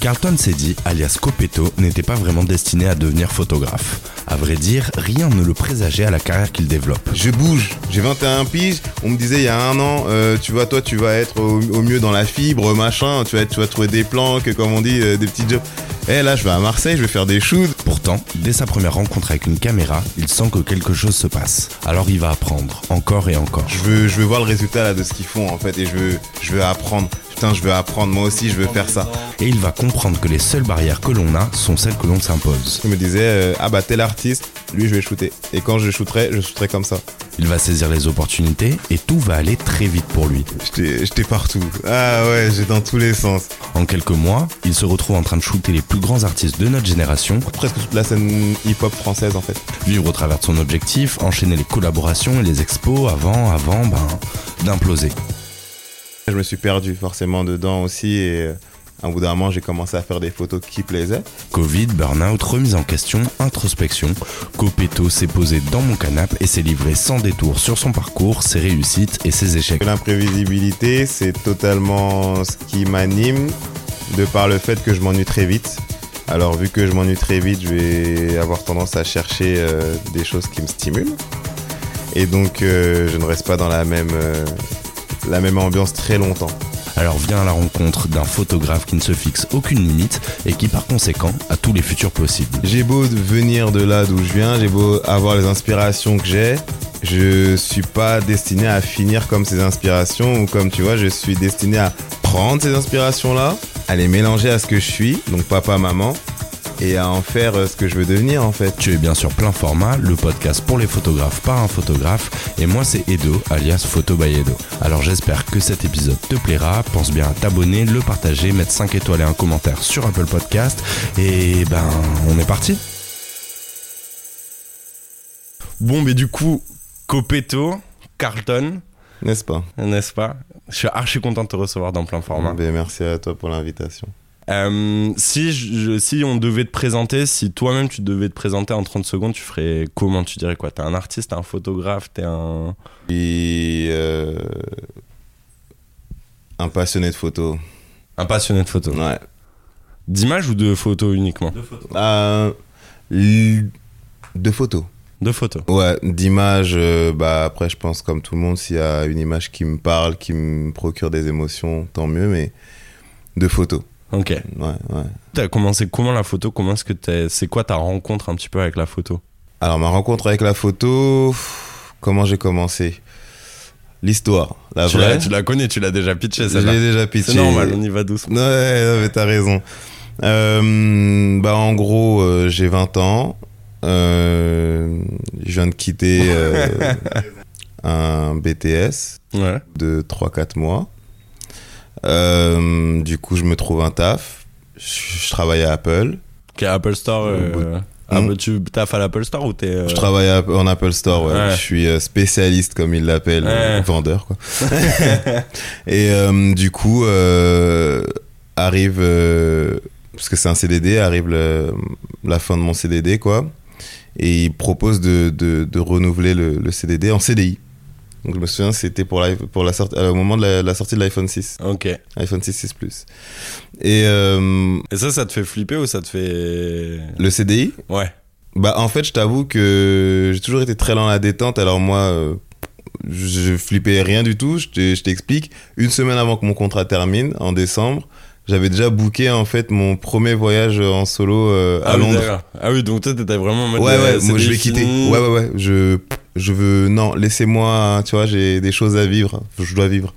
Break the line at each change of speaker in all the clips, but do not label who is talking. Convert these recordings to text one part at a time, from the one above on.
Carlton s'est dit, alias Copetto, n'était pas vraiment destiné à devenir photographe. À vrai dire, rien ne le présageait à la carrière qu'il développe.
Je bouge, j'ai 21 piges. On me disait il y a un an, euh, tu vois, toi, tu vas être au, au mieux dans la fibre, machin. Tu vas, être- tu vas trouver des planques, comme on dit, euh, des petits jobs. Eh là, je vais à Marseille, je vais faire des shoots.
Pourtant, dès sa première rencontre avec une caméra, il sent que quelque chose se passe. Alors il va apprendre, encore et encore.
Je veux, je veux voir le résultat là de ce qu'ils font en fait, et je veux, je veux apprendre. Putain, je veux apprendre. Moi aussi, je veux faire ça.
Et il va comprendre que les seules barrières que l'on a sont celles que l'on s'impose.
Je me disais, euh, ah bah tel artiste, lui, je vais shooter. Et quand je shooterai, je shooterai comme ça.
Il va saisir les opportunités et tout va aller très vite pour lui.
J'étais j'étais partout. Ah ouais, j'ai dans tous les sens.
En quelques mois, il se retrouve en train de shooter les plus grands artistes de notre génération,
Presque toute la scène hip-hop française en fait.
vivre au travers de son objectif, enchaîner les collaborations et les expos avant, avant, ben, d'imploser.
Je me suis perdu forcément dedans aussi et euh, à un bout d'un moment j'ai commencé à faire des photos qui plaisaient.
Covid, burn-out, remise en question, introspection, Copetto s'est posé dans mon canapé et s'est livré sans détour sur son parcours, ses réussites et ses échecs.
L'imprévisibilité c'est totalement ce qui m'anime de par le fait que je m'ennuie très vite. Alors vu que je m'ennuie très vite, je vais avoir tendance à chercher euh, des choses qui me stimulent. Et donc euh, je ne reste pas dans la même, euh, la même ambiance très longtemps.
Alors viens à la rencontre d'un photographe qui ne se fixe aucune limite et qui par conséquent a tous les futurs possibles.
J'ai beau venir de là d'où je viens, j'ai beau avoir les inspirations que j'ai, je suis pas destiné à finir comme ces inspirations ou comme tu vois, je suis destiné à prendre ces inspirations-là, à les mélanger à ce que je suis, donc papa, maman, et à en faire euh, ce que je veux devenir en fait.
Tu es bien sûr plein format, le podcast pour les photographes par un photographe, et moi c'est Edo, alias Photo by Edo. Alors j'espère que cet épisode te plaira, pense bien à t'abonner, le partager, mettre 5 étoiles et un commentaire sur Apple Podcast, et ben on est parti Bon mais du coup, Copetto, Carlton,
N'est-ce pas?
n'est-ce pas? Je suis archi content de te recevoir dans plein format.
Ben, Merci à toi pour l'invitation.
Euh, si, je- si on devait te présenter, si toi-même tu devais te présenter en 30 secondes, tu ferais comment? Tu dirais quoi? T'es un artiste, t'es un photographe, t'es un...
Et euh, un passionné de photo.
Un passionné de photo.
Ouais.
D'image ou de photo uniquement?
Euh, l- de photos.
De photo.
Ouais, d'image, euh, bah après je pense comme tout le monde, s'il y a une image qui me parle, qui me procure des émotions, tant mieux, mais de photos.
Ok.
Ouais, ouais.
T'as commencé comment la photo? Comment est-ce que t'es... C'est quoi ta rencontre un petit peu avec la photo?
Alors ma rencontre avec la photo, comment j'ai commencé? L'histoire, la
tu,
vraie.
tu la connais, tu l'as déjà pitché,
Je l'ai déjà pitché.
C'est normal, on y va doucement.
Ouais, ouais, mais t'as raison. Euh, bah en gros, euh, j'ai 20 ans. Euh, je viens de quitter un BTS de 3-4 mois. Euh, du coup, je me trouve un taf. Je, je travaille à Apple.
Apple Store. euh, ah,
Hmm.
tu taffes à l'Apple Store ou t'es. euh,
Je travaille à- en Apple Store. ouais.
Ouais.
Je suis euh, spécialiste, comme ils l'appellent,
Ouais.
euh, vendeur. Quoi. Et euh, du coup, euh, arrive, euh, parce que c'est un CDD, arrive le- la fin de mon CDD, quoi. Et il propose de, de, de renouveler le, le CDD en CDI. Donc je me souviens, c'était pour, la, pour la sortie, au moment de la, la sortie de l'iPhone 6,
Ok.
iPhone 6, 6 Plus. Et euh,
Et ça, ça te fait flipper ou ça te fait.
le CDI,
Ouais.
Bah en fait je t'avoue que j'ai toujours été très lent à la détente alors moi euh, je, flippais rien du tout je te- je t'explique une semaine avant que mon contrat termine en décembre j'avais déjà booké en fait mon premier voyage en solo euh, à
ah, oui,
Londres.
Ah oui, donc toi, t'étais vraiment en mode.
ouais
euh,
ouais moi je vais quitter ouais ouais ouais je je veux non laissez-moi tu vois j'ai des choses à vivre je dois vivre.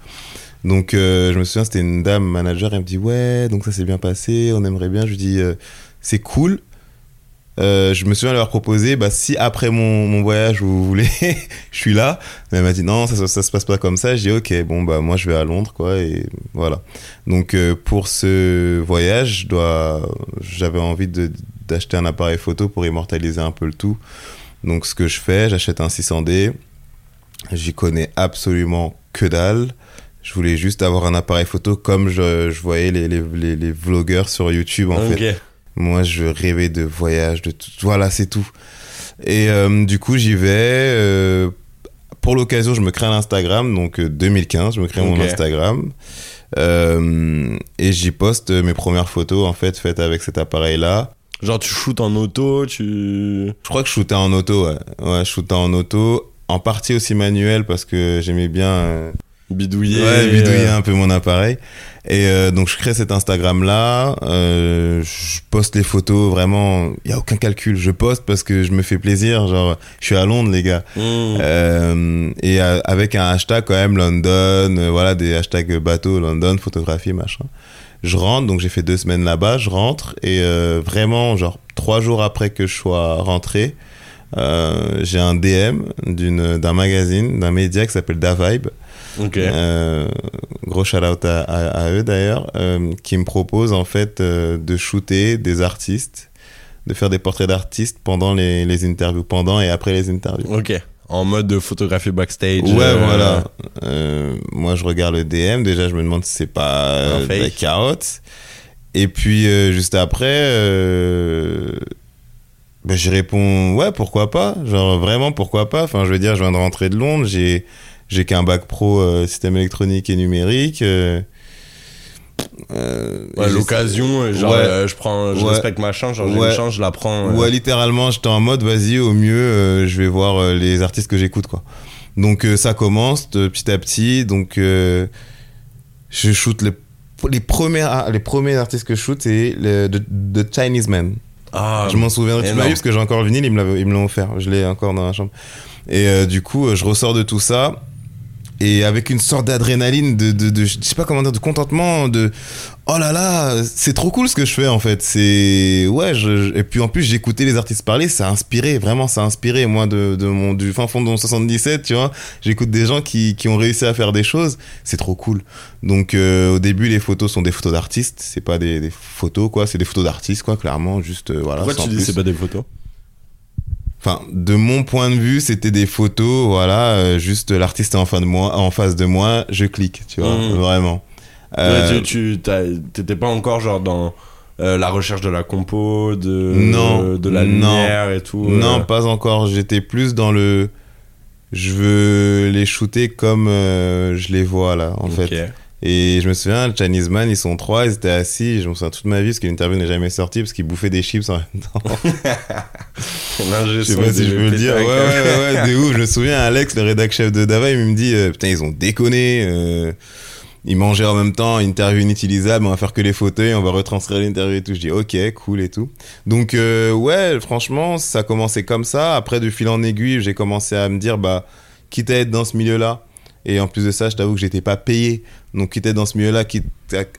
Donc euh, je me souviens c'était une dame manager elle me dit ouais donc ça s'est bien passé on aimerait bien je lui dis euh, c'est cool. Euh, je me souviens leur proposer bah si après mon, voyage vous voulez je suis là. Mais elle m'a dit non ça, se passe pas comme ça. Je dis ok bon bah moi je vais à Londres quoi et voilà. Donc pour ce voyage je dois j'avais envie d'acheter un appareil photo pour immortaliser un peu le tout donc ce que je fais j'achète un 600D j'y connais absolument que dalle je voulais juste avoir un appareil photo comme je, je voyais les, les, les, les vlogueurs sur YouTube en fait moi, je rêvais de voyage, de tout. Voilà, c'est tout. Et euh, du coup, j'y vais. euh, pour l'occasion, je me crée un Instagram, donc euh, 2015, je me crée mon Instagram. Euh, et j'y poste mes premières photos en fait faites avec cet appareil là
genre tu shootes en auto tu
je crois que je shootais en auto ouais ouais je shootais en auto en partie aussi manuel parce que j'aimais bien euh,
bidouiller
ouais bidouiller un peu mon appareil et euh, donc je crée cet Instagram là, euh, je poste les photos vraiment, il y a aucun calcul, je poste parce que je me fais plaisir, genre je suis à Londres les gars.
Mmh.
Euh, et euh, avec un hashtag quand même London, euh, voilà des hashtags bateau London, photographie machin. Je rentre, donc j'ai fait deux semaines là-bas, je rentre et euh, vraiment genre trois jours après que je sois rentré, j'ai un DM d'une d'un magazine, d'un média qui s'appelle Da Vibe.
ok
Euh, gros shout out à, à- à eux d'ailleurs, euh, qui me proposent en fait euh, de shooter des artistes, de faire des portraits d'artistes pendant les, les interviews, pendant et après les interviews.
ok en mode de photographie backstage
Ouais,
euh,
voilà. Euh, moi, je regarde le DM. Déjà, je me demande si c'est pas euh, de la carotte. Et puis, euh, juste après, euh, ben, j'y réponds ouais, pourquoi pas? Genre, vraiment, pourquoi pas? Enfin, je veux dire, je viens de rentrer de Londres. J'ai, j'ai qu'un bac pro euh, système électronique et numérique. Euh,
Ouais, l'occasion euh, genre
Ouais.
euh, je prends je
Ouais.
respecte ma chance genre j'ai une chance je la prends.
Ouais, littéralement, j'étais en mode, vas-y, au mieux, euh, je vais voir les artistes que j'écoute, quoi. Donc, ça commence de petit à petit. Donc, je shoot les, les, premiers, les premiers artistes que je shoot, c'est le The, The Chinese Man.
ah
je m'en souviendrai toute ma vie parce que j'ai encore le vinyle, ils me l'ont offert. Je l'ai encore dans la chambre. Et du coup, je ressors de tout ça. Et avec une sorte d'adrénaline, de, de, de, je sais pas comment dire, de contentement, de oh là là, c'est trop cool ce que je fais en fait. C'est ouais, je, et puis en plus écouté les artistes parler, ça a inspiré, vraiment ça a inspiré. Moi de, de mon du fin fond de mon 77, tu vois, j'écoute des gens qui, qui ont réussi à faire des choses, c'est trop cool. Donc euh, au début les photos sont des photos d'artistes, c'est pas des, des photos quoi, c'est des photos d'artistes quoi, clairement, juste euh, voilà.
pourquoi tu dis c'est pas des photos?
Enfin, de mon point de vue, c'était des photos, voilà, euh, juste l'artiste est en, fin de moi, en face de moi, je clique, tu vois,
Mhm.
vraiment. Euh,
tu t'étais pas encore genre dans euh, la recherche de la compo de
Non,
de la
non.
lumière et tout.
Non, pas encore. J'étais plus dans le. Je veux les shooter comme je les vois là, en fait. Et je me souviens, le Chinese Man, ils sont trois, ils étaient assis. Je me souviens toute ma vie parce que l'interview n'est jamais sortie parce qu'ils bouffaient des chips en même temps.
L'ingé
Je sais
son
pas si
des
je peux le dire. Ouais,
pétacs.
ouais, ouais, de ouf. Je me souviens, Alex, le rédac chef de Dava, il me dit euh, Putain, ils ont déconné. euh, ils mangeaient en même temps, interview inutilisable, on va faire que les fauteuils, on va retranscrire l'interview et tout. Je dis Ok, cool et tout. Donc, euh, ouais, franchement, ça a commencé comme ça. Après, de fil en aiguille, j'ai commencé à me dire Bah, quitte à être dans ce milieu-là, et en plus de ça, je t'avoue que j'étais pas payé. Donc, à être dans ce milieu-là, quitte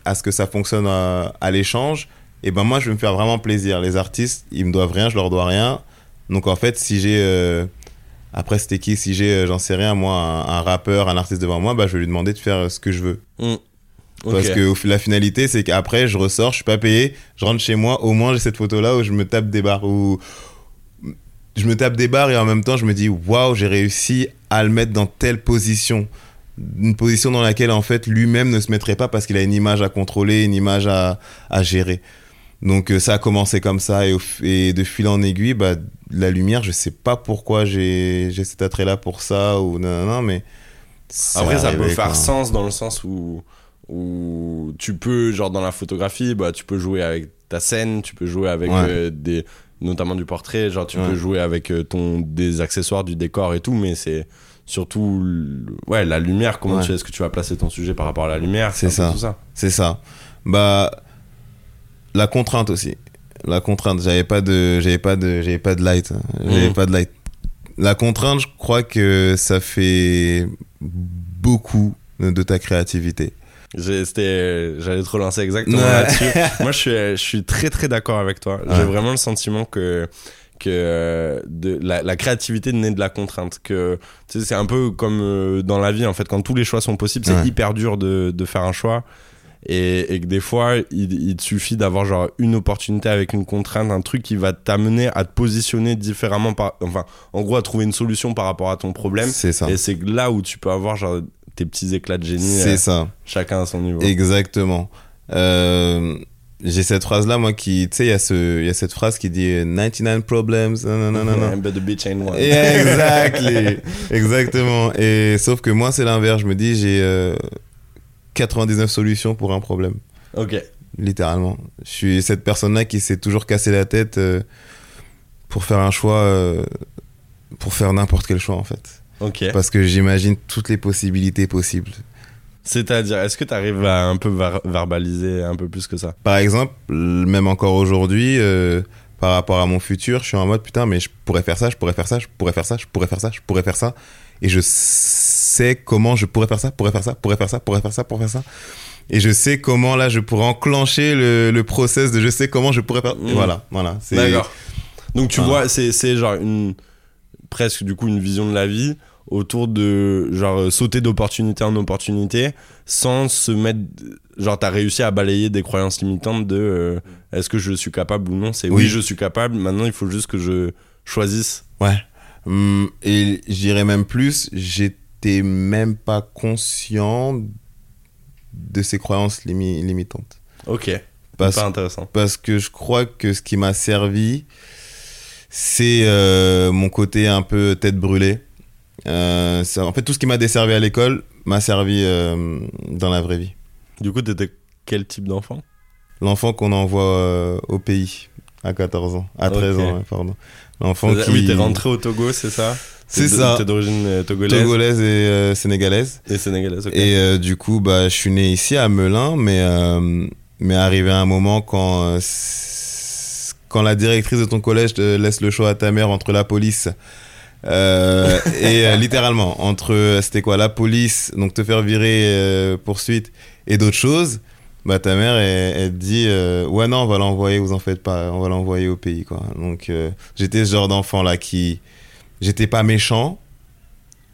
à, ce que ça fonctionne à, à l'échange, et ben moi, je vais me faire vraiment plaisir. Les artistes, ils me doivent rien, je leur dois rien. Donc en fait, si j'ai euh, après c'était qui? Si j'ai, euh, j'en sais rien, moi, un, un rappeur, un artiste devant moi, bah je vais lui demander de faire euh, ce que je veux.
Mm.
Parce que la finalité, c'est qu'après, je ressors, je suis pas payé, je rentre chez moi, au moins j'ai cette photo là où je me tape des barres où je me tape des barres et en même temps je me dis waouh, j'ai réussi à le mettre dans telle position. Une position dans laquelle en fait lui-même ne se mettrait pas parce qu'il a une image à contrôler, une image à, à gérer. Donc euh, ça a commencé comme ça et, de fil en aiguille, bah, la lumière, je sais pas pourquoi j'ai cet attrait-là pour ça ou non, non, non, mais.
Après, ça peut faire
quoi.
sens dans le sens où, où tu peux, genre dans la photographie, bah, tu peux jouer avec ta scène, tu peux jouer avec
Ouais.
euh, des, notamment du portrait, genre tu
Ouais.
peux jouer avec euh, ton, des accessoires, du décor et tout, mais c'est surtout ouais, la lumière, comment
Ouais.
est-ce que tu vas placer ton sujet par rapport à la lumière,
C'est ça. C'est ça. Bah, la contrainte aussi. La contrainte. J'avais pas de, j'avais pas de, j'avais pas de light. J'avais
Mhm.
pas de light. La contrainte, je crois que ça fait beaucoup de ta créativité.
C'était- J'allais te relancer exactement
Ouais.
là-dessus. Moi, je suis, je suis très très d'accord avec toi. J'ai vraiment le sentiment que que euh, de, la, la créativité naît de la contrainte. Que c'est un peu comme euh, dans la vie en fait, quand tous les choix sont possibles, c'est
Ouais.
hyper dur de, de faire un choix. Et, et que des fois, il, il te suffit d'avoir genre une opportunité avec une contrainte, un truc qui va t'amener à te positionner différemment, par, enfin, en gros, à trouver une solution par rapport à ton problème.
C'est ça.
Et c'est là où tu peux avoir genre tes petits éclats de génie,
C'est
euh,
ça.
chacun à son niveau.
Exactement. Euh, j'ai cette phrase là moi qui tu sais il y a ce il y a cette phrase qui dit euh, 99 problems non non non non non
But the bitch ain't one.
Yeah, exactly. Exactement. Et sauf que moi, c'est l'inverse. Je me dis, j'ai euh, 99 solutions pour un problème.
Ok.
littéralement. Je suis cette personne-là qui s'est toujours cassé la tête euh, pour faire un choix, euh, pour faire n'importe quel choix en fait.
Ok.
Parce que j'imagine toutes les possibilités possibles.
C'est-à-dire, est-ce que tu arrives à un peu ver- verbaliser un peu plus que ça?
Par exemple, même encore aujourd'hui, euh, par rapport à mon futur, je suis en mode putain, mais je pourrais faire ça, je pourrais faire ça, je pourrais faire ça, je pourrais faire ça, je pourrais faire ça. Et je sais comment je pourrais faire ça, pourrais faire ça, pourrais faire ça, pourrais faire ça, pourrais faire ça. Et je sais comment là je pourrais enclencher le, le process de je sais comment je pourrais faire. Et Voilà, voilà.
D'accord. Donc tu
Ah.
vois, c'est c'est genre une presque du coup une vision de la vie autour de genre euh, sauter d'opportunité en opportunité sans se mettre genre t'as réussi à balayer des croyances limitantes de euh, est-ce que je suis capable ou non? C'est oui.
Oui.
je suis capable maintenant il faut juste que je choisisse
Ouais. Hum, et j'irais même plus, j'étais même pas conscient de ces croyances limi- limitantes.
ok
Parce
pas intéressant
parce que je crois que ce qui m'a servi, c'est euh, mon côté un peu tête brûlée. Euh, ça- en fait, tout ce qui m'a desservi à l'école m'a servi euh, dans la vraie vie.
du coup t'étais quel type d'enfant?
L'enfant qu'on envoie euh, au pays à 14 ans, à 13
Ok.
ans, pardon. L'enfant qui...
oui t'es rentré au Togo c'est ça?
C'est ça.
t'es d'origine togolaise?
Togolaise et sénégalaise.
et sénégalaise.
Et du coup, bah, je suis né ici à Melun, mais, mais arrivé à un moment quand, quand la directrice de ton collège te laisse le choix à ta mère entre la police euh, et euh, littéralement entre euh, c'était quoi la police, donc te faire virer poursuite et d'autres choses. Bah ta mère elle, elle te dit ouais non on va l'envoyer vous en faites pas on va l'envoyer au pays quoi. Donc j'étais ce genre d'enfant là qui j'étais pas méchant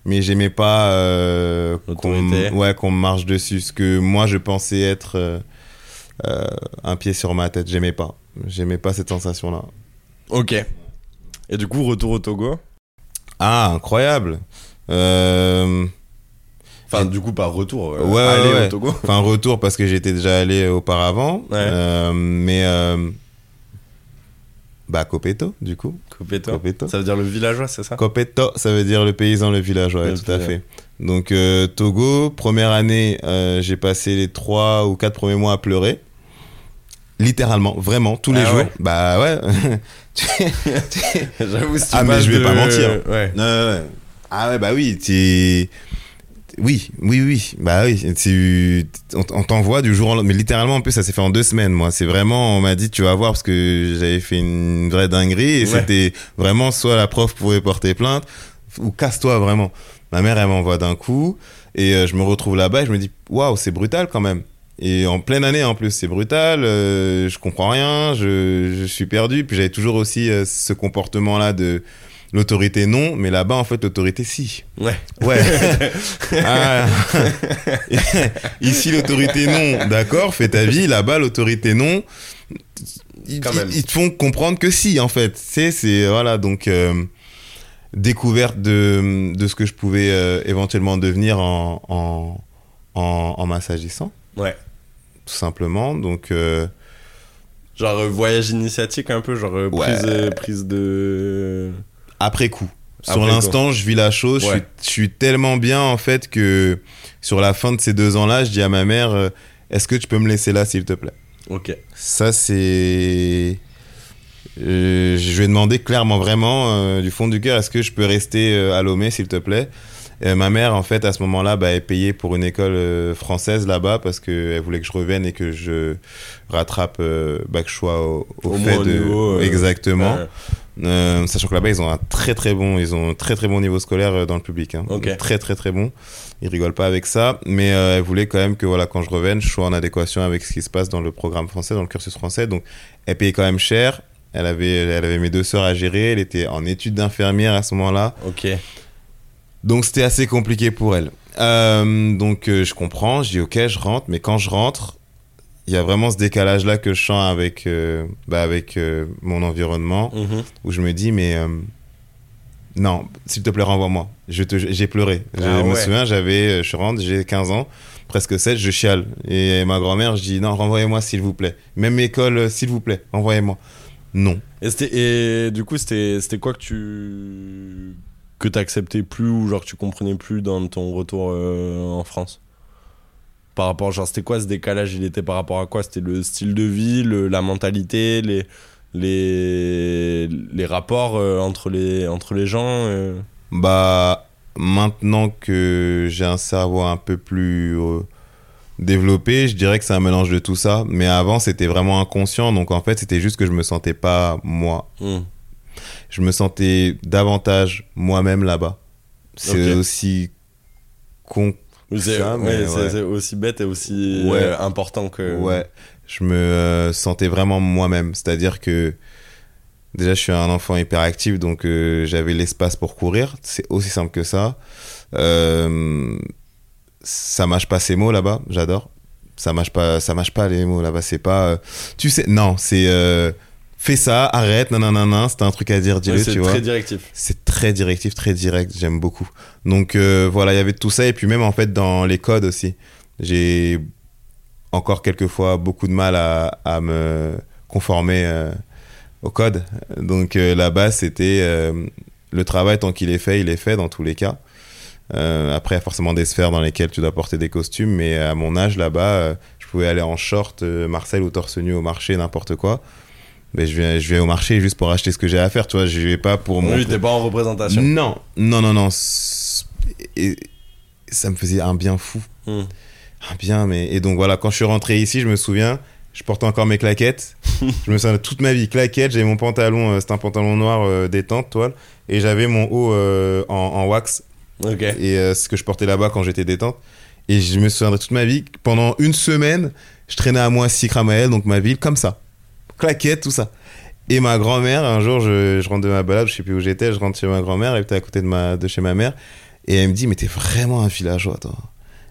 mais j'aimais pas euh, qu'on ouais qu'on me marche dessus. Ce que moi je pensais être euh, euh, un pied sur ma tête j'aimais pas. J'aimais pas cette sensation là
ok. Et du coup retour au Togo
ah incroyable euh,
Enfin, du coup, par retour. euh,
Ouais,
aller
ouais.
au Togo.
enfin retour parce que j'étais déjà allé auparavant
Ouais.
Euh, mais euh, bah Copeto du coup
Copeto.
Copeto
Ça veut dire le villageois, c'est ça?
Copeto, ça veut dire le paysan, le villageois, ouais, tout à fait. Donc Togo, première année, j'ai passé les trois ou quatre premiers mois à pleurer. Littéralement, vraiment, tous les
Ah
jours.
ouais.
Bah ouais.
J'avoue, si
Ah, mais je vais
de-
pas mentir.
Ouais.
Ah ouais, bah oui, tu... Oui, oui, oui, bah oui, tu... on, t'envoie du jour au lendemain, mais littéralement, en plus, ça s'est fait en deux semaines, moi. C'est vraiment, on m'a dit, tu vas voir, parce que j'avais fait une vraie dinguerie, et
Ouais.
c'était vraiment, soit la prof pouvait porter plainte, ou casse-toi, vraiment. Ma mère, elle m'envoie d'un coup, et euh, je me retrouve là-bas, et je me dis, waouh, c'est brutal quand même. Et en pleine année, en plus, c'est brutal, euh, je comprends rien, je, je suis perdu, puis j'avais toujours aussi euh, ce comportement-là de l'autorité non, mais là-bas, en fait, l'autorité si.
Ouais.
Ouais. Ah. Ici, l'autorité non, d'accord, fais ta vie. Là-bas, l'autorité non. Ils,
Quand même.
ils- te font comprendre que si, en fait. C'est, c'est, voilà, donc, euh, découverte de, de ce que je pouvais euh, éventuellement devenir en, en, en, en m'assagissant,
Ouais.
Tout simplement. Donc, euh,
Genre euh, voyage initiatique un peu, genre euh,
Ouais.
prise, prise de.
après coup. Sur
Après
l'instant, je vis la chose. je suis- Je, suis, tellement bien, en fait, que sur la fin de ces deux ans-là, je dis à ma mère euh, Est-ce que tu peux me laisser là, s'il te plaît?
Ok.
Ça, c'est. Euh, je lui ai demandé clairement, vraiment, euh, du fond du cœur Est-ce que je peux rester à Lomé, s'il te plaît? Euh, Ma mère, en fait, à ce moment-là, bah, elle payait pour une école euh, française là-bas parce qu'elle voulait que je revienne et que je rattrape, euh, bah, au, au
Au
fait de.
niveau, euh,
Exactement. Euh, sachant que là-bas, ils ont un très très bon, ils ont un très très bon niveau scolaire dans le public. Hein. Très très très bon. Ils rigolent pas avec ça, mais elle voulait quand même que voilà, quand je revienne, je sois en adéquation avec ce qui se passe dans le programme français, dans le cursus français. Donc, elle payait quand même cher. Elle avait, elle avait mes deux sœurs à gérer. Elle était en études d'infirmière à ce moment-là.
Ok.
Donc c'était assez compliqué pour elle. Euh, donc euh, je comprends, je dis ok, je rentre, mais quand je rentre, il y a vraiment ce décalage là que je sens avec, euh, bah, avec mon environnement,
Mhm.
où je me dis mais non, s'il te plaît renvoie-moi. Je te, j'ai pleuré. Je
Ah
me souviens, j'avais, je rentre, j'ai 15 ans, presque 7, je chiale. Et ma grand-mère, je dis non, renvoyez-moi s'il vous plaît. Même école, s'il vous plaît, renvoyez-moi. Non.
Et, et du coup, c'était quoi que tu. Que t'acceptais plus ou genre que tu comprenais plus dans ton retour euh, en France? Par rapport, genre, c'était quoi ce décalage? Il était par rapport à quoi? C'était le style de vie, le, la mentalité, les, les, les rapports euh, entre, les, entre les gens euh?
Bah, maintenant que j'ai un cerveau un peu plus développé, je dirais que c'est un mélange de tout ça. Mais avant, c'était vraiment inconscient. Donc, en fait, c'était juste que je me sentais pas moi.
Hmm.
Je me sentais davantage moi-même là-bas. C'est aussi con.
C'est ouais,
ouais.
aussi bête et aussi
Ouais.
euh, important que.
Ouais, je me euh, sentais vraiment moi-même. C'est-à-dire que déjà, je suis un enfant hyperactif, donc euh, j'avais l'espace pour courir. C'est aussi simple que ça. Euh, ça mâche pas ces mots là-bas, j'adore. Ça mâche pas, ça mâche pas les mots là-bas. C'est pas, tu sais, non, c'est fais ça, arrête, non, non, non, non. C'était un truc à dire,
Ouais,
dis-le,
c'est
tu
très
vois.
directif.
C'est très directif, très direct, j'aime beaucoup. Donc euh, voilà, il y avait tout ça et puis même en fait dans les codes aussi. J'ai encore quelquefois beaucoup de mal à, à me conformer euh, au code. Donc euh, là-bas, c'était euh, le travail tant qu'il est fait, il est fait dans tous les cas. Après, il y a forcément des sphères dans lesquelles tu dois porter des costumes, mais à mon âge là-bas, je pouvais aller en short, Marcel ou torse nu au marché, n'importe quoi. Je vais, je vais au marché juste pour acheter ce que j'ai à faire, tu vois. Je vais pas pour
Oui,
montrer-
t'es pas en représentation.
non, non, non, non. Et ça me faisait un bien fou.
Hmm.
Un bien, mais. Et donc voilà, quand je suis rentré ici, je me souviens, je portais encore mes claquettes. je me souviens de toute ma vie, claquettes. J'avais mon pantalon, euh, c'était un pantalon noir euh, détente, toile. Et j'avais mon haut euh, en, en wax.
Ok.
Et euh, ce que je portais là-bas quand j'étais détente. Et je me souviendrai toute ma vie, pendant une semaine, je traînais à moi Ramael, donc ma ville, comme ça. Claquettes, tout ça. Et ma grand-mère, un jour, je, je rentre de ma balade, je sais plus où j'étais, je rentre chez ma grand-mère, elle était à côté de, ma, de chez ma mère, et elle me dit, mais t'es vraiment un villageois, toi.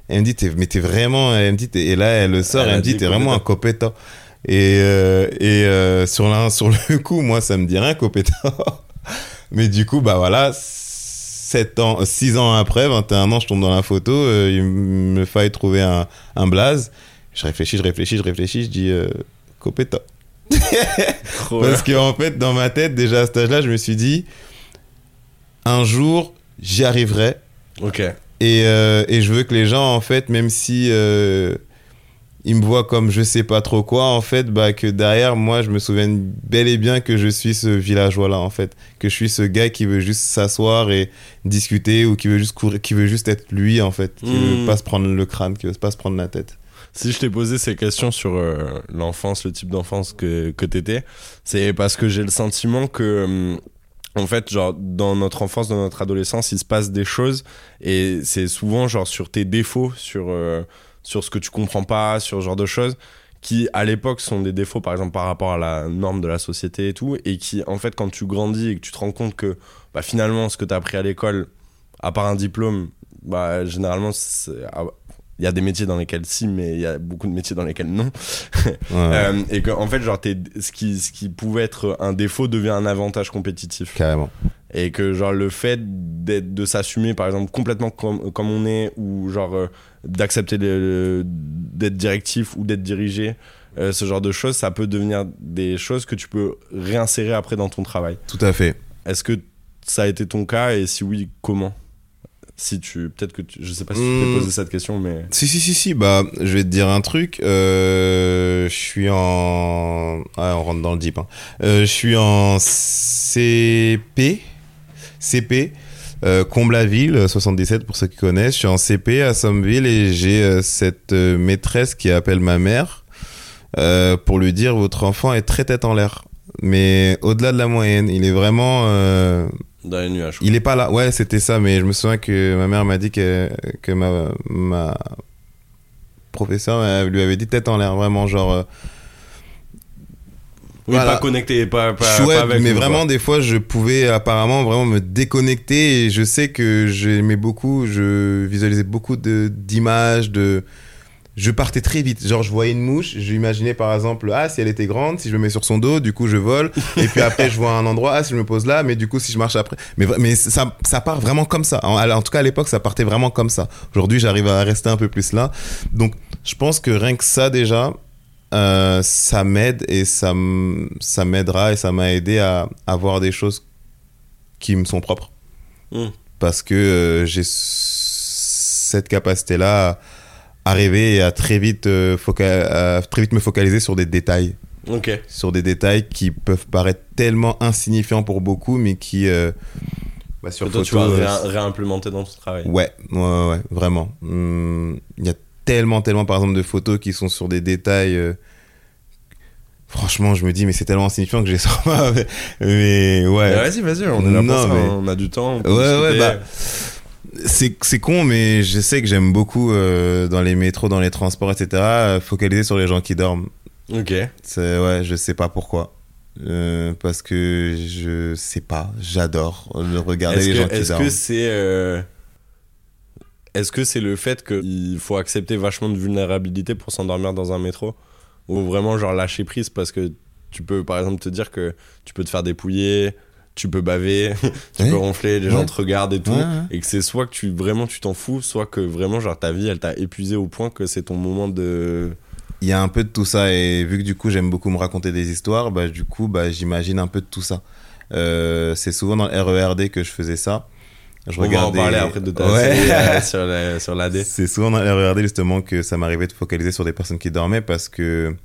Elle me dit, t'es, mais t'es vraiment, elle me dit, et là, elle le sort,
Elle
me dit, t'es vraiment un copéta. Et, euh, et euh, sur, l'un- sur le coup, moi, ça me dit rien, copéta. mais du coup, bah voilà, 7 ans, 6 ans après, 21 ans, je tombe dans la photo, euh, il me faille trouver un, un blaze. Je réfléchis, je réfléchis, je réfléchis, je dis, copéta. Parce que en fait, dans ma tête, déjà à cet âge-là, je me suis dit, un jour, j'y arriverai.
Ok.
Et, euh, et je veux que les gens, en fait, même si euh, ils me voient comme je sais pas trop quoi, en fait, bah, que derrière, moi, je me souvienne bel et bien que je suis ce villageois-là, en fait. Que je suis ce gars qui veut juste s'asseoir et discuter ou qui veut juste courir, qui veut juste être lui, en fait. Qui
Mm.
veut pas se prendre le crâne, qui veut pas se prendre la tête.
Si je t'ai posé ces questions sur euh, l'enfance, le type d'enfance que, que t'étais, c'est parce que j'ai le sentiment que, hum, en fait, genre, dans notre enfance, dans notre adolescence, il se passe des choses et c'est souvent, genre, sur tes défauts, sur, euh, sur ce que tu comprends pas, sur ce genre de choses qui, à l'époque, sont des défauts, par exemple, par rapport à la norme de la société et tout, et qui, en fait, quand tu grandis et que tu te rends compte que, bah, finalement, ce que t'as appris à l'école, à part un diplôme, bah, généralement, ah, il y a des métiers dans lesquels si, mais il y a beaucoup de métiers dans lesquels non.
Ouais.
Euh, et que, en fait, genre, ce, qui, ce qui pouvait être un défaut devient un avantage compétitif.
Carrément.
Et que, genre, le fait de s'assumer, par exemple, complètement comme, comme on est, ou genre, euh, d'accepter d'être directif ou d'être dirigé, euh, ce genre de choses, ça peut devenir des choses que tu peux réinsérer après dans ton travail.
Tout à fait.
Est-ce que ça a été ton cas et si oui, comment? Si tu. Peut-être que tu. Je sais pas si tu
Hmm.
t'es posé cette question, mais.
Si, si, si, si, bah, je vais te dire un truc. Euh, je suis en. Ah, on rentre dans le deep. Hein. Euh, je suis en CP. CP. Euh, Comble-la-Ville, 77 pour ceux qui connaissent. Je suis en CP à Sommeville et j'ai euh, cette maîtresse qui appelle ma mère pour lui dire votre enfant est très tête en l'air. Mais au-delà de la moyenne, il est vraiment.
Dans les nuages.
il est pas là. Ouais, c'était ça, mais je me souviens que ma mère m'a dit que, que ma, ma professeure elle lui avait dit tête en l'air, vraiment, genre. euh,
Oui,
Voilà.
pas connecté, pas, pas,
chouette,
pas avec
mais
nous,
vraiment,
quoi.
des fois, je pouvais apparemment vraiment me déconnecter et je sais que j'aimais beaucoup, je visualisais beaucoup de- d'images, de. Je partais très vite. Genre, je voyais une mouche, j'imaginais par exemple, ah, si elle était grande, si je me mets sur son dos, du coup, je vole. Et puis après, je vois un endroit, ah, si je me pose là, mais du coup, si je marche après. Mais, mais ça, ça part vraiment comme ça. En, en tout cas, à l'époque, ça partait vraiment comme ça. Aujourd'hui, j'arrive à rester un peu plus là. Donc, je pense que rien que ça, déjà, euh, ça m'aide et ça, m'aidera et ça m'a aidé à, à voir des choses qui me sont propres.
Mm.
Parce que euh, j'ai cette capacité-là arriver à très vite, euh, à très vite me focaliser sur des détails. Sur des détails qui peuvent paraître tellement insignifiants pour beaucoup, mais qui, euh, bah, sur
toi,
photo,
tu vas
euh,
réimplémenter dans ton travail.
Ouais, ouais, ouais, vraiment. Hum, Il y a tellement, tellement, par exemple, de photos qui sont sur des détails. euh, Franchement, je me dis, mais c'est tellement insignifiant que je les sors pas. Mais, mais ouais.
Vas-y, vas-y, on on a du temps. on
Ouais, ouais, bah. C'est con, mais je sais que j'aime beaucoup euh, dans les métros, dans les transports, etc. focaliser sur les gens qui dorment.
Ok.
Ouais, je sais pas pourquoi. Euh, parce que je sais pas, j'adore regarder
Est-ce
les
que
gens qui
est-ce
dorment.
que c'est euh, est-ce que c'est le fait qu'il faut accepter vachement de vulnérabilité pour s'endormir dans un métro? Ou vraiment genre lâcher prise parce que tu peux par exemple te dire que tu peux te faire dépouiller, tu peux baver, tu
Ouais.
peux ronfler, les gens te regardent et tout
Ouais,
et que c'est soit que tu vraiment tu t'en fous, soit que vraiment genre ta vie elle t'a épuisé au point que c'est ton moment de
Il y a un peu de tout ça et vu que du coup j'aime beaucoup me raconter des histoires, bah du coup bah j'imagine un peu de tout ça. Euh, c'est souvent dans le RERD que je faisais ça. Je
on va en parler après de ta
Ouais.
série euh, sur la- sur l'AD.
C'est souvent dans le RERD justement que ça m'arrivait de focaliser sur des personnes qui dormaient parce que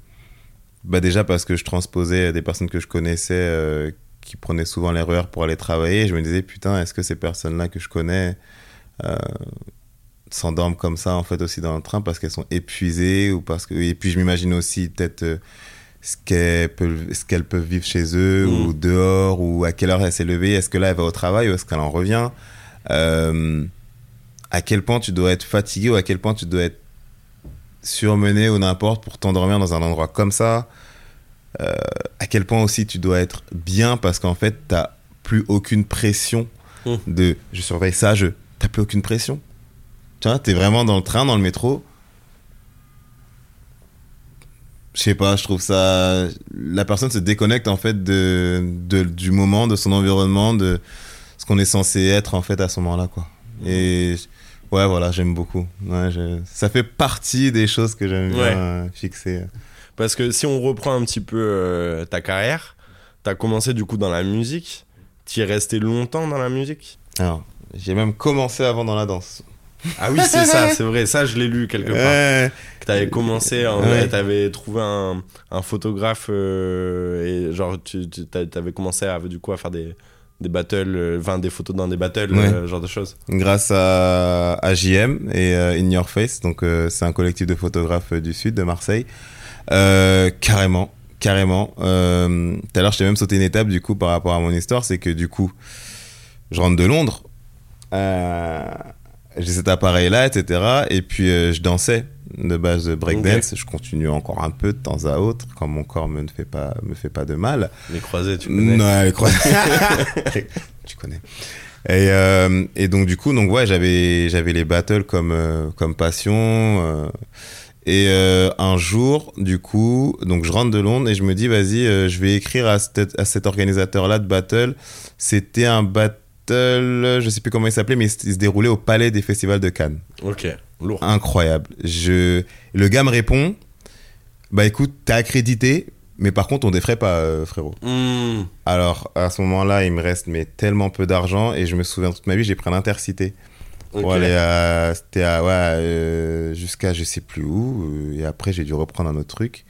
bah déjà parce que je transposais des personnes que je connaissais euh, qui prenaient souvent les RER pour aller travailler. Je me disais putain est-ce que ces personnes-là que je connais euh, s'endorment comme ça en fait aussi dans le train parce qu'elles sont épuisées ou parce que et puis je m'imagine aussi peut-être euh, ce qu'elles peuvent ce qu'elles peuvent vivre chez eux
Mm.
ou dehors ou à quelle heure elle s'est levée est-ce que là elle va au travail ou est-ce qu'elle en revient? Euh, à quel point tu dois être fatigué ou à quel point tu dois être surmené ou n'importe pour t'endormir dans un endroit comme ça? Euh, à quel point aussi tu dois être bien parce qu'en fait t'as plus aucune pression
Mm.
de je surveille ça je t'as plus aucune pression tu vois, t'es vraiment dans le train, dans le métro. Je sais pas, je trouve ça. La personne se déconnecte en fait de, de- du moment, de son environnement, de ce qu'on est censé être en fait à ce moment-là, quoi. Et ouais, voilà, j'aime beaucoup. Ouais, je- Ça fait partie des choses que j'aime bien euh, fixer.
Parce que si on reprend un petit peu euh, ta carrière, t'as commencé du coup dans la musique, t'y es resté longtemps dans la musique?
Alors, j'ai même commencé avant dans la danse.
Ah oui, c'est ça, c'est vrai, ça je l'ai lu quelque part.
Ouais.
Que t'avais commencé, en-
Ouais.
t'avais trouvé un, un photographe euh, et genre tu, tu t'a- t'avais commencé à, du coup, à faire des, des battles, euh, enfin des photos dans des battles,
Ouais.
euh, genre de choses.
grâce à, à JM et In Your Face. Donc, c'est un collectif de photographes du sud de Marseille. Euh, carrément, carrément. Euh, Tout à l'heure, je t'ai même sauté une étape du coup par rapport à mon histoire. C'est que du coup, je rentre de Londres. Euh, j'ai cet appareil-là, etc. Et puis, je dansais de base de breakdance. Je continue encore un peu de temps à autre quand mon corps me ne fait pas, me fait pas de mal.
Les croisés, tu connais.
Non, les croisés. tu connais. Et, euh, et donc du coup, donc ouais, j'avais j'avais les battles comme euh, comme passion. euh, et euh, un jour, du coup, donc je rentre de Londres et je me dis, vas-y, euh, je vais écrire à cet, à cet organisateur-là de battle. C'était un battle, je sais plus comment il s'appelait, mais il se il se déroulait au Palais des Festivals de Cannes
Ok, lourd.
incroyable. Je... Le gars me répond Bah écoute, t'es accrédité, mais par contre, on défraie pas, euh, frérot.
Hmm,
Alors, à ce moment-là, il me reste mais tellement peu d'argent et je me souviens toute ma vie, j'ai pris un intercité pour
ok.
aller à. C'était. Ouais, euh, jusqu'à je sais plus où. euh, et après, j'ai dû reprendre un autre truc.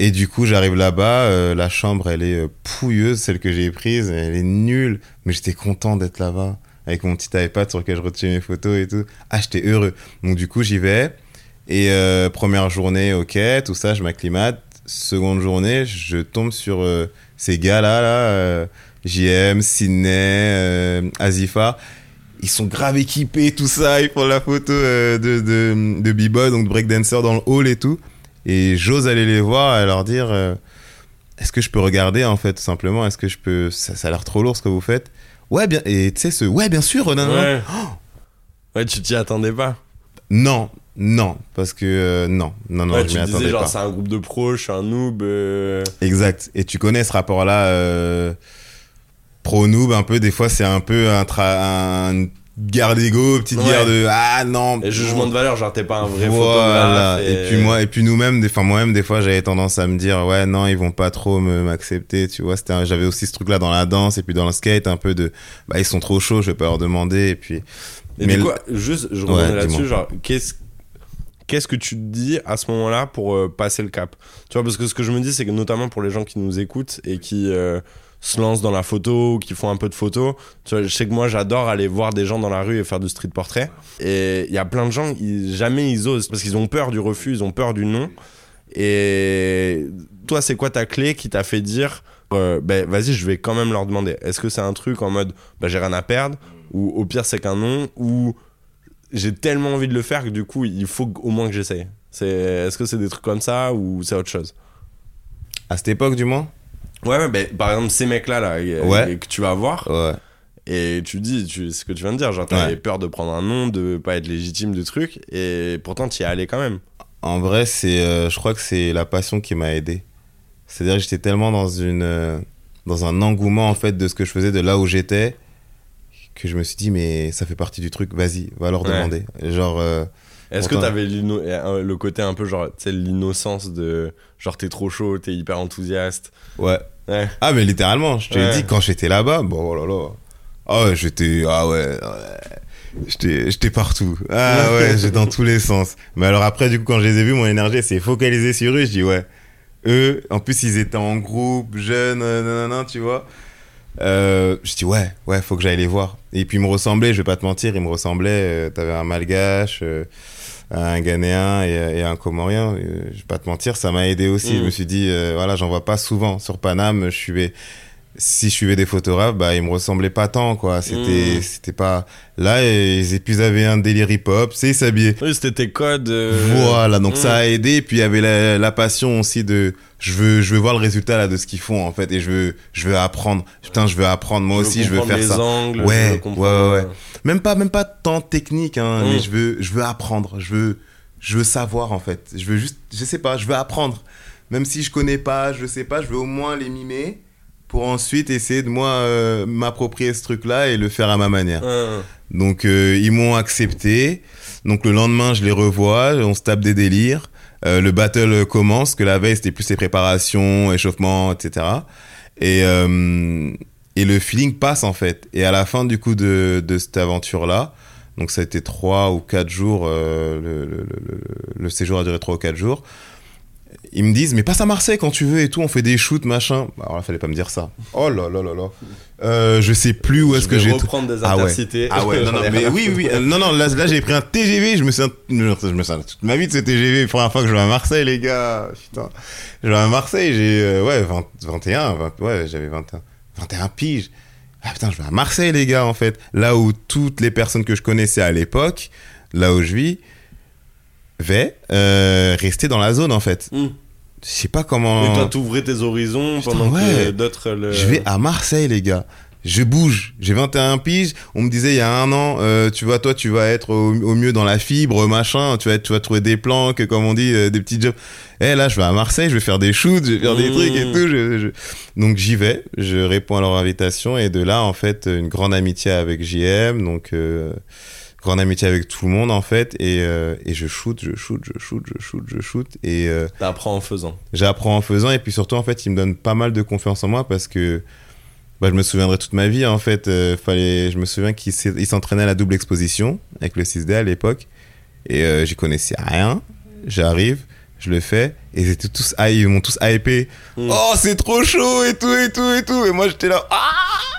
Et du coup, j'arrive là-bas, euh, la chambre, elle est euh, pouilleuse, celle que j'ai prise, elle est nulle, mais j'étais content d'être là-bas, avec mon petit iPad sur lequel je retiens mes photos et tout. Ah, j'étais heureux. Donc du coup, j'y vais. Et euh, première journée, ok, tout ça, je m'acclimate. Seconde journée, je tombe sur euh, ces gars-là, là, euh, JM, Sydney, euh, Azifa. Ils sont grave équipés, tout ça. Ils font la photo euh, de, de, de B-Boy, donc breakdancer dans le hall et tout. Et j'ose aller les voir et leur dire euh, Est-ce que je peux regarder, en fait, tout simplement? Est-ce que je peux. Ça, ça a l'air trop lourd ce que vous faites? Ouais, bien. Et tu sais, ce. Ouais, bien sûr, non, non, non.
Ouais. ouais, tu t'y attendais pas.
Non, non, parce que euh, non, non, non,
ouais,
je
disais genre
pas.
c'est un groupe de pros, je suis un noob. euh,
Exact. Et tu connais ce rapport-là, euh, pro-noob, un peu, des fois, c'est un peu un, tra- un guerre d'ego, petite
Ouais.
guerre de ah non.
Et jugement de valeur, genre t'es pas un vrai
voilà.
photographe.
Et... puis moi, et puis nous-mêmes, des, enfin moi-même, des fois, j'avais tendance à me dire ouais non, ils vont pas trop m'accepter, tu vois. C'était, j'avais aussi ce truc-là dans la danse et puis dans le skate, un peu de bah ils sont trop chauds, je vais pas leur demander. Et puis
Et
Mais
du coup, juste, je reviens
Ouais,
là-dessus, genre, qu'est-ce, qu'est-ce que tu te dis à ce moment-là pour euh, passer le cap? Tu vois, parce que ce que je me dis, c'est que notamment pour les gens qui nous écoutent et qui euh, se lancent dans la photo, qui font un peu de photo, tu je sais que moi j'adore aller voir des gens dans la rue et faire du street portrait. Et il y a plein de gens, jamais ils osent parce qu'ils ont peur du refus, ils ont peur du non. Et toi, c'est quoi ta clé qui t'a fait dire, euh, ben vas-y, je vais quand même leur demander? Est-ce que c'est un truc en mode, ben, j'ai rien à perdre Ou au pire, c'est qu'un non Ou j'ai tellement envie de le faire que du coup, il faut au moins que j'essaye? Est-ce que c'est des trucs comme ça ou c'est autre chose?
À cette époque, du moins?
Ouais, ben, par exemple, ces mecs-là là,
Ouais.
que tu vas voir,
Ouais.
et tu dis, tu, ce que tu viens de dire, genre t'avais
Ouais.
peur de prendre un nom, de pas être légitime de trucs, et pourtant t'y es allé quand même.
En vrai, c'est, euh, je crois que c'est la passion qui m'a aidé. C'est-à-dire que j'étais tellement dans une, euh, dans un engouement en fait de ce que je faisais, de là où j'étais, que je me suis dit mais ça fait partie du truc. Vas-y, va leur demander. Genre, euh,
Est-ce que t'avais le côté un peu genre, tu sais, l'innocence de genre t'es trop chaud, t'es hyper enthousiaste?
Ouais.
Ouais.
Ah mais littéralement, je te
Ouais.
l'ai dit quand j'étais là-bas, bon oh là là. Ah ouais, j'étais, ah ouais, ouais. J'étais, partout. Ah ouais, j'étais dans tous les sens. Mais alors après, du coup, quand je les ai vus, mon énergie s'est focalisée sur eux. Je dis ouais. Eux, en plus, ils étaient en groupe, jeunes, euh, nanana, tu vois. Euh, je dis ouais, ouais, faut que j'aille les voir. Et puis ils me ressemblaient, je vais pas te mentir, ils me ressemblaient. Euh, T'avais un malgache, euh, un ghanéen et, et un comorien. Euh, je vais pas te mentir, ça m'a aidé aussi.
Mm.
Je me suis dit, euh, voilà, j'en vois pas souvent sur Paname. Je suivais, si je suivais des photographes, bah ils me ressemblaient pas tant, quoi. C'était,
Mm.
c'était pas là. Et, puis ils avaient un délire hip-hop, c'est ils s'habillaient.
Oui, c'était tes codes. euh,
Voilà, donc
mm.
ça a aidé. Puis il y avait la, la passion aussi de, je veux, je veux voir le résultat là de ce qu'ils font en fait, et je veux, je veux apprendre. Putain, je veux apprendre moi aussi, je veux faire
les
ça.
angles,
Ouais,
je veux comprendre-
ouais, ouais, Même pas, même pas tant technique, hein,
Mm.
mais je veux, je veux apprendre. Je veux, je veux savoir en fait. Je veux juste, je sais pas, je veux apprendre. Même si je connais pas, je sais pas, je veux au moins les mimer pour ensuite essayer de moi euh, m'approprier ce truc-là et le faire à ma manière. Donc euh, ils m'ont accepté. Donc le lendemain, je les revois, on se tape des délires. Euh, le battle commence, que la veille c'était plus les préparations, échauffement, etc. Et, euh, et le feeling passe en fait. Et à la fin du coup de, de cette aventure-là, donc ça a été trois ou quatre jours, euh, le, le, le, le séjour a duré trois ou quatre jours. Ils me disent, mais passe à Marseille quand tu veux et tout, on fait des shoots, machin. Alors là, fallait pas me dire ça. Oh là là là là. Euh, je sais plus où est-ce
Je
que
vais
j'ai.
reprendre des
Ah ouais.
intercités.
Ah ouais, non, non, mais oui, oui, euh, non, non, là, là j'ai pris un TGV, je me souviens, je me toute ma vie de ce TGV, première fois que je vais à Marseille, les gars, putain. Je vais à Marseille, j'ai, euh, ouais, 20 21, 20 ouais, j'avais 21, 21 piges. Ah putain, je vais à Marseille, les gars, en fait. Là où toutes les personnes que je connaissais à l'époque, là où je vis, vais euh, rester dans la zone, en fait.
Mm.
Je sais pas comment.
Mais toi, t'ouvrais tes horizons
Putain,
pendant que d'autres. le-
Je vais à Marseille, les gars. Je bouge. J'ai 21 piges. On me disait il y a un an, euh, tu vois, toi, tu vas être au, au mieux dans la fibre, machin. Tu vas, être- tu vas trouver des planques, comme on dit, euh, des petits jobs. Eh, là, je vais à Marseille, je vais faire des shoots, je vais faire des
Mmh.
trucs et tout. Je- je- Donc, j'y vais. Je réponds à leur invitation. Et de là, en fait, une grande amitié avec JM. Donc, euh, grande amitié avec tout le monde, en fait. Et, et je shoot, je shoot, je shoot, je shoot, je shoot. Et,
T'apprends en faisant.
j'apprends en faisant et puis surtout en fait il me donne pas mal de confiance en moi parce que bah, je me souviendrai toute ma vie en fait. Euh, fallait je me souviens qu'il s'entraînait à la double exposition avec le 6D à l'époque. Et euh, j'y connaissais rien. J'arrive je le fais. Et ils étaient tous ils m'ont tous hypé.
Mm.
oh c'est trop chaud et tout et tout et tout. Et moi j'étais là ah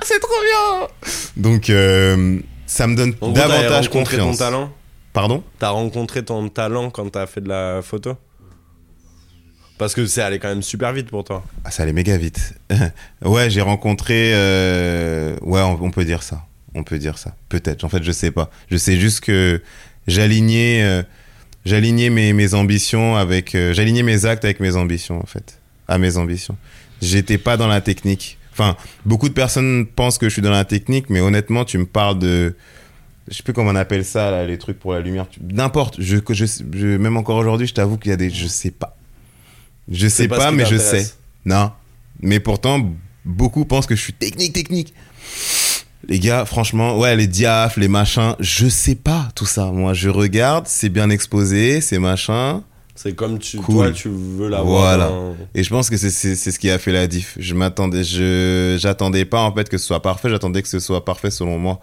c'est trop bien. Donc euh, ça me donne
En gros,
davantage
rencontré
confiance.
ton talent.
Pardon?
T'as rencontré ton talent quand t'as fait de la photo? Parce que c'est allé quand même super vite pour toi.
Ah, ça allait méga vite. ouais, j'ai rencontré. euh, Ouais, on, peut dire ça. On peut dire ça. Peut-être. En fait, je sais pas. Je sais juste que j'alignais, euh, j'alignais mes, mes ambitions avec, euh, j'alignais mes actes avec mes ambitions en fait, à mes ambitions. J'étais pas dans la technique. Enfin, beaucoup de personnes pensent que je suis dans la technique, mais honnêtement, tu me parles de, je sais plus comment on appelle ça les trucs pour la lumière. N'importe. Je, je- même encore aujourd'hui, je t'avoue qu'il y a des, je sais pas. Je sais
pas
mais je sais. Non. Mais pourtant, beaucoup pensent que je suis technique, technique. Les gars, franchement, ouais, les diaphes, les machins, je sais pas tout ça. Moi, je regarde, c'est bien exposé, c'est machin.
C'est comme tu,
Cool.
toi, tu veux l'avoir.
Voilà.
dans-
Et je pense que c'est ce qui a fait la diff. Je m'attendais, je j'attendais pas en fait que ce soit parfait. J'attendais que ce soit parfait selon moi,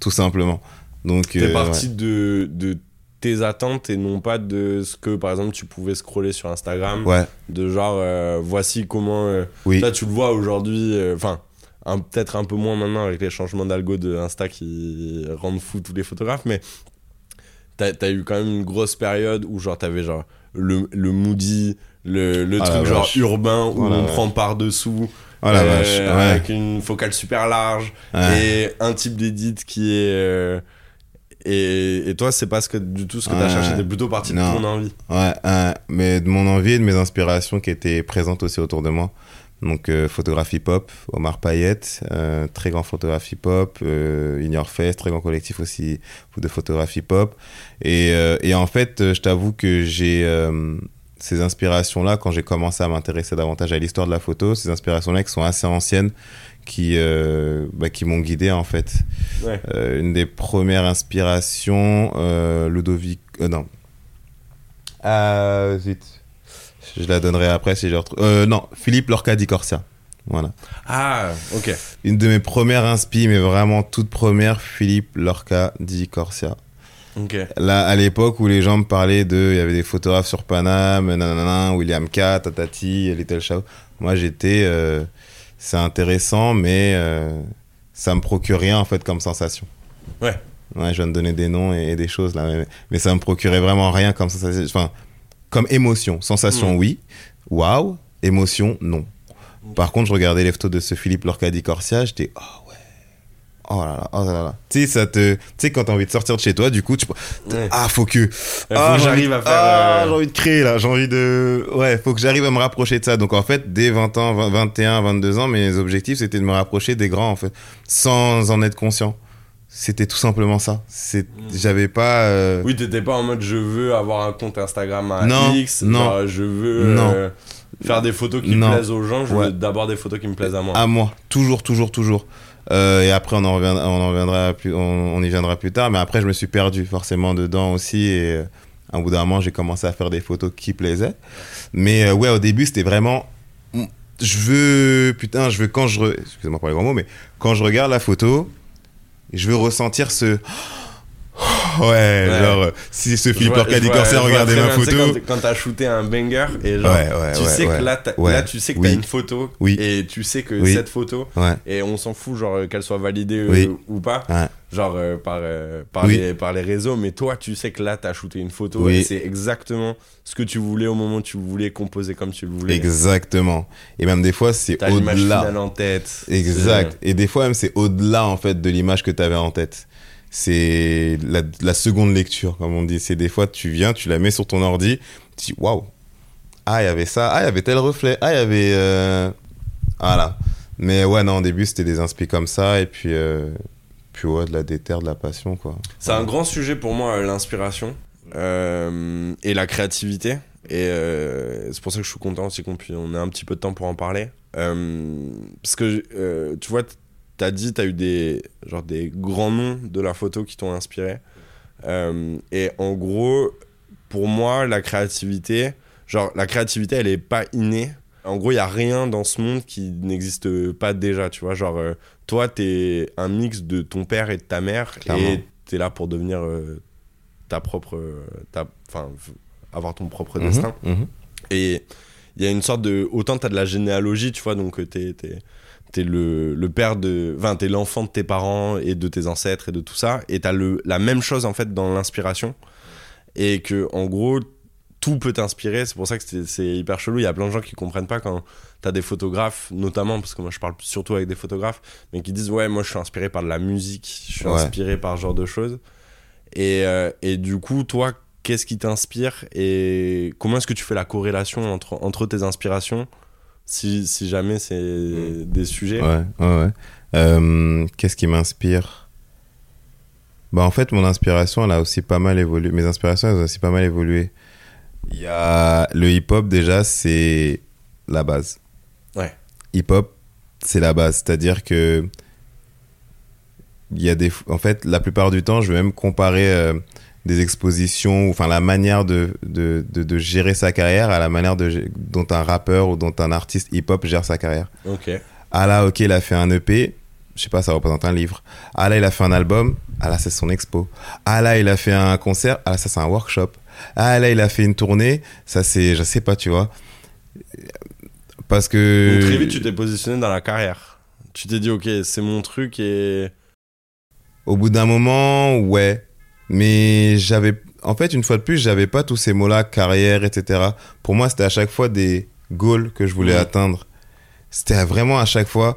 tout simplement. Donc
T'es
euh,
parti de, de tes attentes et non pas de ce que par exemple tu pouvais scroller sur Instagram
Ouais,
de genre euh, voici comment euh,
oui.
là tu le vois aujourd'hui euh, enfin un- peut-être un peu moins maintenant avec les changements d'algo de Insta qui rendent fou tous les photographes mais t'as as eu quand même une grosse période où genre t'avais genre le, le moody le, le
Ah,
truc genre urbain où
Oh,
on prend par dessous
Oh la vache, ouais.
avec une focale super large
Ouais.
et un type d'édit qui est euh, et, et toi c'est pas ce que du tout ce que t'as
Ouais.
cherché t'es plutôt parti de ton envie
Ouais, mais de mon envie et de mes inspirations qui étaient présentes aussi autour de moi. Donc, euh, photographie pop, Omar Payette, euh, très grand photographie pop, euh, In Your Face, très grand collectif aussi de photographie pop. Et, euh, et en fait, euh, je t'avoue que j'ai ces inspirations-là, quand j'ai commencé à m'intéresser davantage à l'histoire de la photo, ces inspirations-là qui sont assez anciennes, qui, euh, bah, qui m'ont guidé en fait.
ouais
Euh, une des premières inspirations, euh, Ludovic. non. Ah, zut. Je la donnerai après si je retrouve. Non, Philippe Lorca di Corsia. Voilà.
ah ok
Une de mes premières inspi, mais vraiment toute première, Philippe Lorca di Corsia.
ok
Là, à l'époque où les gens me parlaient de. Il y avait des photographes sur Paname, nanana, William K, Tatati, Little Shaw. Moi, j'étais. C'est intéressant, mais euh, ça me procure rien, en fait, comme sensation.
Ouais.
Ouais, je viens de donner des noms et, et des choses, là. Mais, mais ça me procurait vraiment rien comme sensation. Enfin, comme émotion. Sensation, oui. Waouh. Émotion, non. Par contre, je regardais les photos de ce Philippe Lorca di Corsia, j'étais. Oh. Oh là là, oh là là. Tu sais, ça te. Tu sais, quand t'as envie de sortir de chez toi, du coup, tu.
Ouais.
Ah, faut que.
Faut
Ah,
j'arrive à faire.
Ah,
euh,
j'ai envie de créer là, j'ai envie de. Ouais, faut que j'arrive à me rapprocher de ça. Donc en fait, dès 20 ans, 20 21, 22 ans, mes objectifs c'était de me rapprocher des grands en fait, sans en être conscient. C'était tout simplement ça. C'est, j'avais pas. euh,
Oui, t'étais pas en mode je veux avoir un compte Instagram à
Non,
X,
non.
genre, je veux
Non.
euh, faire des photos qui
Non.
plaisent aux gens, je
Ouais.
veux d'abord des photos qui me plaisent à moi.
À moi, toujours, toujours, toujours. Euh, et après, on en reviendra, on en reviendra plus, on, on y viendra plus tard. Mais après, je me suis perdu forcément dedans aussi. Et euh, un bout d'un moment, j'ai commencé à faire des photos qui plaisaient. Mais euh, ouais, au début, c'était vraiment. Je veux. Putain, je veux quand je. re- Excusez-moi pour les grands mots, mais quand je regarde la photo, je veux ressentir ce. Ouais,
Ouais.
genre, euh, si ce Philippe Lorca dit regardait
très
ma photo.
Quand, quand t'as shooté un banger et genre,
Ouais, ouais,
tu sais que là, là, tu sais que
Oui.
t'as une photo
Oui.
et tu sais que
Oui.
cette photo, et on s'en fout, genre, euh, qu'elle soit validée euh, ou pas, genre euh, par, euh, par, les, par les réseaux, mais toi, tu sais que là, t'as shooté une photo et c'est exactement ce que tu voulais au moment où tu voulais composer comme tu le voulais.
Exactement. Et même des fois, c'est au-delà.
en tête.
Exact. Et des fois même c'est au-delà en fait de l'image que tu avais en tête. C'est la, seconde lecture comme on dit. C'est des fois tu viens, tu la mets sur ton ordi, tu dis waouh. Ah, il y avait ça, ah, il y avait tel reflet, ah, il y avait euh, voilà. Mais ouais, non, au début c'était des inspi comme ça et puis euh, puis ouais, de la déterre, de la passion quoi.
C'est un grand sujet pour moi, euh, l'inspiration euh, et la créativité. Et euh, c'est pour ça que je suis content aussi qu'on ait un petit peu de temps pour en parler. Parce que tu vois, t'as dit, t'as eu des, genre des grands noms de la photo qui t'ont inspiré. Euh, et en gros, pour moi, la créativité, genre la créativité, elle est pas innée. En gros, il y a rien dans ce monde qui n'existe pas déjà, tu vois. Genre, euh, toi, t'es un mix de ton père et de ta mère,
Clairement.
et t'es là pour devenir euh, ta propre, enfin, avoir ton propre
Mhm,
destin.
mhm.
Et il y a une sorte de. Autant t'as de la généalogie, tu vois, donc t'es, t'es, le, le père de. Enfin, t'es l'enfant de tes parents et de tes ancêtres et de tout ça. Et t'as le, la même chose, en fait, dans l'inspiration. Et que, en gros, tout peut t'inspirer. C'est pour ça que c'est, c'est hyper chelou. Il y a plein de gens qui comprennent pas quand t'as des photographes, notamment, parce que moi je parle surtout avec des photographes, mais qui disent Ouais, moi je suis inspiré par de la musique, je suis
Ouais.
inspiré par ce genre de choses. Et, euh, et du coup, toi, qu'est-ce qui t'inspire et comment est-ce que tu fais la corrélation entre, entre tes inspirations si, si jamais c'est des sujets
Ouais, ouais, ouais. Euh, Qu'est-ce qui m'inspire? Bah en fait, mon inspiration, elle a aussi pas mal évolué. Mes inspirations, elles ont aussi pas mal évolué. Il y a le hip-hop déjà, c'est la base.
Ouais.
Hip-hop, c'est la base. C'est-à-dire que il y a des, en fait, la plupart du temps, je vais même comparer euh, des expositions, ou, enfin la manière de, de, de, de gérer sa carrière à la manière de, dont un rappeur ou dont un artiste hip-hop gère sa carrière
Ok.
ah là ok il a fait un EP je sais pas, ça représente un livre. Ah là, il a fait un album. Ah là, c'est son expo. Ah là, il a fait un concert. Ah là, ça, c'est un workshop. Ah là, il a fait une tournée. Ça, c'est, je sais pas, tu vois. Parce que.
Donc, très vite, tu t'es positionné dans la carrière. Tu t'es dit, ok, c'est mon truc et.
Au bout d'un moment, ouais. Mais j'avais. En fait, une fois de plus, j'avais pas tous ces mots-là, carrière, etc. Pour moi, c'était à chaque fois des goals que je voulais atteindre. C'était vraiment à chaque fois.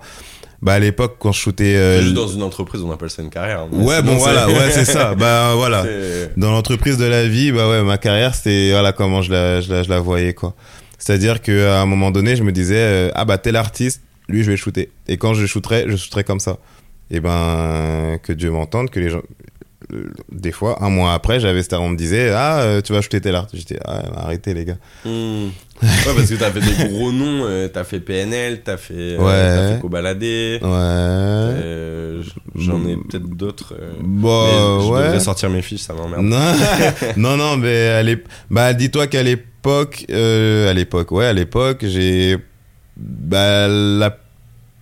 Bah, à l'époque, quand je shootais. euh,
Juste dans une entreprise, on appelle ça une carrière.
Ouais, bon,
c'est-
voilà, ouais, c'est ça. Bah, voilà.
c'est-
Dans l'entreprise de la vie, bah ouais, ma carrière, c'était voilà comment je la, je la, je la voyais, quoi. C'est-à-dire qu'à un moment donné, je me disais, euh, ah bah tel artiste, lui, je vais shooter. Et quand je shooterai, je shooterai comme ça. Et ben, que Dieu m'entende, que les gens. Euh, Des fois, un mois après, j'avais Star, on me disait, ah, euh, tu vas shooter tel artiste. J'étais, ah, arrêtez, les gars.
Hmm. Ouais, parce que t'as fait des gros noms, euh, t'as fait PNL, t'as fait, euh,
Ouais.
t'as fait Cobaladé.
Ouais.
euh, J'en ai peut-être d'autres. euh,
Bon,
mais je
ouais.
devrais sortir mes fiches, ça m'emmerde.
Non, non, non, mais à l'ép- bah, dis-toi qu'à l'époque, euh, à l'époque, ouais, à l'époque, j'ai bah, la...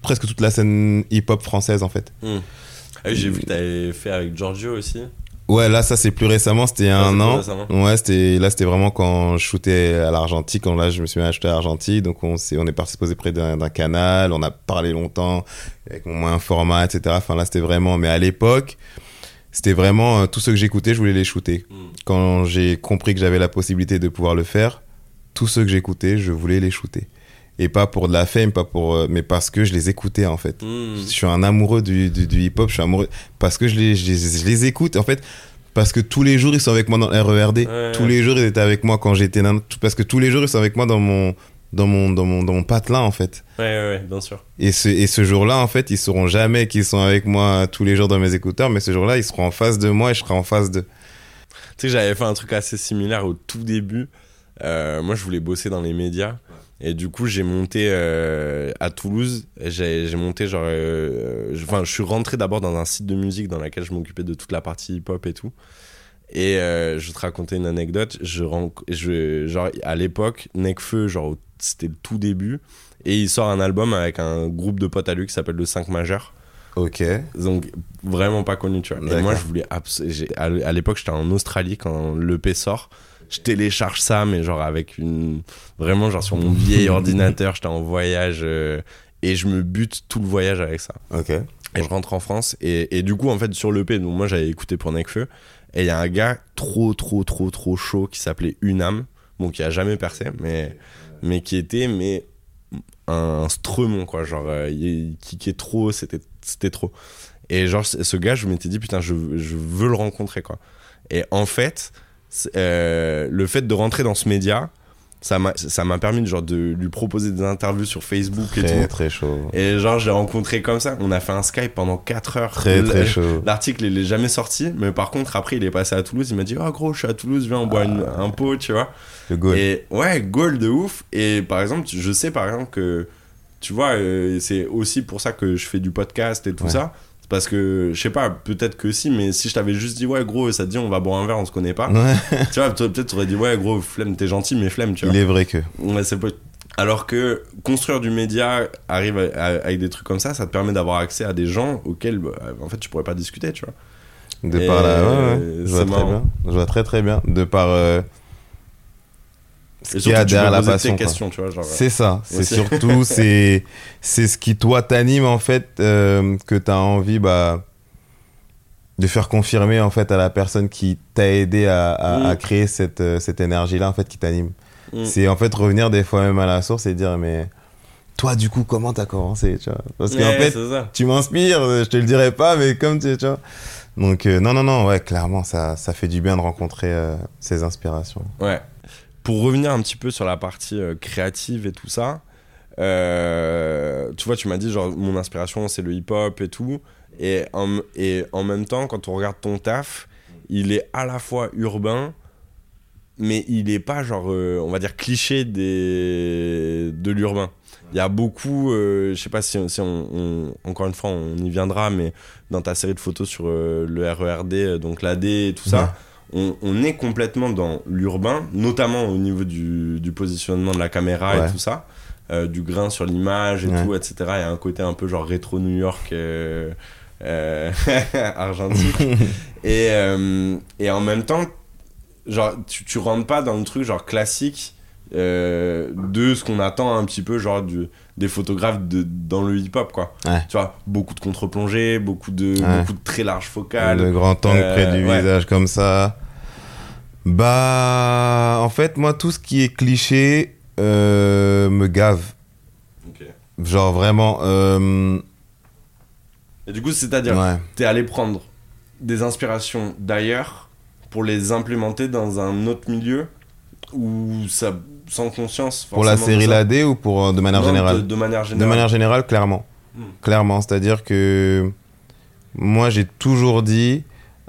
presque toute la scène hip-hop française en fait.
Hmm. Ah oui, j'ai vu que t'avais fait avec Giorgio aussi.
Ouais, là, ça c'est plus récemment, c'était
Ah,
un an. Ouais, c'était là, c'était vraiment quand je shootais à l'Argentique, quand là, je me suis mis à shooter à l'Argentique, donc on s'est, on est parti se poser près d'un d'un canal, on a parlé longtemps avec mon moyen format, etc. Enfin là, c'était vraiment, mais à l'époque, c'était vraiment euh, tout ce que j'écoutais, je voulais les shooter.
Hmm.
quand j'ai compris que j'avais la possibilité de pouvoir le faire, tous ceux que j'écoutais, je voulais les shooter. Et pas pour de la fame, pas pour, euh, mais parce que je les écoutais en fait.
Hmm.
Je suis un amoureux du, du, du hip-hop, je suis amoureux parce que je les, je les, je les écoute en fait. Parce que tous les jours ils sont avec moi dans le RERD.
Ouais.
Tous les jours ils étaient avec moi quand j'étais Parce que tous les jours ils sont avec moi dans mon, dans mon, dans mon, dans mon patelin en fait.
Ouais, ouais, ouais, bien sûr.
Et ce, et ce jour-là, en fait, ils sauront jamais qu'ils sont avec moi tous les jours dans mes écouteurs, mais ce jour-là, ils seront en face de moi et je serai en face d'eux.
Tu sais j'avais fait un truc assez similaire au tout début. Euh, moi, je voulais bosser dans les médias. Et du coup, j'ai monté euh, à Toulouse. J'ai monté genre. euh, je- Enfin, je suis rentré d'abord dans un site de musique dans lequel je m'occupais de toute la partie hip-hop et tout. Et euh, je vais te raconter une anecdote. Je, je genre à l'époque, Necfeu, genre c'était le tout début, et il sort un album avec un groupe de potes à lui qui s'appelle le 5 majeur.
Ok.
Donc vraiment pas connu, tu vois. Et moi, je voulais à l'époque, j'étais en Australie quand l'EP sort. Je télécharge ça, mais genre avec une vraiment genre sur mon vieil ordinateur, j'étais en voyage euh, et je me bute tout le voyage avec ça.
Ok.
Et je rentre en France et, et du coup en fait sur l'EP, donc moi j'avais écouté pour Necfeu et il y a un gars trop trop trop trop chaud qui s'appelait Unam, bon qui a jamais percé, mais mais qui était mais un stremon quoi, genre euh, il kickait trop, c'était c'était trop. Et genre ce gars, je m'étais dit putain, je, je veux le rencontrer quoi. Et en fait, euh, le fait de rentrer dans ce média, ça m'a permis de, genre de lui proposer des interviews sur Facebook et tout.
très chaud.
Et genre, je l'ai rencontré comme ça. On a fait un Skype pendant 4 heures.
Très, très chaud.
L'article, il est jamais sorti. Mais par contre, après, il est passé à Toulouse. Il m'a dit, oh gros, je suis à Toulouse, viens, on boit une- un pot, tu vois.
Le goal.
Et ouais, goal de ouf. Et par exemple, je sais par exemple que, tu vois, euh, c'est aussi pour ça que je fais du podcast et tout
Ouais.
ça. C'est parce que, je sais pas, peut-être que si, mais si je t'avais juste dit, ouais, gros, ça te dit, on va boire un verre, on se connaît pas.
Ouais,
tu vois, peut-être tu aurais dit, ouais, gros, flemme, t'es gentil, mais flemme, tu vois.
il est vrai que.
Ouais, c'est pas- Alors que construire du média arrive à- à- avec des trucs comme ça, ça te permet d'avoir accès à des gens auxquels bah, en fait tu pourrais pas discuter, tu vois.
De
Et
par la. Ouais, ouais. Je vois très bien. Je vois très, très bien. De par. euh, ce
Et
qu'il y a
tu
derrière la passion.
tu genre.
C'est ça. C'est surtout. c'est c'est ce qui, toi, t'anime, en fait, euh, que t'as envie, bah. De faire confirmer en fait à la personne qui t'a aidé à, à-
Mm.
à créer cette, euh, cette énergie-là en fait qui t'anime.
Mm.
C'est en fait revenir des fois même à la source et dire mais toi du coup comment t'as commencé tu vois? Parce qu'en
Ouais,
fait tu m'inspires, euh, je te le dirai pas, mais comme tu, tu vois. Donc, euh, non, non, non, ouais, clairement, ça, ça fait du bien de rencontrer euh, ces inspirations.
Ouais. Pour revenir un petit peu sur la partie euh, créative et tout ça, euh, tu vois, tu m'as dit genre mon inspiration c'est le hip-hop et tout, et en, même temps, quand on regarde ton taf, il est à la fois urbain, mais il est pas genre, euh, on va dire cliché des de l'urbain. Il y a beaucoup, euh, je sais pas si, on, encore une fois on y viendra, mais dans ta série de photos sur le RERD, donc l'AD et tout ça, on, on est complètement dans l'urbain, notamment au niveau du, du positionnement de la caméra
Ouais.
et tout ça. euh, du grain sur l'image et
Ouais.
tout, etc. Il y a un côté un peu genre rétro New York. euh, euh, argentique et, euh, et en même temps genre tu, tu rentres pas dans le truc genre classique euh, de ce qu'on attend un petit peu genre du, des photographes de, dans le hip hop quoi
Ouais.
tu vois beaucoup de contre-plongées beaucoup de
Ouais.
beaucoup de très larges focales
Le grand angle
Euh,
près du
ouais.
visage comme ça. Bah, en fait, moi, tout ce qui est cliché euh, me gave. Genre vraiment.
et du coup c'est à dire t'es allé prendre des inspirations d'ailleurs pour les implémenter dans un autre milieu ou ça sans conscience
Pour la
de
série Ladé ou pour euh, de manière
Non,
générale
de, de manière
De
générale
manière générale, clairement.
Hmm.
Clairement, c'est-à-dire que moi j'ai toujours dit,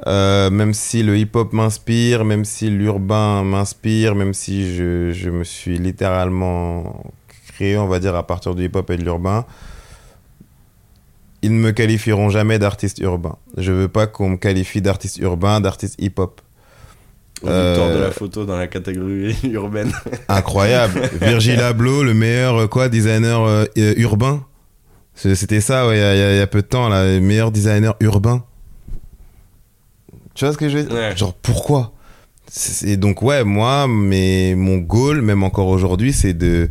euh, même si le hip-hop m'inspire, même si l'urbain m'inspire, même si je, je me suis littéralement créé, on va dire, à partir du hip-hop et de l'urbain, ils ne me qualifieront jamais d'artiste urbain. Je veux pas qu'on me qualifie d'artiste urbain, d'artiste hip-hop.
Victoire de
Euh,
la photo dans la catégorie urbaine.
Incroyable. Virgil Abloh, le meilleur euh, quoi designer euh, euh, urbain? C'était ça, ouais, il y, a- il y y a peu de temps, là, le meilleur designer urbain. Tu vois ce que je veux dire?
Ouais.
Genre pourquoi? C'est- donc ouais, moi, mais mon goal, même encore aujourd'hui, c'est de,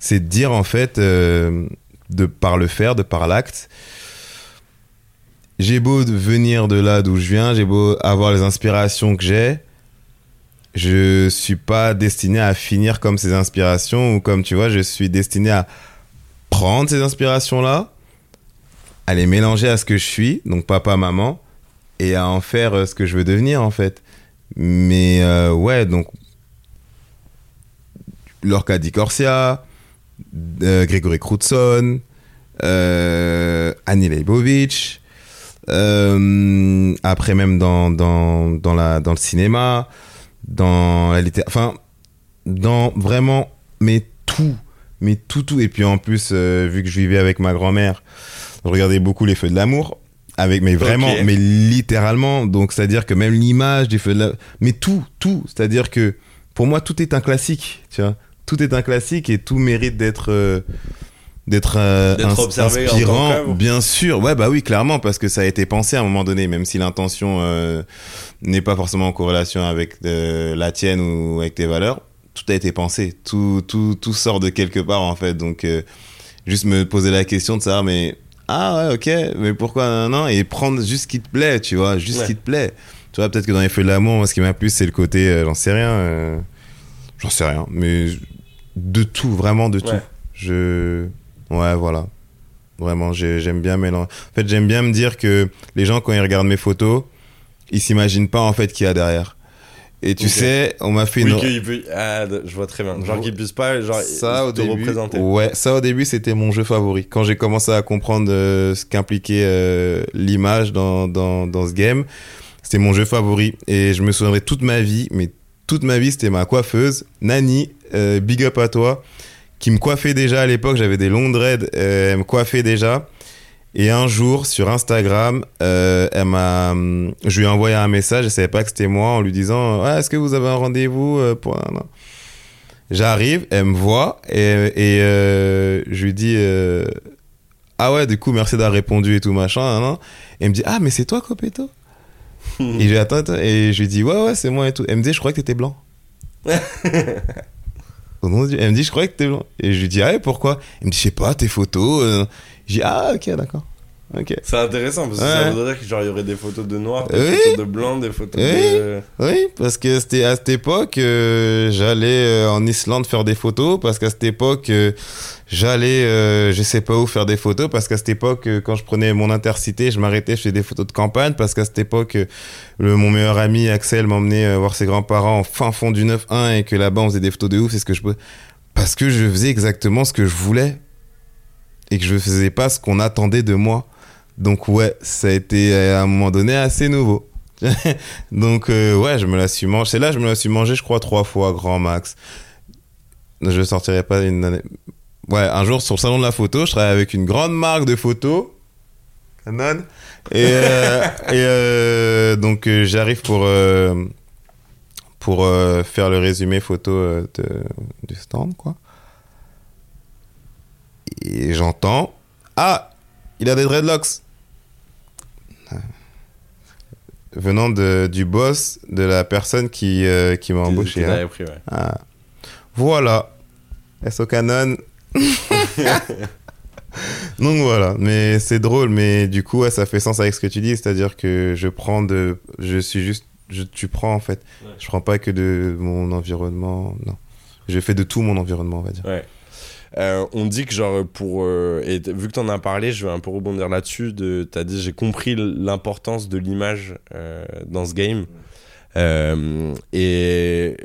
c'est de dire en fait, euh, de par le faire, de par l'acte. J'ai beau de venir de là d'où je viens, j'ai beau avoir les inspirations que j'ai, je suis pas destiné à finir comme ces inspirations ou comme tu vois, je suis destiné à prendre ces inspirations-là, à les mélanger à ce que je suis, donc papa, maman, et à en faire euh, ce que je veux devenir en fait. Mais euh, ouais, donc Lorca Di Corsia, euh, Grégory euh, Annie Leibovitch, après même dans, dans, dans, la, dans le cinéma, dans la littérature, enfin, dans vraiment, mais tout, mais tout, tout. Et puis en plus, euh, vu que je vivais avec ma grand-mère, je regardais beaucoup Les Feux de l'amour. Avec, mais vraiment, mais littéralement. Donc, c'est-à-dire que même l'image des Feux de l'amour, mais tout, tout. C'est-à-dire que pour moi, tout est un classique, tu vois. Tout est un classique et tout mérite d'être, euh, d'être, euh,
en
inspirant.
qu'œuvre.
bien sûr. Ouais, bah oui, clairement, parce que ça a été pensé à un moment donné, même si l'intention, euh, n'est pas forcément en corrélation avec euh, la tienne ou avec tes valeurs. Tout a été pensé, tout, tout, tout sort de quelque part en fait. Donc, euh, juste me poser la question de savoir, mais ah ouais, ok, mais pourquoi non, non, et prendre juste ce qui te plaît, tu vois, juste ce qui te plaît. Tu vois, peut-être que dans les feux de l'amour, ce qui m'a plu, c'est le côté, j'en sais rien, j'en sais rien, mais de tout, vraiment de tout.
Ouais.
Je, ouais, voilà. Vraiment, j'ai- j'aime bien mélanger. En fait, j'aime bien me dire que les gens, quand ils regardent mes photos, ils s'imaginent pas en fait qu'il y a derrière. Et tu sais, on m'a fait
Oui,
une.
qu'il peut... ah, je vois très bien. Genre
Je-
qu'il puisse pas genre,
ça au
te
début,
représenter.
ouais, ça au début c'était mon jeu favori. Quand j'ai commencé à comprendre euh, ce qu'impliquait euh, l'image dans, dans, dans ce game, c'était mon jeu favori. Et je me souviendrai toute ma vie, mais toute ma vie c'était ma coiffeuse, Nani, euh, big up à toi, qui me coiffait déjà à l'époque, j'avais des longs dreads, euh, elle me coiffait déjà. Et un jour, sur Instagram, euh, elle m'a, hum, je lui ai envoyé un message, elle savait pas que c'était moi, en lui disant, ouais, est-ce que vous avez un rendez-vous euh, pour J'arrive, elle me voit et, et euh, je lui dis, euh, ah ouais, du coup, merci d'avoir répondu et tout machin. nan, nan. Et elle me dit, ah mais c'est toi Copeto? Et je lui dis, attends, et je lui dis, ouais ouais, c'est moi et tout. Elle me dit, je croyais que t'étais blanc. Elle me dit, je croyais que t'étais blanc. Et je lui dis, ah ouais, pourquoi? Elle me dit, je sais pas, tes photos. euh. Dis, ah ok, d'accord. Ok.
C'est intéressant parce que
Ouais.
ça voudrait dire qu'il genre, il y aurait des photos de noir, des
Oui.
photos de blanc, des photos
Oui.
de.
Oui, parce que c'était à cette époque, euh, j'allais euh, en Islande faire des photos, parce qu'à cette époque, euh, j'allais, je sais pas où faire des photos, parce qu'à cette époque, quand je prenais mon intercité, je m'arrêtais, je faisais des photos de campagne, parce qu'à cette époque, le, mon meilleur ami Axel m'emmenait voir ses grands-parents en fin fond du 9-1 et que là-bas on faisait des photos de ouf, c'est ce que je peux. Parce que je faisais exactement ce que je voulais et que je faisais pas ce qu'on attendait de moi. Donc ouais, ça a été euh, à un moment donné assez nouveau. Donc euh, ouais, je me la suis mangé. C'est là, je me la suis mangé, je crois, trois fois, grand max. Je sortirai pas une année. Ouais, un jour sur le salon de la photo, je travaillais avec une grande marque de photos, Canon, et, euh, et euh, donc j'arrive pour pour faire le résumé photo de- du stand, quoi. Et j'entends Ah, il a des dreadlocks. Venant de, du boss de la personne qui, euh, qui m'a embauché.
qui
hein.
pris, ouais.
Ah. Voilà. SO Canon? Donc voilà, mais c'est drôle, mais du coup, ouais, ça fait sens avec ce que tu dis, c'est-à-dire que je prends de. Je suis juste. Je, tu prends en fait.
Ouais.
Je prends pas que de mon environnement, non. Je fais de tout mon environnement, on va dire.
Ouais. Euh, on dit que genre pour euh, et vu que t'en as parlé, je vais un peu rebondir là-dessus. De t'as dit j'ai compris l'importance de l'image euh, dans ce game. Et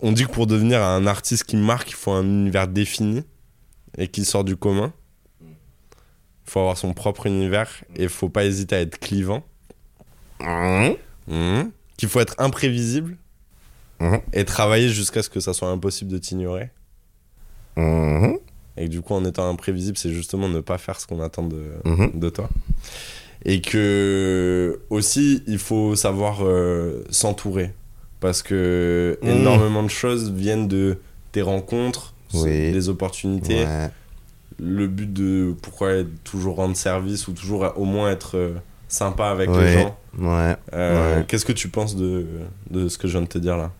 on dit que pour devenir un artiste qui marque, il faut un univers défini et qui sort du commun. Il faut avoir son propre univers et il faut pas hésiter à être clivant.
Mmh.
Mhm. Qu'il faut être imprévisible
Mhm.
et travailler jusqu'à ce que ça soit impossible de t'ignorer.
Mhm.
Et du coup, en étant imprévisible, c'est justement ne pas faire ce qu'on attend de,
Mhm.
de toi. Et que aussi, il faut savoir euh, s'entourer. Parce que
Mhm.
énormément de choses viennent de tes rencontres,
Oui.
des opportunités.
Ouais.
Le but de pourquoi être toujours rendre service ou toujours au moins être euh, sympa avec
Ouais.
les gens.
Ouais.
Euh. Qu'est-ce que tu penses de, de ce que je viens de te dire là?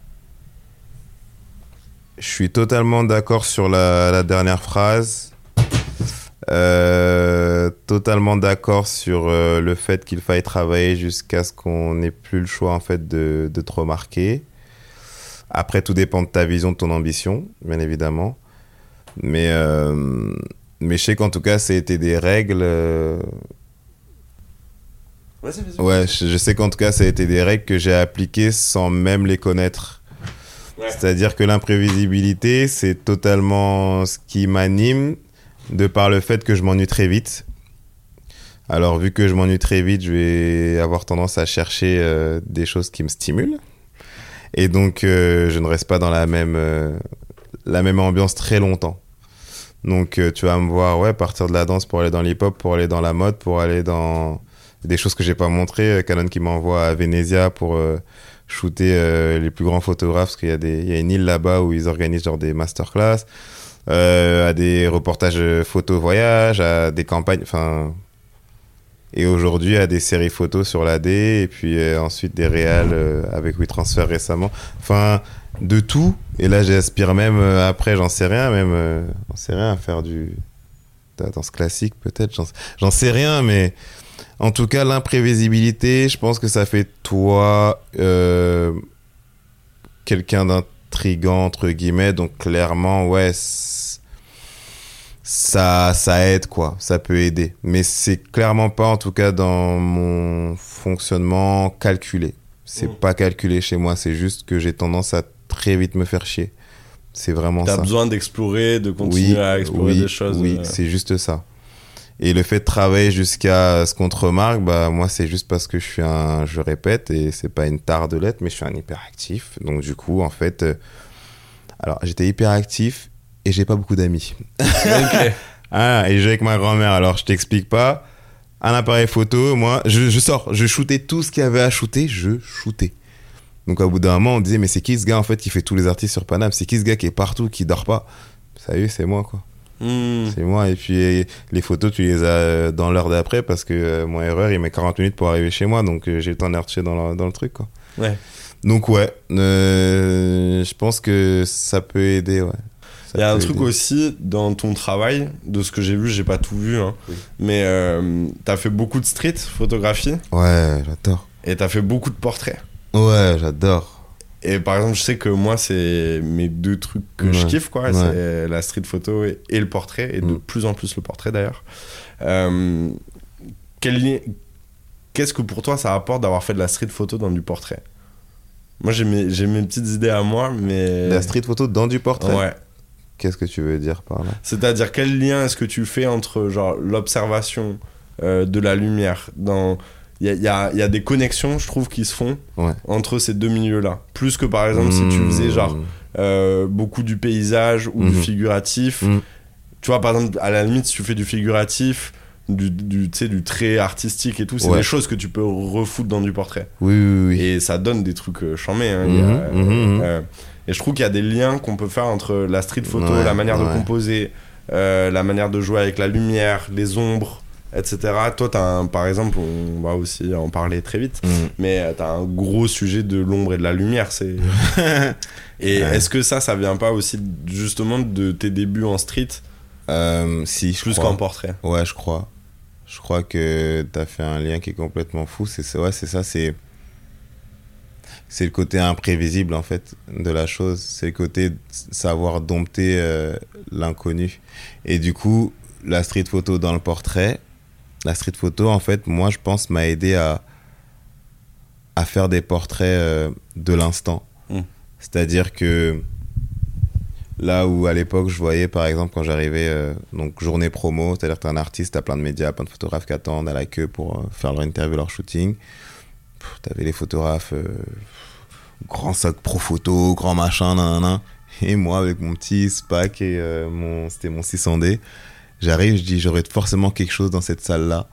Je suis totalement d'accord sur la, la dernière phrase. Euh, totalement d'accord sur euh, le fait qu'il faille travailler jusqu'à ce qu'on n'ait plus le choix en fait de, de te remarquer. Après, tout dépend de ta vision, de ton ambition, bien évidemment. Mais, euh, mais je sais qu'en tout cas, c'était des règles. euh,
Vas-y, vas-y.
Ouais, je, je sais qu'en tout cas, ça a été des règles que j'ai appliquées sans même les connaître. C'est-à-dire que l'imprévisibilité, c'est totalement ce qui m'anime de par le fait que je m'ennuie très vite. Alors, vu que je m'ennuie très vite, je vais avoir tendance à chercher euh, des choses qui me stimulent. Et donc, euh, je ne reste pas dans la même, euh, ambiance très longtemps. Donc, tu vas me voir ouais, partir de la danse pour aller dans l'hip-hop, pour aller dans la mode, pour aller dans des choses que j'ai pas montrées. Canon qui m'envoie à Venezia pour shooter euh, les plus grands photographes, parce qu'il y, a des- il y a une île là-bas où ils organisent genre des masterclass, euh, à des reportages photo voyage, à des campagnes, enfin... Et aujourd'hui, à des séries photos sur l'AD, et puis euh, ensuite des réals euh, avec WeTransfer récemment. Enfin, de tout. Et là, j'aspire même, euh, après, j'en sais rien, même, euh, j'en sais rien, à faire du... la danse classique, peut-être, j'en sais rien, mais... En tout cas, l'imprévisibilité, je pense que ça fait toi euh, quelqu'un d'intrigant, entre guillemets. Donc, clairement, ouais, ça, ça aide, quoi. Ça peut aider. Mais c'est clairement pas, en tout cas, dans mon fonctionnement calculé. C'est
Mm.
pas calculé chez moi. C'est juste que j'ai tendance à très vite me faire chier. C'est vraiment
T'as
ça.
besoin d'explorer, de continuer à explorer
oui,
des choses.
Oui,
euh,
c'est juste ça. Et le fait de travailler jusqu'à ce qu'on te remarque, bah moi c'est juste parce que je suis un, je répète et c'est pas une tare de l'être, mais je suis un hyperactif. Donc du coup en fait, euh, alors j'étais hyperactif et j'ai pas beaucoup d'amis.
ok.
Ah et je vais avec ma grand-mère. Alors je t'explique pas. Un appareil photo, moi je, je sors, je shootais tout ce qu'il y avait à shooter, je shootais. Donc au bout d'un moment on disait mais c'est qui ce gars? En fait qui fait tous les artistes sur Paname, c'est qui ce gars qui est partout, qui dort pas? Ça y est, c'est moi quoi.
Hmm.
C'est moi. Et puis les photos, tu les as euh, dans l'heure d'après parce que euh, mon erreur, il met 40 minutes pour arriver chez moi. Donc euh, j'ai le temps d'archer dans, le- dans le truc. Quoi.
Ouais.
Donc ouais, euh, je pense que ça peut aider. Ouais. Ça
Il y a un truc
aider.
aussi dans ton travail, de ce que j'ai vu, j'ai pas tout vu, hein,
Oui.
mais euh, t'as fait beaucoup de street photographie
Ouais, j'adore.
et t'as fait beaucoup de portraits.
Ouais, j'adore.
Et par exemple, je sais que moi, c'est mes deux trucs que je kiffe, quoi.
Ouais.
C'est la street photo et, et le portrait, et de
Mm.
plus en plus le portrait d'ailleurs. Euh, Qu'est-ce que pour toi ça apporte d'avoir fait de la street photo dans du portrait? Moi, j'ai mes, mes petites idées à moi, mais.
La street photo dans du portrait?
Ouais.
Qu'est-ce que tu veux dire par là?
C'est-à-dire, quel lien est-ce que tu fais entre genre l'observation euh, de la lumière dans il y a, il y a- il y a des connexions, je trouve, qui se font
Ouais.
entre ces deux milieux-là. Plus que par exemple si tu
Mmh.
faisais genre euh, beaucoup du paysage ou du
Mhm.
figuratif.
Mhm.
Tu vois, par exemple, à la limite, si tu fais du figuratif, du, du, du trait artistique et tout, c'est
Ouais.
des choses que tu peux refoutre dans du portrait.
Oui, oui, oui.
Et ça donne des trucs euh, chambés. hein. A,
mhm.
euh, et je trouve qu'il y a des liens qu'on peut faire entre la street photo,
Ouais,
la manière de composer, euh, la manière de jouer avec la lumière, les ombres, etc. Toi, as un, par exemple, on va aussi en parler très vite,
Mm.
mais tu as un gros sujet de l'ombre et de la lumière. C'est... et
Ouais.
est-ce que ça, ça vient pas aussi justement de tes débuts en street,
Euh, si, je
plus qu'en portrait
Ouais, je crois. Je crois que t'as fait un lien qui est complètement fou. C'est ouais, c'est ça, c'est. C'est le côté imprévisible, en fait, de la chose. C'est le côté de savoir dompter euh, l'inconnu. Et du coup, la street photo dans le portrait, la street photo, en fait, moi, je pense, m'a aidé à, à faire des portraits euh, de l'instant.
Mm.
C'est-à-dire que là où à l'époque je voyais par exemple quand j'arrivais euh, donc journée promo c'est à dire que t'es un artiste t'as plein de médias plein de photographes qui attendent à la queue pour euh, faire leur interview leur shooting t'avais les photographes grand sac pro photo grand machin nanana. et moi avec mon petit spack et mon c'était mon 600D j'arrive je dis j'aurais forcément quelque chose dans cette salle là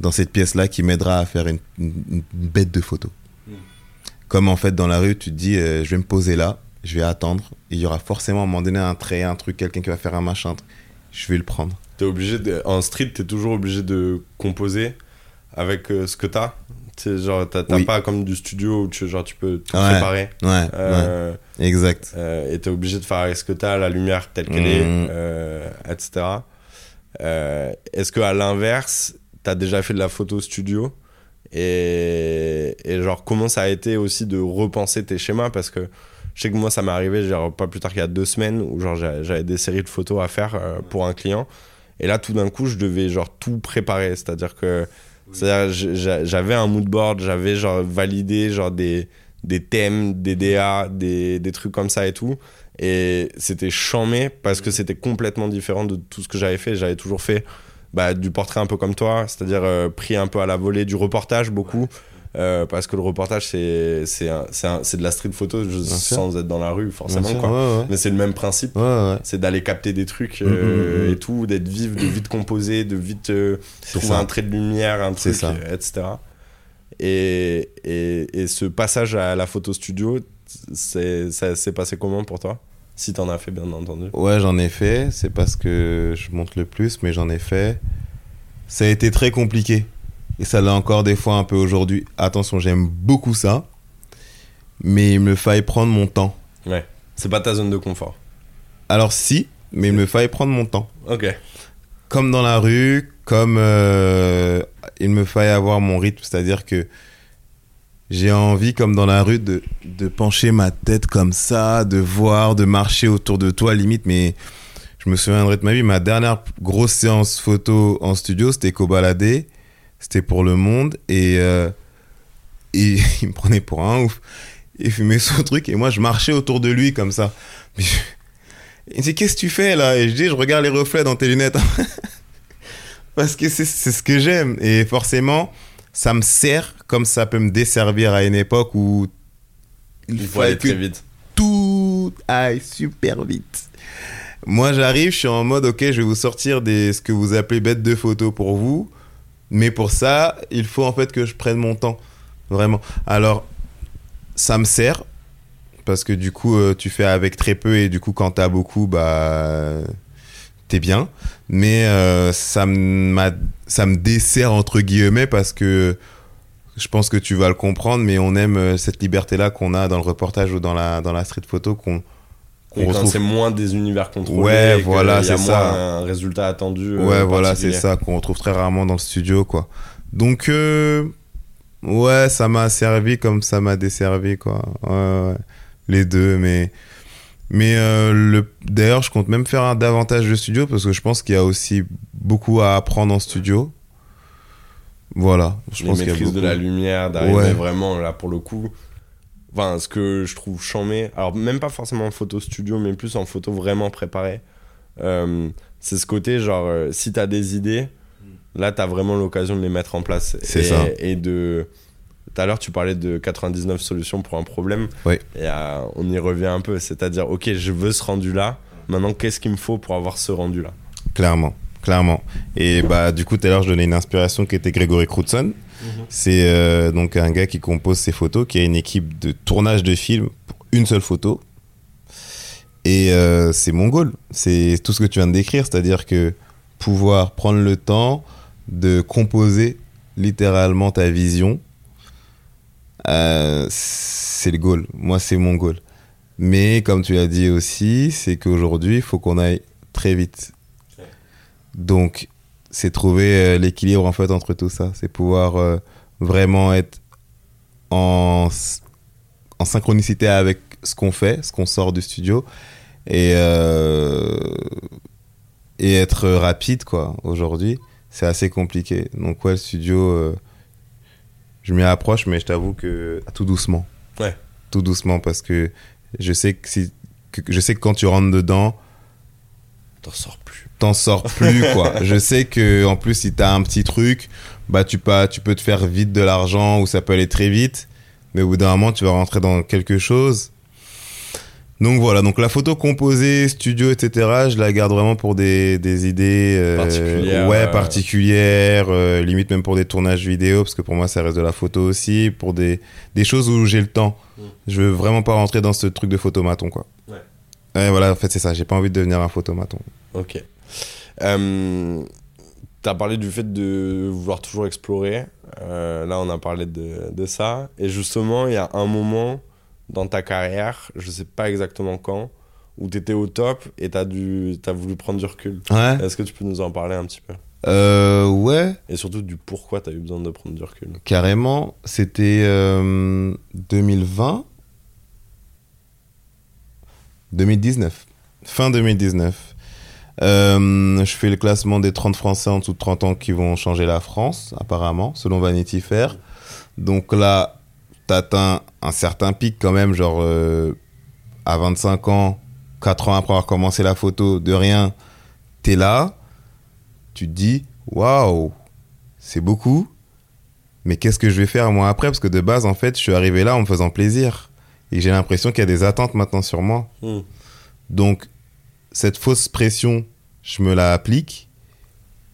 dans cette pièce là qui m'aidera à faire une, une- une bête de photo comme en fait dans la rue tu te dis euh, je vais me poser là je vais attendre il y aura forcément à un moment donné un trait un truc quelqu'un qui va faire un machin je vais le prendre
T'es obligé de, en street, t'es toujours obligé de composer avec euh, ce que t'as. Tu sais, genre, t'as
Oui.
pas comme du studio où tu, genre, tu peux tout
Ouais.
préparer.
ouais,
Euh,
ouais exact
euh, et t'es obligé de faire avec ce que t'as, la lumière telle qu'elle
Mhm.
est, euh, etc. Euh, Est-ce que à l'inverse, t'as déjà fait de la photo studio et, et genre comment ça a été aussi de repenser tes schémas? Parce que je sais que moi ça m'est arrivé genre pas plus tard qu'il y a deux semaines où genre j'a- j'avais des séries de photos à faire euh, pour un client. Et là tout d'un coup je devais genre tout préparer. C'est à dire que j'avais un mood board j'avais genre validé genre des des thèmes des DA des, des trucs comme ça et tout et c'était chambé parce que c'était complètement différent de tout ce que j'avais fait. J'avais toujours fait bah, du portrait un peu comme toi, c'est-à-dire euh, pris un peu à la volée du reportage beaucoup, euh, parce que le reportage c'est de la street photo je- sans être dans la rue forcément
sûr,
quoi.
ouais, ouais.
Mais c'est le même principe,
Ouais,
c'est d'aller capter des trucs
Mm,
euh,
mm, mm.
et tout, d'être vif, de vite composer, de vite euh, trouver un trait de lumière, un truc, euh, etc. Et, et, et ce passage à la photo studio, ça s'est passé comment pour toi Si t'en as fait bien entendu?
Ouais, j'en ai fait. C'est parce que je monte le plus, mais j'en ai fait. Ça a été très compliqué. Et ça l'est encore des fois un peu aujourd'hui. Attention, j'aime beaucoup ça. Mais il me faille prendre mon temps.
Ouais, c'est pas ta zone de confort.
Alors si, mais il me faille prendre mon temps.
Ok.
Comme dans la rue, comme euh, il me faille avoir mon rythme. C'est-à-dire que j'ai envie, comme dans la rue, de, de pencher ma tête comme ça, de voir, de marcher autour de toi, limite. Mais je me souviendrai de ma vie, ma dernière grosse séance photo en studio, c'était qu'au baladé. C'était pour Le Monde. Et, euh, et il me prenait pour un ouf. Il fumait son truc et moi, je marchais autour de lui comme ça. Mais Il me dit, qu'est-ce que tu fais là? Et je dis, je regarde les reflets dans tes lunettes. Parce que c'est ce que j'aime. Et forcément, ça me sert comme ça peut me desservir à une époque où
Il faut aller très vite.
tout aille super vite. Moi, j'arrive, je suis en mode, ok, je vais vous sortir des, ce que vous appelez bêtes de photos pour vous. Mais pour ça, il faut en fait que je prenne mon temps. Vraiment. Alors, ça me sert. Parce que du coup, euh, tu fais avec très peu et du coup, quand t'as beaucoup, bah, t'es bien. Mais euh, ça, me dessert entre guillemets parce que je pense que tu vas le comprendre, mais on aime euh, cette liberté-là qu'on a dans le reportage ou dans la, dans la street photo qu'on retrouve.
c'est moins des univers contrôlés,
Ouais, voilà, c'est ça.
un résultat attendu. euh,
Ouais, voilà, c'est ça qu'on retrouve très rarement dans le studio, quoi. Donc, euh, ouais, ça m'a servi comme ça m'a desservi, quoi. Ouais, ouais. Les deux, mais. Mais euh, le... d'ailleurs, je compte même faire un davantage de studio parce que je pense qu'il y a aussi beaucoup à apprendre en studio. Voilà. Je
Les
pense qu'il y a
maîtrises de
beaucoup.
la lumière, d'arriver
Ouais.
vraiment là pour le coup. Enfin, ce que je trouve chambé, alors même pas forcément en photo studio, mais plus en photo vraiment préparée, euh, c'est ce côté genre, euh, si t'as des idées, là t'as vraiment l'occasion de les mettre en place.
C'est ça.
Et de. Tout à l'heure, tu parlais de 99 solutions pour un problème.
Oui.
Et euh, on y revient un peu. C'est-à-dire, ok, je veux ce rendu-là. Maintenant, qu'est-ce qu'il me faut pour avoir ce rendu-là?
Clairement, clairement. Et bah du coup tout à l'heure je donnais une inspiration qui était Grégory Crutzen. C'est euh, donc un gars qui compose ses photos, qui a une équipe de tournage de films pour une seule photo. Et euh, c'est mon goal. C'est tout ce que tu viens de décrire, c'est-à-dire que pouvoir prendre le temps de composer littéralement ta vision, euh, c'est le goal. Moi, c'est mon goal. Mais comme tu l'as dit aussi, c'est qu'aujourd'hui, il faut qu'on aille très vite. Donc, c'est trouver euh, l'équilibre en fait entre tout ça. C'est pouvoir euh, vraiment être en, synchronicité avec ce qu'on fait, ce qu'on sort du studio et, et être rapide quoi. Aujourd'hui, c'est assez compliqué. Donc, ouais, le studio, je m'y approche, mais je t'avoue que tout doucement.
Ouais.
Tout doucement parce que je sais que, si, que, je sais que quand tu rentres dedans,
T'en sors plus.
t'en sors plus quoi. je sais que en plus si t'as un petit truc, bah tu peux tu peux te faire vite de l'argent ou ça peut aller très vite, mais au bout d'un moment tu vas rentrer dans quelque chose. Donc voilà, donc la photo composée, studio, etc. Je la garde vraiment pour des, des idées euh,
Particulières,
ouais
euh.
particulières, euh, limite même pour des tournages vidéo parce que pour moi ça reste de la photo aussi, pour des des choses où j'ai le temps.
Mm.
Je veux vraiment pas rentrer dans ce truc de photomaton quoi.
Ouais.
Ouais voilà, en fait c'est ça. J'ai pas envie de devenir un photomaton.
Ok. Euh, T'as parlé du fait de vouloir toujours explorer. Là, on a parlé de, de ça. Et justement, il y a un moment dans ta carrière, je sais pas exactement quand, où t'étais au top et t'as dû, as voulu prendre du recul.
Ouais.
Est-ce que tu peux nous en parler un petit peu?
Euh, ouais.
Et surtout du pourquoi t'as eu besoin de prendre du recul?
Carrément, c'était euh, 2020 2019. Fin 2019. Euh, je fais le classement des 30 Français en dessous de 30 ans qui vont changer la France, apparemment, selon Vanity Fair. Donc là, t'atteins un certain pic quand même, genre euh, à 25 ans, 4 ans après avoir commencé la photo, de rien, t'es là, tu te dis, waouh, c'est beaucoup, mais qu'est-ce que je vais faire moi après? Parce que de base, en fait, je suis arrivé là en me faisant plaisir. Et j'ai l'impression qu'il y a des attentes maintenant sur moi.
Hmm.
Donc, cette fausse pression, je me la applique,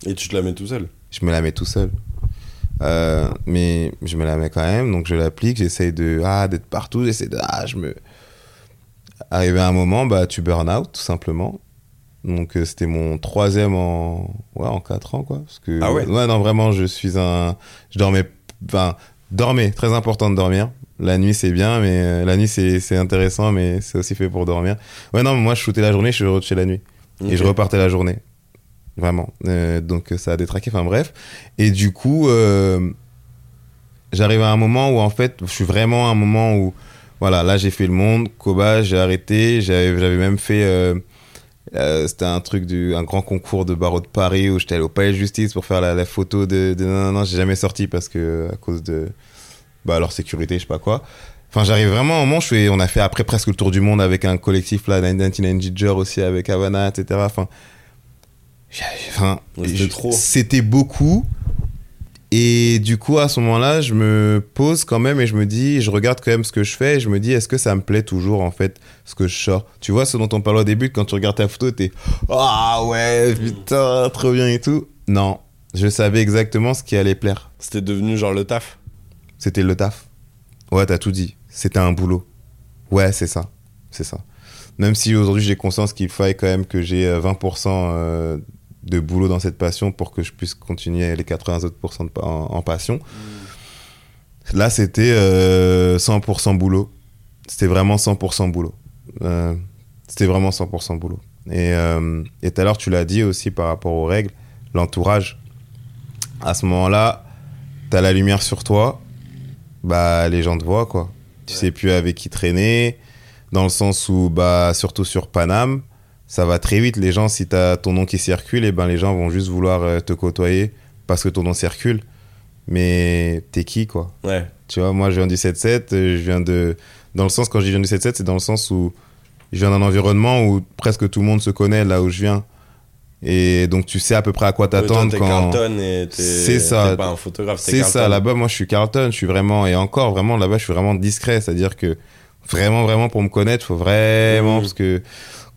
Et tu te la mets tout seul.
je me la mets tout seul. Euh, mais je me la mets quand même, donc je l'applique, j'essaye de ah, d'être partout, j'essaie de ah, je me. Arrivé à un moment, bah, tu burn out, tout simplement. Donc, euh, c'était mon troisième en, ouais, en quatre ans, quoi. Parce que,
Ah ouais
non, vraiment, je suis un. Je dormais. Enfin, dormais, très important de dormir. La nuit, c'est bien, mais euh, la nuit, c'est intéressant, mais c'est aussi fait pour dormir. Ouais, non, moi, je shootais la journée, je suis chez la nuit. Et je repartais la journée. Vraiment. Euh, donc ça a détraqué, enfin bref. Et du coup, euh, j'arrive à un moment où en fait, je suis vraiment à un moment où, voilà, là j'ai fait le monde, Koba, j'ai arrêté, j'avais même fait, euh, euh, c'était un truc, du, un grand concours de barreau de Paris où j'étais allé au palais de justice pour faire la, photo de, de... Non, non, non, j'ai jamais sorti parce que, à cause de, bah, leur sécurité, je sais pas quoi. Enfin, j'arrive vraiment un moment, fais, on a fait après presque le tour du monde avec un collectif là, 99 Ginger aussi avec Havana, etc. Enfin, enfin,
c'était
beaucoup. Et du coup, à ce moment-là, je me pose quand même et je me dis, je regarde quand même ce que je fais et je me dis, est-ce que ça me plaît toujours en fait, ce que je sors? Tu vois, ce dont on parlait au début, quand tu regardes ta photo, t'es, ah ouais, putain, trop bien et tout. Non, je savais exactement ce qui allait plaire.
C'était devenu genre le taf.
C'était le taf. Ouais, t'as tout dit. C'était un boulot. Ouais, c'est ça. C'est ça. Même si aujourd'hui j'ai conscience qu'il faille quand même que j'ai euh, 20% euh, de boulot dans cette passion pour que je puisse continuer les 80 autres en, en passion. Là, c'était euh, 100% boulot. C'était vraiment 100% boulot. Euh, c'était vraiment 100% boulot. Et euh, et tout à l'heure, tu l'as dit aussi par rapport aux règles, l'entourage. À ce moment-là, t'as la lumière sur toi, bah les gens te voient quoi. Tu sais plus avec qui traîner, dans le sens où bah surtout sur Paname, ça va très vite. Les gens, si t'as ton nom qui circule, et ben les gens vont juste vouloir euh, te côtoyer parce que ton nom circule. Mais t'es qui quoi?
Ouais.
Tu vois, moi je viens du 7-7, euh, je viens de. Dans le sens, quand je dis je viens du 7-7, c'est dans le sens où je viens d'un environnement où presque tout le monde se connaît là où je viens. Et donc tu sais à peu près à quoi t'attendre quand.
Carlton et t'es.
C'est ça.
T'es pas un photographe,
C'est ça, là-bas, moi je suis Carlton, je suis vraiment, et encore vraiment là-bas, je suis vraiment discret, c'est-à-dire que vraiment, vraiment pour me connaître, faut vraiment,
Mhm.
parce que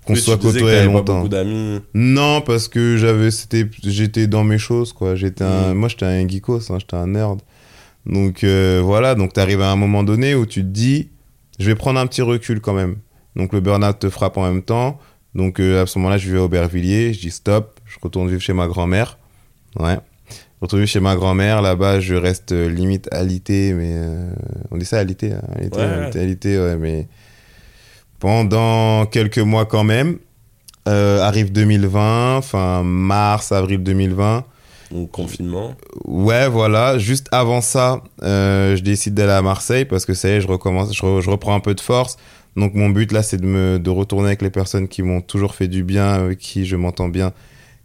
qu'on soit côtoyé
t'avais pas
longtemps.
beaucoup d'amis.
Non, parce que j'avais, c'était, j'étais dans mes choses, quoi. J'étais un,
Mhm.
moi j'étais un geekos, hein, j'étais un nerd. Donc euh, voilà, donc t'arrives à un moment donné où tu te dis, je vais prendre un petit recul quand même. Donc le burn-out te frappe en même temps. Donc euh, à ce moment-là, je vais à Aubervilliers, je dis stop, je retourne vivre chez ma grand-mère. Ouais. Je retourne vivre chez ma grand-mère, là-bas je reste euh, limite alité, mais euh, on dit ça alité, hein, alité,
Ouais,
alité, alité, ouais, mais pendant quelques mois quand même. Euh, arrive 2020, enfin mars, avril 2020.
Donc confinement.
Ouais, voilà. Juste avant ça, euh, je décide d'aller à Marseille parce que ça y est, je recommence, je, re- je reprends un peu de force. Donc mon but là, c'est de me de retourner avec les personnes qui m'ont toujours fait du bien, avec qui je m'entends bien.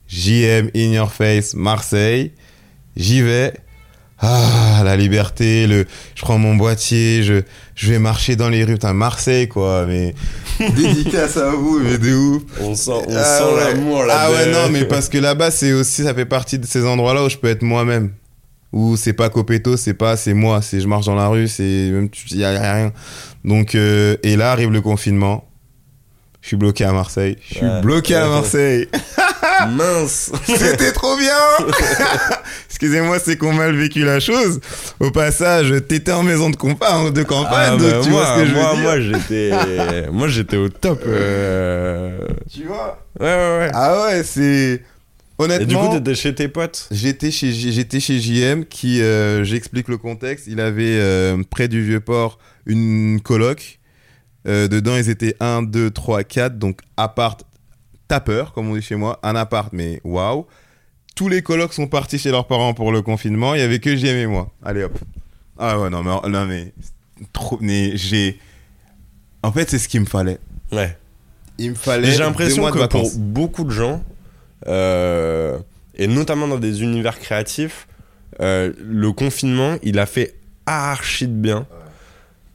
JM In Your Face, Marseille. J'y vais. Ah, la liberté, le, je prends mon boîtier, je, je vais marcher dans les rues. Putain, Marseille, quoi, mais dédicace à vous, mais de ouf.
On sent, on
Ah
sent
ouais.
l'amour là.
Ah ouais, non, mais parce que là-bas, c'est aussi, ça fait partie de ces endroits-là où je peux être moi-même. Où c'est pas Copéto, c'est pas, c'est moi. C'est je marche dans la rue, c'est même, il y a rien. Donc, euh, et là arrive le confinement. Je suis bloqué à Marseille. Je suis
Ouais.
bloqué à
Ouais.
Marseille.
Mince.
C'était trop bien Excusez-moi, c'est qu'on mal vécu la chose. Au passage, t'étais en maison de, de campagne,
Ah,
donc
bah,
tu
moi,
vois ce que je
moi,
veux dire.
moi, j'étais, moi, j'étais au top. euh,
Tu vois
Ouais, ouais, ouais.
Ah ouais, c'est... Honnêtement...
Et du coup, t'étais chez tes potes?
J'étais chez, j'étais chez JM qui, euh, j'explique le contexte, il avait euh, près du Vieux-Port une coloc. Euh, dedans, ils étaient 1, 2, 3, 4, donc appart tapeur, comme on dit chez moi, un appart, mais waouh. Tous les colocs sont partis chez leurs parents pour le confinement, il y avait que JM et moi. Allez hop. Ah ouais, non, mais, non, mais, trop, mais j'ai. En fait, c'est ce qu'il me fallait.
Ouais.
Il me fallait.
J'ai l'impression que pour beaucoup de gens, euh, et notamment dans des univers créatifs, euh, le confinement, il a fait archi de bien.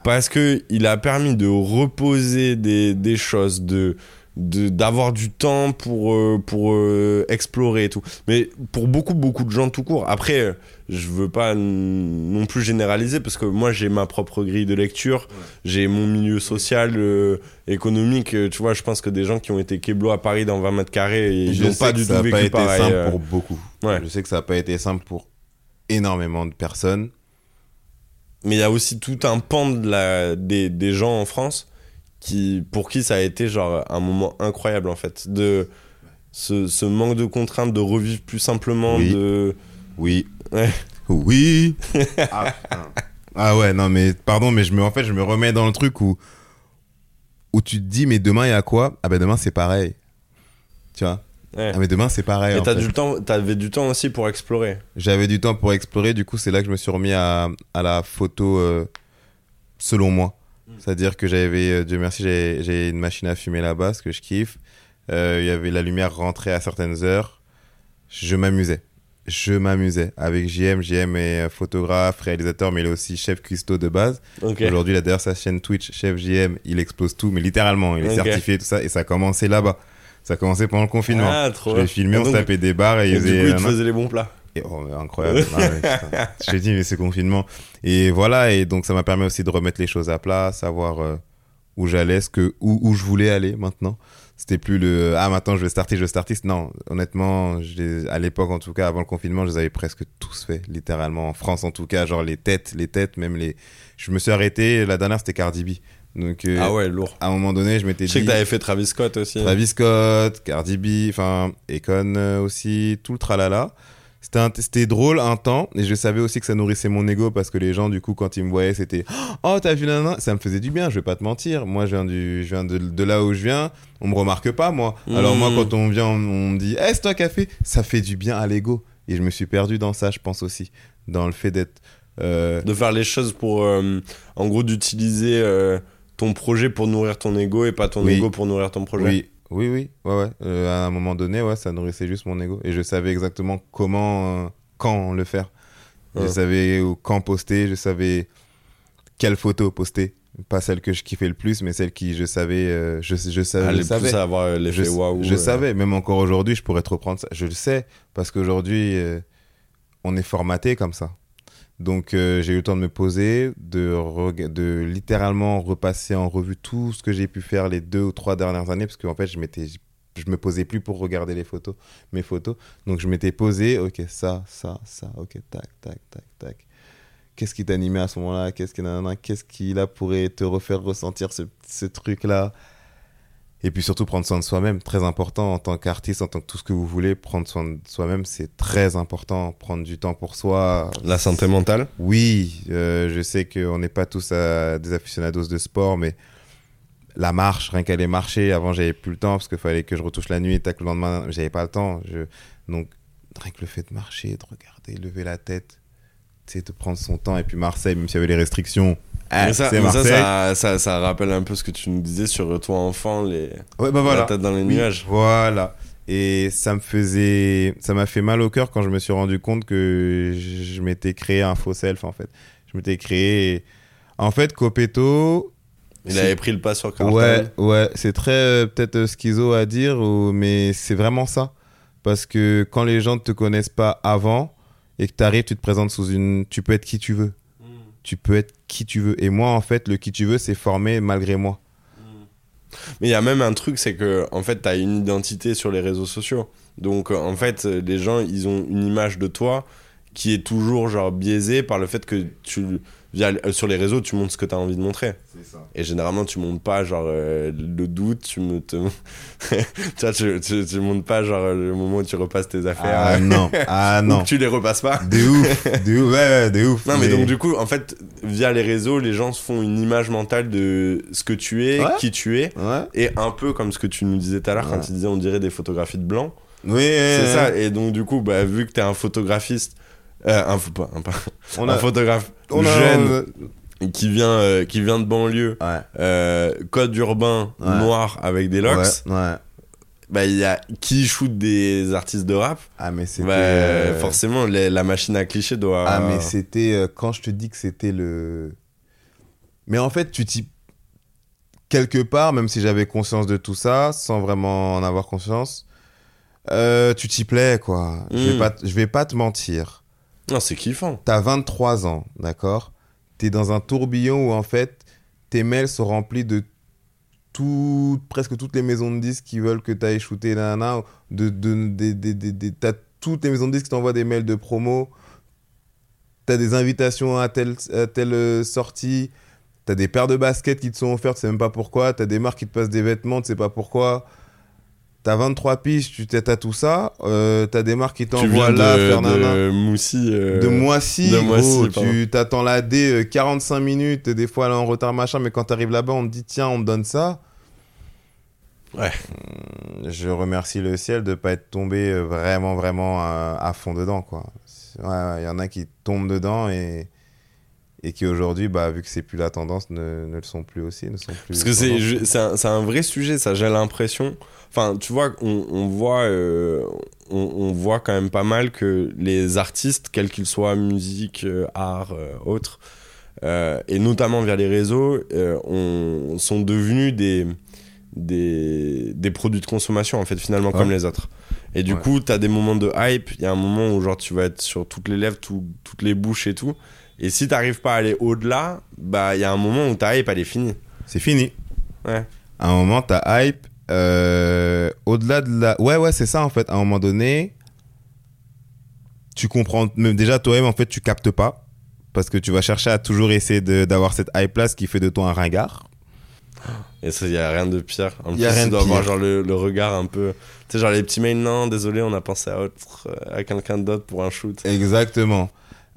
Parce que il a permis de reposer des, des choses, de d'avoir du temps pour euh, pour euh, explorer et tout mais pour beaucoup beaucoup de gens tout court après je veux pas non plus généraliser parce que moi j'ai ma propre grille de lecture j'ai mon milieu social euh, économique tu vois je pense que des gens qui ont été keblo à Paris dans 20 mètres carrés ils n'ont pas du
ça
tout
a
vécu
pas été
pareil
simple pour beaucoup.
Ouais.
Je sais que ça n'a pas été simple pour énormément de personnes.
Mais il y a aussi tout un pan de la, des, des gens en France qui, pour qui ça a été genre un moment incroyable en fait. De ce, ce manque de contraintes, de revivre plus simplement,
Oui.
de.
Oui.
Ouais.
Oui. ah. Ah ouais, non, mais pardon, mais je me, en fait, je me remets dans le truc où, où tu te dis, mais demain, il y a quoi? Ah ben demain, c'est pareil. Tu vois?
Ouais.
Ah mais demain, c'est pareil.
Et t'as du temps, t'avais du temps aussi pour explorer.
J'avais du temps pour explorer, du coup, c'est là que je me suis remis à, à la photo euh, selon moi. C'est-à-dire que j'avais, euh, Dieu merci, j'ai une machine à fumer là-bas, ce que je kiffe. Euh, Il y avait la lumière rentrée à certaines heures. Je m'amusais. Je m'amusais avec JM. JM est photographe, réalisateur, mais il est aussi chef cuistot de base.
Ok.
Aujourd'hui, d'ailleurs, sa chaîne Twitch, chef JM, il explose tout, mais littéralement, il est
Ok.
certifié, tout ça, et ça a commencé là-bas. Ça a commencé pendant le confinement.
Ah, trop
je
bien.
l'ai filmé, on se tapait des bars et,
Et
il
du coup,
faisait.
les bons plats.
Et, oh, mais incroyable. Ah ouais, je t'ai dit, mais c'est confinement. Et voilà, et donc ça m'a permis aussi de remettre les choses à plat, savoir euh, où j'allais, ce que, où, où je voulais aller maintenant. C'était plus le ah maintenant je vais starter, je vais starter. Non, honnêtement, à l'époque en tout cas, avant le confinement, je les avais presque tous fait, littéralement. En France en tout cas, genre les têtes, les têtes, même les. Je me suis arrêté, la dernière c'était Cardi B. Donc euh,
Ah ouais, lourd.
à un moment donné, je m'étais
Je sais
dit.
que t'avais fait Travis Scott aussi.
Travis Scott, Cardi B, enfin, Econ euh, aussi, tout le tralala. C'était drôle un temps, et je savais aussi que ça nourrissait mon ego parce que les gens, du coup, quand ils me voyaient, c'était Oh, t'as vu nana Ça me faisait du bien, je vais pas te mentir. Moi, je viens, du, je viens de, de là où je viens, on me remarque pas, moi. Alors, moi,
Mm.
quand on vient, on, on me dit Eh, c'est toi qui as fait? Ça fait du bien à l'ego. Et je me suis perdu dans ça, je pense aussi. Dans le fait d'être. euh,
De faire les choses pour. euh, en gros, d'utiliser euh, ton projet pour nourrir ton ego et pas ton
Oui.
ego pour nourrir ton projet.
Oui, oui, oui, ouais, ouais. Euh, à un moment donné, ouais, ça nourrissait juste mon ego. Et je savais exactement comment, euh, quand le faire. Je savais quand poster, je savais quelle photo poster. Pas celle que je kiffais le plus, mais celle qui je savais, euh, je, je, savais,
Aller
je savais.
plus à avoir l'effet
je,
waouh.
je savais, même encore aujourd'hui, je pourrais te reprendre ça. Je le sais, parce qu'aujourd'hui, on est formaté comme ça. Donc, euh, j'ai eu le temps de me poser, de, de littéralement repasser en revue tout ce que j'ai pu faire les deux ou trois dernières années, parce qu'en fait, je m'étais. Je me posais plus pour regarder les photos, mes photos. Donc, je m'étais posé, ok, ça, ça, ça, ok, tac, tac, tac, tac. Qu'est-ce qui t'animait à ce moment-là? Qu'est-ce qui, qu'est-ce là pourrait te refaire ressentir ce, ce truc-là? Et puis surtout prendre soin de soi-même, très important en tant qu'artiste, en tant que tout ce que vous voulez, prendre soin de soi-même, c'est très important. Prendre du temps pour soi.
La santé mentale
Oui, euh, je sais qu'on n'est pas tous à des aficionados de sport, mais la marche, rien qu'aller marcher, avant j'avais plus le temps parce qu'il fallait que je retouche la nuit et tac le lendemain, j'avais pas le temps. Je... Donc rien que le fait de marcher, de regarder, lever la tête, c'est de prendre son temps. Et puis Marseille, même s'il y avait les restrictions, ah,
ça, mais ça,
Marseille.
ça, ça, ça rappelle un peu ce que tu nous disais sur toi enfant, les...
Ouais, bah voilà.
la tête dans les
Oui,
nuages.
Voilà. Et ça me faisait, ça m'a fait mal au cœur quand je me suis rendu compte que je m'étais créé un faux self en fait. Je m'étais créé. En fait, Copeto,
Il avait pris le pas sur Carlton.
Ouais, ouais, c'est très euh, peut-être euh, schizo à dire, ou- mais c'est vraiment ça. Parce que quand les gens ne te connaissent pas avant et que tu arrives, tu te présentes sous une. Tu peux être qui tu veux. Tu peux être qui tu veux. Et moi, en fait, le qui tu veux, c'est formé malgré moi.
Mais il y a même un truc, c'est que en fait, t'as une identité sur les réseaux sociaux. Donc, euh, en fait, euh, les gens, ils ont une image de toi qui est toujours genre biaisée par le fait que tu via, euh, sur les réseaux, tu montres ce que t'as envie de montrer.
Ça.
Et généralement, tu montres pas genre euh, le doute, tu me te... tu, vois, tu, tu, tu montres pas genre le moment où tu repasses tes affaires.
Ah non, ah non.
tu les repasses pas.
De ouf, de ouf, ouais, ouais, de ouf.
Non, mais, donc du coup, en fait, via les réseaux, les gens se font une image mentale de ce que tu es,
Ouais.
qui tu es.
Ouais.
Et un peu comme ce que tu nous disais tout à l'heure quand tu disais on dirait des photographies de blanc.
Oui,
C'est ça. Et donc du coup, bah, vu que t'es un photographiste, euh, un, pas, un, pas-
On
un
a,
photographe
on a-
jeune qui vient euh, qui vient de banlieue,
Ouais.
euh, code urbain
Ouais.
noir avec des locks,
Ouais,
bah il y a qui shoot des artistes de rap.
Ah, mais c'était.
Bah, forcément, les- la machine à clichés doit.
Ah, mais c'était. quand je te dis que c'était le. Mais en fait, tu t'y. Quelque part, même si j'avais conscience de tout ça, sans vraiment en avoir conscience, tu t'y plais, quoi. Je, vais
Mm.
pas, je vais pas te mentir.
Non, c'est kiffant.
T'as 23 ans, d'accord? T'es dans un tourbillon où, en fait, tes mails sont remplis de tout, presque toutes les maisons de disques qui veulent que tu ailles shooter, nanana. De, de, de, de, t'as toutes les maisons de disques qui t'envoient des mails de promo. T'as des invitations à telle, à telle euh, sortie. T'as des paires de baskets qui te sont offertes, tu sais même pas pourquoi. T'as des marques qui te passent des vêtements, tu sais pas pourquoi. T'as 23 piges, tu t'es à tout ça. Euh, t'as des marques qui t'envoient là,
de,
faire
de Moussy. euh,
De Moissy,
de
tu t'attends la D euh, 45 minutes, des fois elle est en retard machin, mais quand t'arrives là-bas, on te dit tiens, on te donne ça.
Ouais.
Hum, Je remercie le ciel de pas être tombé euh, vraiment, vraiment à, à fond dedans, quoi. Ouais, ouais, il y en a qui tombent dedans et, et qui aujourd'hui, bah, vu que c'est plus la tendance, ne, ne le sont plus aussi, ne sont plus.
Parce que c'est un, c'est un vrai sujet, ça, j'ai l'impression. Enfin, tu vois, on, on voit, euh, on, on voit quand même pas mal que les artistes, quels qu'ils soient, musique, euh, art, euh, autres, euh, et notamment via les réseaux, euh, on, sont devenus des, des, des produits de consommation, en fait, finalement,
Ouais.
comme les autres. Et du
Ouais.
coup, t'as des moments de hype, il y a un moment où, genre, tu vas être sur toutes les lèvres, tout- toutes les bouches et tout. Et si t'arrives pas à aller au-delà, bah, il y a un moment où ta hype, elle est finie.
C'est fini.
Ouais.
À un moment, ta hype, euh, au-delà de la. Ouais, ouais, c'est ça en fait. À un moment donné, tu comprends. Même déjà, toi-même, en fait, tu captes pas. Parce que tu vas chercher à toujours essayer de- d'avoir cette hype-là, ce qui fait de toi un ringard.
Et ça, y a rien de pire. En
Y a
plus,
rien
tu
de
dois avoir
pire.
genre le, le regard un peu. Tu sais, genre les petits mails, non, désolé, on a pensé à autre, euh, à quelqu'un d'autre pour un shoot.
Exactement.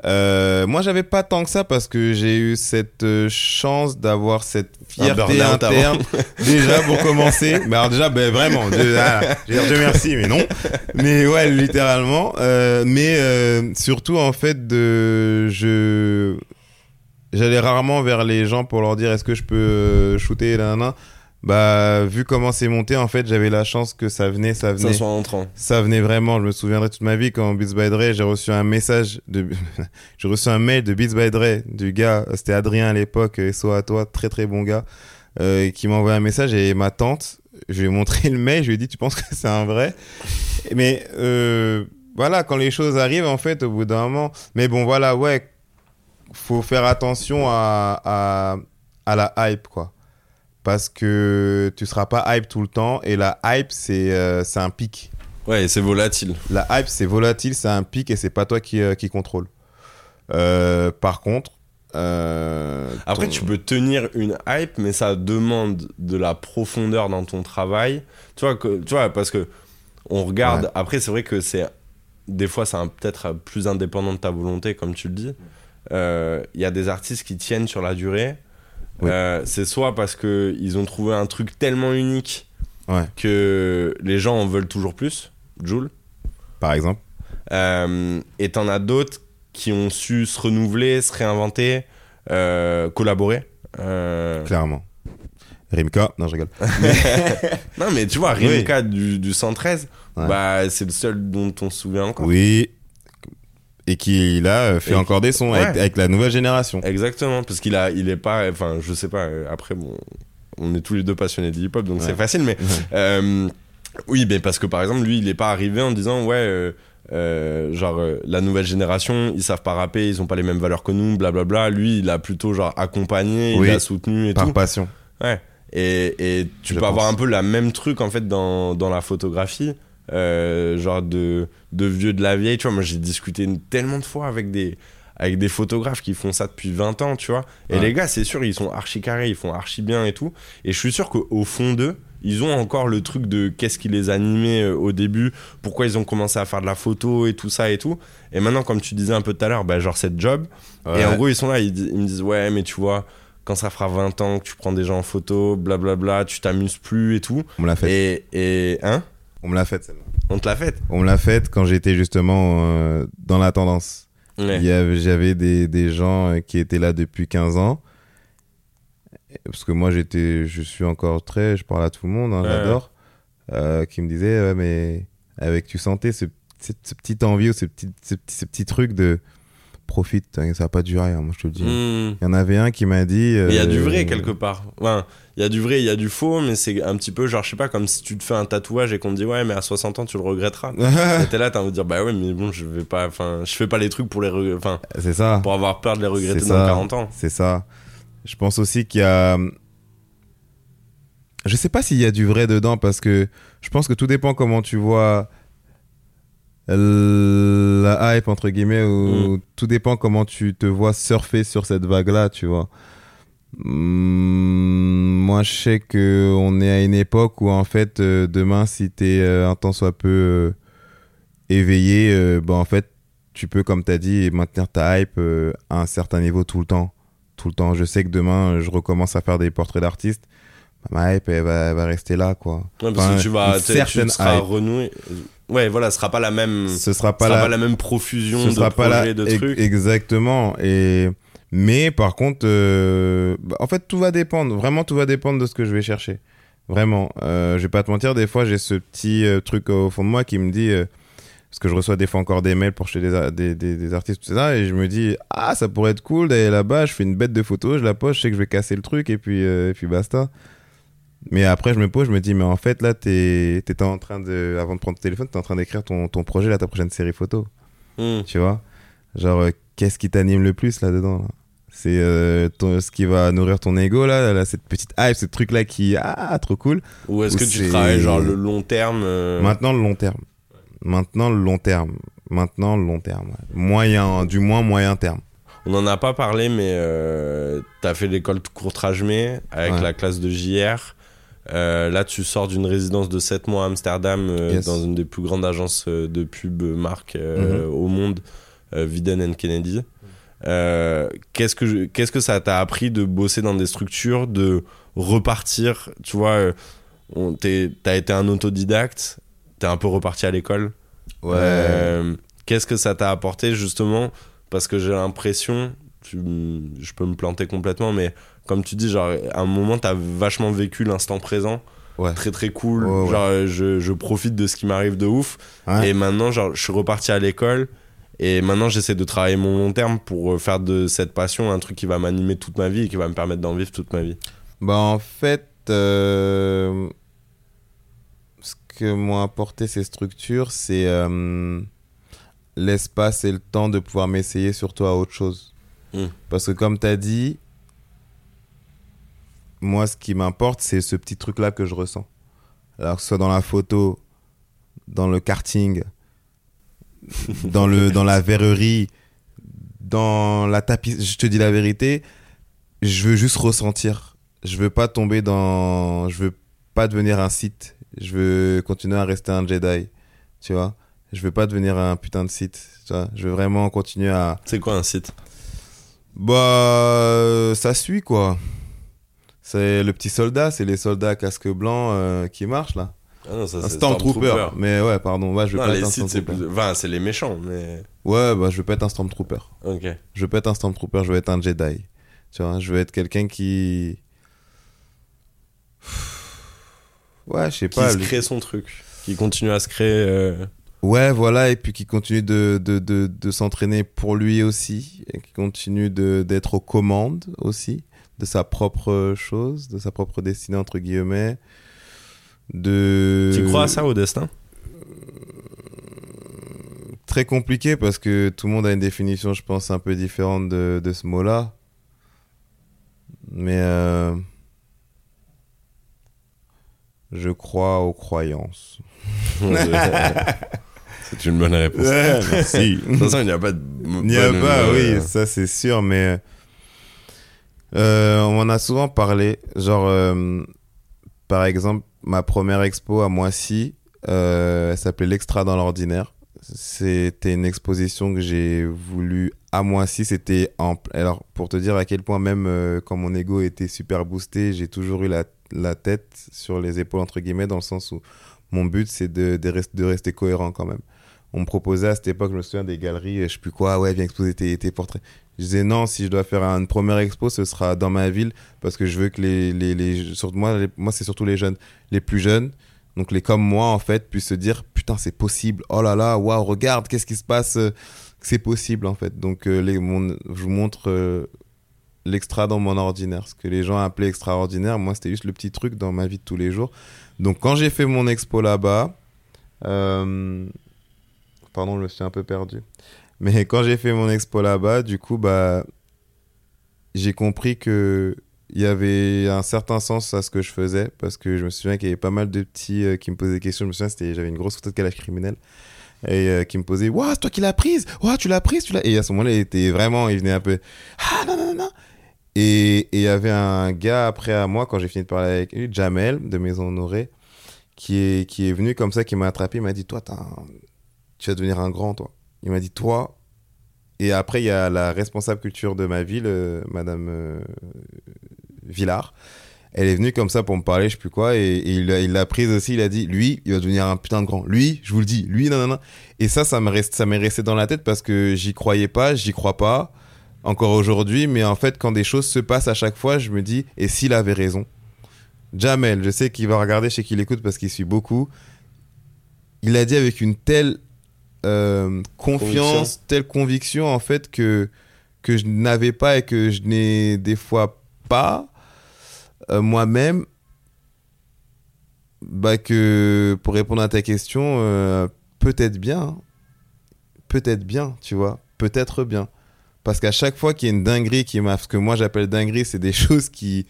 Euh, moi, j'avais pas tant que ça parce que j'ai eu cette euh, chance d'avoir cette fierté interne. déjà, pour commencer. Mais alors, déjà, ben, vraiment, ah, je Dieu merci, mais non. Mais ouais, littéralement. Euh, mais surtout, en fait, de. Je. J'allais rarement vers les gens pour leur dire est-ce que je peux shooter, nanana. Bah, vu comment c'est monté, en fait, j'avais la chance que ça venait, ça venait.
Ça soit entrant.
Ça venait vraiment, je me souviendrai toute ma vie quand Beats by Dre, j'ai reçu un message de, j'ai reçu un mail de Beats by Dre, du gars, c'était Adrien à l'époque, et soit à toi, très très bon gars, euh, qui m'a envoyé un message et ma tante, je lui ai montré le mail, je lui ai dit, tu penses que c'est un vrai? Mais, euh, voilà, quand les choses arrivent, en fait, au bout d'un moment, mais bon, voilà, ouais, faut faire attention à, à, à la hype, quoi. Parce que tu seras pas hype tout le temps, et la hype, c'est, euh, c'est un pic.
Ouais, c'est volatile.
La hype, c'est volatile, c'est un pic et c'est pas toi qui, euh, qui contrôle. Euh, par contre, euh,
Après,
ton-
tu peux tenir une hype, mais ça demande de la profondeur dans ton travail. Tu vois, que, tu vois parce que on regarde.
Ouais.
Après, c'est vrai que c'est. Des fois, c'est peut-être plus indépendant de ta volonté, comme tu le dis. Il y a des artistes qui tiennent sur la durée.
Oui.
Euh, c'est soit parce qu'ils ont trouvé un truc tellement unique
Ouais.
que les gens en veulent toujours plus. Joule.
Par exemple.
Euh, et t'en as d'autres qui ont su se renouveler, se réinventer, euh, collaborer.
Clairement. Rimka, non, je rigole.
Non, mais tu vois,
Oui.
Rimka du, du 113,
Ouais.
bah, c'est le seul dont on se souvient encore.
Oui. Et qui, là, fait
Et-
encore des sons avec,
Ouais.
avec la nouvelle génération.
Exactement, parce qu'il a, il est pas, enfin, je sais pas, euh, après, bon, on est tous les deux passionnés de hip-hop, donc
Ouais.
c'est facile, mais euh, oui, mais parce que par exemple, lui, il est pas arrivé en disant, ouais, euh, euh, genre, euh, la nouvelle génération, ils savent pas rapper, ils ont pas les mêmes valeurs que nous, blablabla. Lui, il a plutôt, genre, accompagné,
Oui.
il a soutenu et
Par
tout.
passion.
Ouais. Et, et tu
Je
peux avoir un peu la même truc en fait dans, dans la photographie. Euh, genre de, de vieux de la vieille, tu vois. Moi j'ai discuté tellement de fois avec des, avec des photographes qui font ça depuis 20 ans, tu vois. Et
Ouais.
les gars, c'est sûr, ils sont archi carrés, ils font archi bien et tout. Et je suis sûr qu'au fond d'eux, ils ont encore le truc de qu'est-ce qui les animait euh, au début, pourquoi ils ont commencé à faire de la photo et tout ça et tout. Et maintenant, comme tu disais un peu tout à l'heure, bah, genre cette job,
Ouais.
et en gros, ils sont là, ils, ils me disent Ouais, mais tu vois, quand ça fera 20 ans que tu prends des gens en photo, blablabla, tu t'amuses plus et tout.
on l'a fait.
Et, et. Hein?
On me l'a fait, celle-là.
On te l'a faite?
On me l'a fait quand j'étais justement euh, dans la tendance.
Ouais.
Il y avait- J'avais des, des gens euh, qui étaient là depuis 15 ans. Parce que moi, j'étais, je suis encore très, je parle à tout le monde, hein,
Ouais.
j'adore. euh, qui me disaient, ouais, mais avec, tu sentais ce, ce, ce petit envie ou ce petit, ce petit, ce petit truc de profite, hein, ça va pas durer, hein, moi je te le dis.
Hmm.
Il y en avait un qui m'a dit.
Il y a du
euh,
vrai quelque part. Il y a du vrai, il y a du faux, mais c'est un petit peu genre, je sais pas, comme si tu te fais un tatouage et qu'on te dit ouais, mais à 60 ans tu le regretteras. et t'es là, t'as envie de dire bah ouais, mais bon, je vais pas, enfin, je fais pas les trucs pour les, enfin,
c'est ça.
pour avoir peur de les regretter dans
ça.
40 ans.
C'est ça. Je pense aussi qu'il y a. Je sais pas s'il y a du vrai dedans parce que je pense que tout dépend comment tu vois la hype entre guillemets ou tout dépend comment tu te vois surfer sur cette vague là, tu vois. Hmm, moi, je sais que on est à une époque où en fait euh, demain, si t'es euh, un tant soit peu euh, éveillé, bah en fait tu peux, comme tu as dit, maintenir ta hype à un certain niveau tout le temps. Tout le temps. Je sais que demain, je recommence à faire des portraits d'artistes. Bah, ma hype, elle va, elle va rester là, quoi.
Ouais, parce
Enfin,
que tu vas, tu- tu
certaine
seras
hype.
renoué. Ouais, voilà, ce sera pas la même, ce
sera pas
sera pas la même profusion
ce
de
sera pas
projets,
là.
de
ex-
trucs.
Exactement. Et, mais par contre, euh, bah, en fait, tout va dépendre. Vraiment, tout va dépendre de ce que je vais chercher. Vraiment. Euh, je vais pas te mentir, des fois, j'ai ce petit euh, truc au fond de moi qui me dit. euh, parce que je reçois des fois encore des mails pour chez des, a- des, des, des artistes, tout ça, et je me dis, ah, ça pourrait être cool d'aller là-bas, je fais une bête de photos, je la poste, je sais que je vais casser le truc, et puis, et puis basta. Mais après, je me pose, je me dis, mais en fait, là, t'es t'étais en train de, avant de prendre ton téléphone, t'es en train d'écrire ton, ton projet, là, ta prochaine série photo
Hmm.
tu vois? Genre euh, qu'est-ce qui t'anime le plus là dedans c'est euh, ton- ce qui va nourrir ton ego là, là cette petite hype ce truc là qui ah trop cool
Ou est-ce que tu travailles genre le long terme euh,
maintenant le long terme maintenant le long terme maintenant le long terme ouais. moyen du moins moyen terme
On en a pas parlé, mais t'as fait l'école de courtrage mai avec
Ouais.
la classe de JR. Euh, là, tu sors d'une résidence de 7 mois à Amsterdam, euh,
Yes.
dans une des plus grandes agences euh, de pub euh, marque euh, au monde, euh, Viden and Kennedy. Euh, qu'est-ce que je- qu'est-ce que ça t'a appris de bosser dans des structures, de repartir Tu vois, t'as été un autodidacte, t'es un peu reparti à l'école.
ouais
Euh, Qu'est-ce que ça t'a apporté justement? Parce que j'ai l'impression, je peux me planter complètement, mais comme tu dis, genre à un moment t'as vachement vécu l'instant présent,
ouais
très très cool.
Ouais.
Genre je, je profite de ce qui m'arrive de ouf. Et maintenant, genre je suis reparti à l'école. Et maintenant, j'essaie de travailler mon long terme pour euh, faire de cette passion un truc qui va m'animer toute ma vie et qui va me permettre d'en vivre toute ma vie.
Bah en fait, euh, ce que m'ont apporté ces structures, c'est euh, l'espace et le temps de pouvoir m'essayer surtout à autre chose.
Mm.
Parce que comme tu as dit, moi ce qui m'importe, c'est ce petit truc-là que je ressens. Alors que ce soit dans la photo, dans le karting, dans, le, dans la verrerie, dans la tapis. Je te dis la vérité, je veux juste ressentir. Je veux pas tomber dans. Je veux pas devenir un Sith. Je veux continuer à rester un Jedi. Tu vois Je veux pas devenir un putain de Sith. Tu vois je veux vraiment continuer à.
C'est quoi un Sith?
Bah. Ça suit quoi. C'est le petit soldat, c'est les soldats casque blanc euh, qui marchent là.
Ah non, ça,
Un
c'est
Stormtrooper. Mais ouais, pardon. Ouais, je
Non,
pas
les
être un Stormtrooper.
plus... Enfin, c'est les méchants, mais...
Ouais, bah je veux pas être un Stormtrooper.
Ok.
Je veux pas être un Stormtrooper, je veux être un Jedi. Tu vois, je veux être quelqu'un qui. Ouais, je sais
Qui
pas.
se
lui-
crée son truc. Qui continue à se créer... euh,
Ouais, voilà, et puis qui continue de, de, de, de s'entraîner pour lui aussi, et qui continue de- d'être aux commandes aussi, de sa propre chose, de sa propre destinée, entre guillemets. De...
Tu crois à ça, au destin?
Très compliqué parce que tout le monde a une définition, je pense, un peu différente de, de ce mot-là. Mais euh, je crois aux croyances.
C'est une bonne réponse.
merci.
De toute façon, il n'y a pas de...
Il n'y a pas,
euh,
oui, ça c'est sûr, mais euh, on en a souvent parlé. Genre, euh, par exemple, ma première expo à Moissy, euh, elle s'appelait L'Extra dans l'ordinaire. C'était une exposition que j'ai voulu à Moissy. C'était en. Alors, pour te dire à quel point, même euh, quand mon ego était super boosté, j'ai toujours eu la, la tête sur les épaules, entre guillemets, dans le sens où mon but, c'est de, de, rest- de rester cohérent quand même on me proposait à cette époque, je me souviens des galeries, je sais plus quoi, ouais, viens exposer tes, tes portraits. Je disais non, si je dois faire une première expo, ce sera dans ma ville parce que je veux que les, les, moi, moi c'est surtout les jeunes, les plus jeunes, donc les comme moi en fait, puissent se dire putain c'est possible, oh là là, waouh, regarde, qu'est-ce qui se passe, euh, c'est possible en fait. Donc euh, les, je vous montre euh, l'extra dans mon ordinaire, ce que les gens appelaient extraordinaire, moi c'était juste le petit truc dans ma vie de tous les jours. Donc quand j'ai fait mon expo là-bas, euh, Pardon, je me suis un peu perdu. Mais quand j'ai fait mon expo là-bas, du coup, bah, j'ai compris que il y avait un certain sens à ce que je faisais parce que je me souviens qu'il y avait pas mal de petits euh, qui me posaient des questions. Je me souviens, c'était, j'avais une grosse photo de calage criminel et euh, qui me posaient Waouh, c'est toi qui l'as prise Waouh, tu l'as prise tu l'as... Et à ce moment-là, il était vraiment, il venait un peu Ah non, non, non, et il y avait un gars après à moi, quand j'ai fini de parler avec lui, Jamel de Maison Honorée, qui est, qui est venu comme ça, qui m'a attrapé, il m'a dit Toi, t'as un- tu vas devenir un grand, toi. Il m'a dit Toi. Et après, il y a la responsable culture de ma ville, euh, Madame euh, Villard. Elle est venue comme ça pour me parler, je sais plus quoi, et, il l'a prise aussi. Il a dit, lui, il va devenir un putain de grand. Lui, je vous le dis, lui, non. Et ça, ça m'est resté dans la tête parce que j'y croyais pas, j'y crois pas encore aujourd'hui. Mais en fait, quand des choses se passent à chaque fois, je me dis, et s'il avait raison? Jamel, je sais qu'il va regarder, je sais qu'il écoute parce qu'il suit beaucoup. Il a dit avec une telle euh, confiance,
Conviction.
telle conviction en fait que que je n'avais pas et que je n'ai des fois pas euh, moi-même bah que pour répondre à ta question euh, peut-être bien hein. peut-être bien tu vois peut-être bien parce qu'à chaque fois qu'il y a une dinguerie qui m'a ce que moi j'appelle dinguerie c'est des choses qui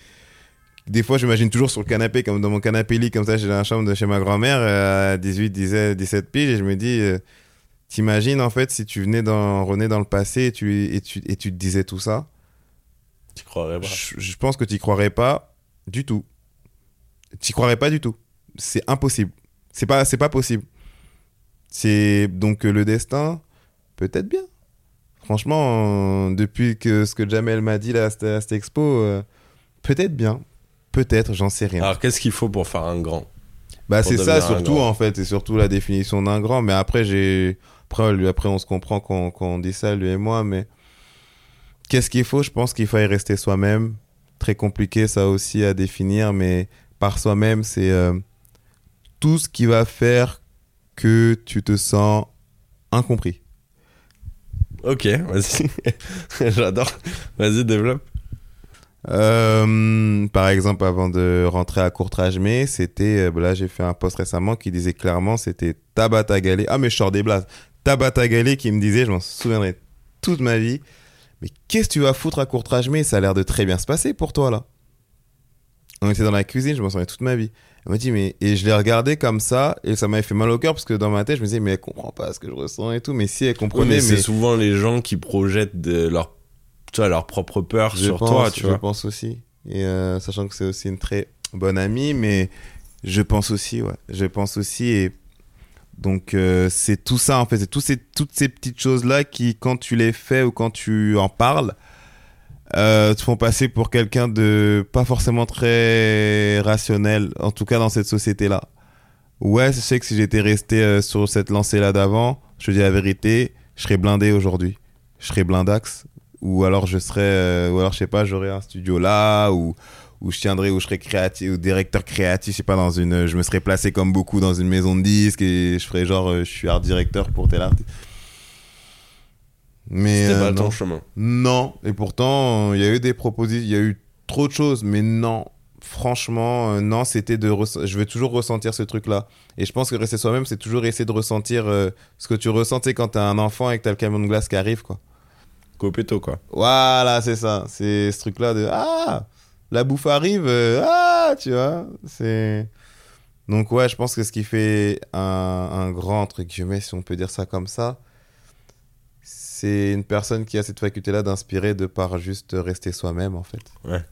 des fois j'imagine toujours sur le canapé comme dans mon canapé lit comme ça j'ai la chambre de chez ma grand-mère à 18 17 17 piges et je me dis euh, t'imagines en fait si tu venais dans revenais dans le passé et tu et tu et tu te disais tout ça?
Tu croirais pas.
je, je pense que tu croirais pas du tout. Tu croirais pas du tout. C'est impossible. C'est pas, c'est pas possible. C'est donc euh, le destin, peut-être bien. Franchement, euh, depuis que ce que Jamel m'a dit là à cette, à cette expo, euh, peut-être bien. Peut-être, j'en sais rien.
Alors, qu'est-ce qu'il faut pour faire un grand?
Bah c'est ça surtout en fait, et surtout la définition d'un grand. Mais après j'ai, après, lui, après on se comprend quand, quand on dit ça lui et moi. Mais qu'est-ce qu'il faut? Je pense qu'il faut y rester soi-même. Très compliqué ça aussi à définir, mais par soi-même c'est euh, tout ce qui va faire que tu te sens incompris.
Ok, vas-y. J'adore. Vas-y, développe.
Euh, par exemple, avant de rentrer à Courtrage mai, c'était, euh, là j'ai fait un post récemment qui disait clairement, c'était Tabata Galé. Ah mais je sors des blagues. Tabata Galé qui me disait, je m'en souviendrai toute ma vie, mais qu'est-ce que tu vas foutre à Courtrage mai Ça a l'air de très bien se passer pour toi là. On était dans la cuisine, je m'en souviens toute ma vie. Elle m'a dit, mais. Et je l'ai regardé comme ça, et ça m'avait fait mal au cœur, parce que dans ma tête, je me disais, mais elle comprend pas ce que je ressens et tout. Mais si elle comprenait,
mais
mais.
c'est souvent les gens qui projettent de leur, tu vois, leur propre peur
Je
sur
pense,
toi, tu
je
vois.
pense aussi. Et euh, sachant que c'est aussi une très bonne amie, mais je pense aussi, ouais. Je pense aussi. Et donc, euh, c'est tout ça, en fait. C'est ces, toutes ces petites choses-là qui, quand tu les fais ou quand tu en parles, euh, te font passer pour quelqu'un de pas forcément très rationnel, en tout cas dans cette société-là. Ouais, je sais que si j'étais resté euh, sur cette lancée-là d'avant, je te dis la vérité, je serais blindé aujourd'hui. Je serais blindax. Ou alors je serais, ou alors je sais pas, j'aurais un studio là, ou, ou je tiendrais, ou je serais créatif, ou directeur créatif, je sais pas, dans une, je me serais placé comme beaucoup dans une maison de disques et je ferais genre, euh, je suis art directeur pour tel artiste. Mais
C'était
euh,
pas
non.
ton chemin.
Non, et pourtant, il y a eu des propositions, il y a eu trop de choses, mais non, franchement, euh, non, c'était de. Je veux toujours ressentir ce truc-là. Et je pense que rester soi-même, c'est toujours essayer de ressentir euh, ce que tu ressentais quand t'as un enfant et que t'as le camion de glace qui arrive, quoi.
Copéto, quoi.
Voilà, c'est ça. C'est ce truc-là de Ah, la bouffe arrive, euh, ah, tu vois. C'est. Donc, ouais, je pense que ce qui fait un, un grand, entre guillemets, si on peut dire ça comme ça, c'est une personne qui a cette faculté-là d'inspirer de par juste rester soi-même, en fait.
Ouais.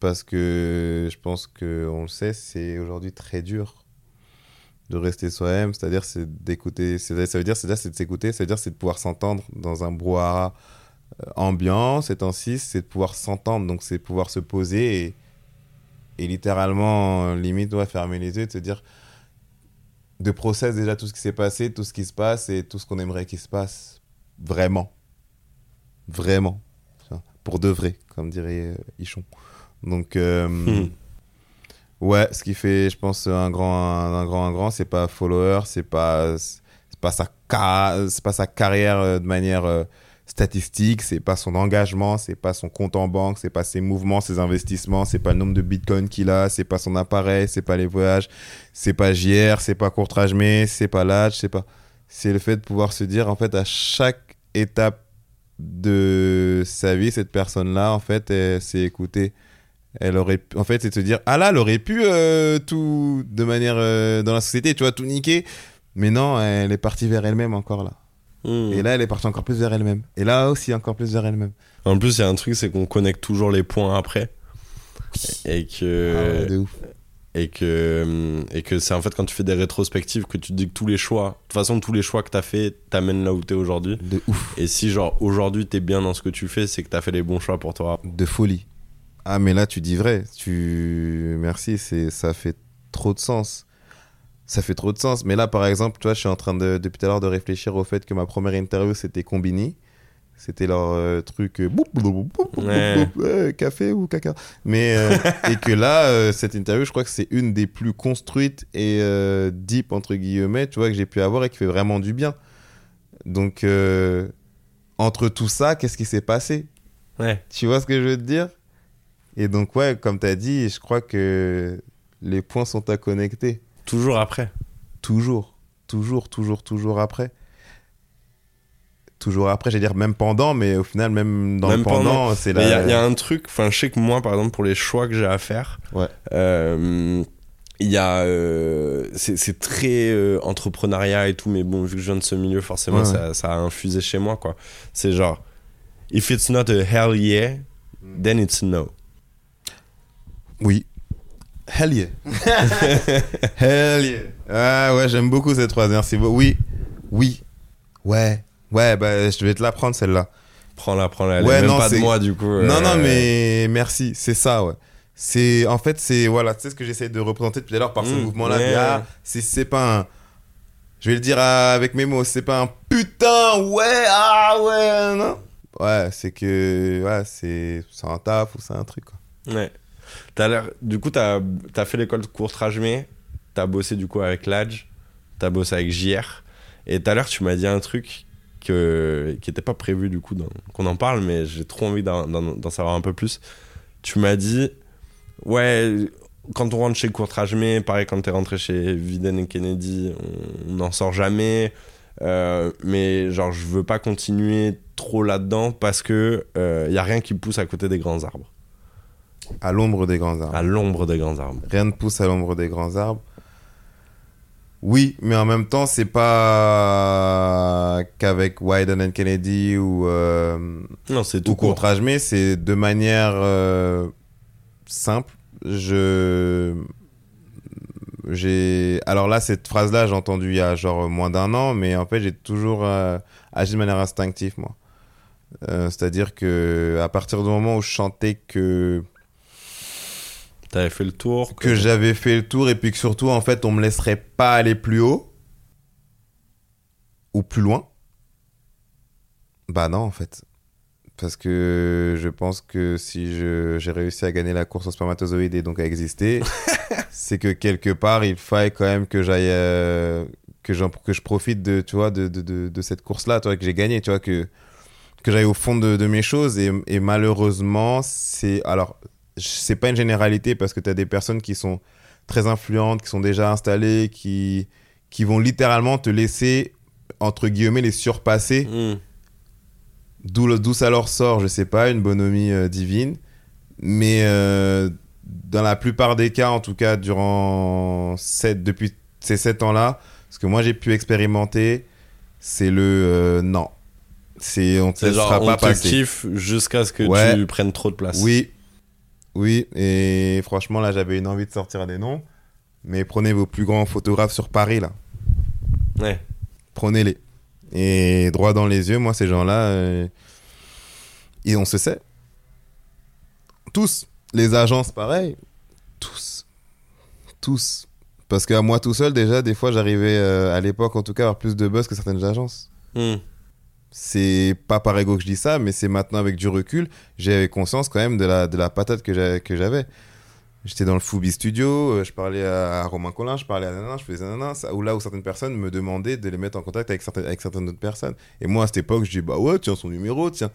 Parce que je pense que on le sait, c'est aujourd'hui très dur de rester soi-même, c'est-à-dire c'est d'écouter, ça veut dire c'est de s'écouter, c'est-à-dire c'est de pouvoir s'entendre dans un brouhaha ambiant, ces temps-ci, c'est de pouvoir s'entendre, donc c'est pouvoir se poser et, et littéralement, euh, limite, ouais, fermer les yeux, de se dire, de process déjà tout ce qui s'est passé, tout ce qui se passe et tout ce qu'on aimerait qu'il se passe, vraiment. Vraiment. Pour de vrai, comme dirait euh, Ichon. Donc, euh,
Hmm.
ouais, ce qui fait, je pense, un grand, un, grand, un grand, c'est pas follower, c'est pas, pas sa, pas sa carrière euh, de manière euh, statistique, c'est pas son engagement, c'est pas son compte en banque, c'est pas ses mouvements, ses investissements, c'est pas le nombre de bitcoins qu'il a, c'est pas son appareil, c'est pas les voyages, c'est pas JR, c'est pas Courtrajmé, c'est pas l'âge, c'est pas. C'est le fait de pouvoir se dire, en fait, à chaque étape de sa vie, cette personne-là, en fait, s'est écoutée. Elle aurait pu- en fait, c'est de se dire, ah là, elle aurait pu euh, tout, de manière, euh, dans la société, tu vois, tout niquer. Mais non, elle est partie vers elle-même encore là.
Hmm.
Et là, elle est partie encore plus vers elle-même. Et là aussi, encore plus vers elle-même.
En plus, il y a un truc, c'est qu'on connecte toujours les points après. Et que.
Ah ouais, de ouf.
et que et que c'est en fait quand tu fais des rétrospectives que tu te dis que tous les choix de toute façon tous les choix que t'as fait t'amènent là où t'es aujourd'hui
De ouf.
et si genre aujourd'hui t'es bien dans ce que tu fais c'est que t'as fait les bons choix pour toi
De folie. Ah, mais là, tu dis vrai. Tu... Merci, ça fait trop de sens. Ça fait trop de sens. Mais là, par exemple, toi, je suis en train de, depuis tout à l'heure de réfléchir au fait que ma première interview, c'était Combini. C'était leur euh, truc euh,
Ouais.
euh, café ou caca. Mais euh, et que là, euh, cette interview, je crois que c'est une des plus construites et euh, deep entre guillemets, tu vois, que j'ai pu avoir et qui fait vraiment du bien. Donc entre tout ça, qu'est-ce qui s'est passé?
Ouais
Tu vois ce que je veux te dire? Et donc ouais, comme tu as dit, je crois que les points sont à connecter
toujours après
toujours, toujours, toujours, toujours après. Toujours après, j'allais dire même pendant, mais au final, même dans
Même
le pendant, c'est
Mais il y, a- il y a un truc enfin je sais que moi par exemple pour les choix que j'ai à faire
Ouais.
euh, il y a euh, c'est c'est très euh, entrepreneuriat et tout mais bon vu que je viens de ce milieu forcément
Ouais,
ça, ça a infusé chez moi quoi c'est genre if it's not a hell yeah then it's no
Oui. Hell yeah. Hell yeah. Ah ouais, j'aime beaucoup cette phrase. Merci beaucoup. Oui. Oui. Ouais. Ouais, bah je vais te l'apprendre celle-là.
prends-la prends-la elle
Ouais,
est même
non,
pas de moi du coup
Non,
euh,
non, mais merci, c'est ça, ouais. C'est, en fait, c'est, voilà, tu sais ce que j'essaie de représenter depuis l'heure par ce
Mm,
mouvement-là.
ouais.
ah, c'est, c'est pas un, je vais le dire euh, avec mes mots, c'est pas un putain, ouais, ah, ouais, non. Ouais, c'est que, ouais, c'est, c'est un taf ou c'est un truc, quoi.
Ouais. T'as l'air... Du coup, t'as as fait l'école de courtrage-mais, t'as bossé du coup avec l'Adj, t'as bossé avec JR. Et tout à l'heure, tu m'as dit un truc que... qui n'était pas prévu du coup qu'on en parle, mais j'ai trop envie d'en, savoir un peu plus. Tu m'as dit, ouais, quand on rentre chez courtrage-mais, pareil, quand t'es rentré chez Viden et Kennedy, on- n'en sort jamais. Euh, mais genre, je veux pas continuer trop là-dedans parce que il y a rien qui pousse à côté des grands arbres.
À l'ombre des grands arbres.
À l'ombre des grands arbres.
Rien ne pousse à l'ombre des grands arbres. Oui, mais en même temps, c'est pas qu'avec Wyden and Kennedy ou, euh,
Non, c'est tout
ou
court.
Ajmer, c'est de manière euh, simple. Je. J'ai. Alors là, cette phrase-là, j'ai entendu il y a genre moins d'un an, mais en fait, j'ai toujours euh, agi de manière instinctive, moi. Euh, C'est-à-dire que à partir du moment où je chantais que
T'avais fait le tour.
que j'avais fait le tour et puis que surtout en fait on me laisserait pas aller plus haut ou plus loin bah non en fait parce que je pense que si je- j'ai réussi à gagner la course aux spermatozoïdes et donc à exister c'est que quelque part il faille quand même que j'aille euh, que, que je profite de tu vois de, de, de, de cette course là toi que j'ai gagné tu vois que que j'aille au fond de, de mes choses et, et malheureusement c'est alors c'est pas une généralité parce que tu as des personnes qui sont très influentes, qui sont déjà installées, qui, qui vont littéralement te laisser, entre guillemets, les surpasser.
Hmm.
D'où ça leur sort, je sais pas, une bonhomie euh, divine. Mais euh, dans la plupart des cas, en tout cas, durant sept, depuis ces sept ans-là, ce que moi j'ai pu expérimenter, c'est le euh, non. C'est on laissera
genre, on
pas
te kiffe jusqu'à ce que
Ouais.
tu prennes trop de place.
Oui, oui, et franchement, là, j'avais une envie de sortir des noms. Mais prenez vos plus grands photographes sur Paris, là.
Ouais.
Prenez-les. Et droit dans les yeux, moi, ces gens-là, euh, et on se sait. Tous. Les agences, pareil. Tous. Tous. Parce qu'à moi tout seul, déjà, des fois, j'arrivais, euh, à l'époque, en tout cas, à avoir plus de buzz que certaines agences.
Hmm.
C'est pas par ego que je dis ça, mais c'est maintenant avec du recul, j'avais conscience quand même de la, de la patate que j'avais. J'étais dans le Foubi Studio, euh, je parlais à Romain Collin, je parlais à Nana, je faisais Nana, ça, ou là où certaines personnes me demandaient de les mettre en contact avec certaines, avec certaines autres personnes. Et moi à cette époque, je dis bah ouais, tiens son numéro, tiens.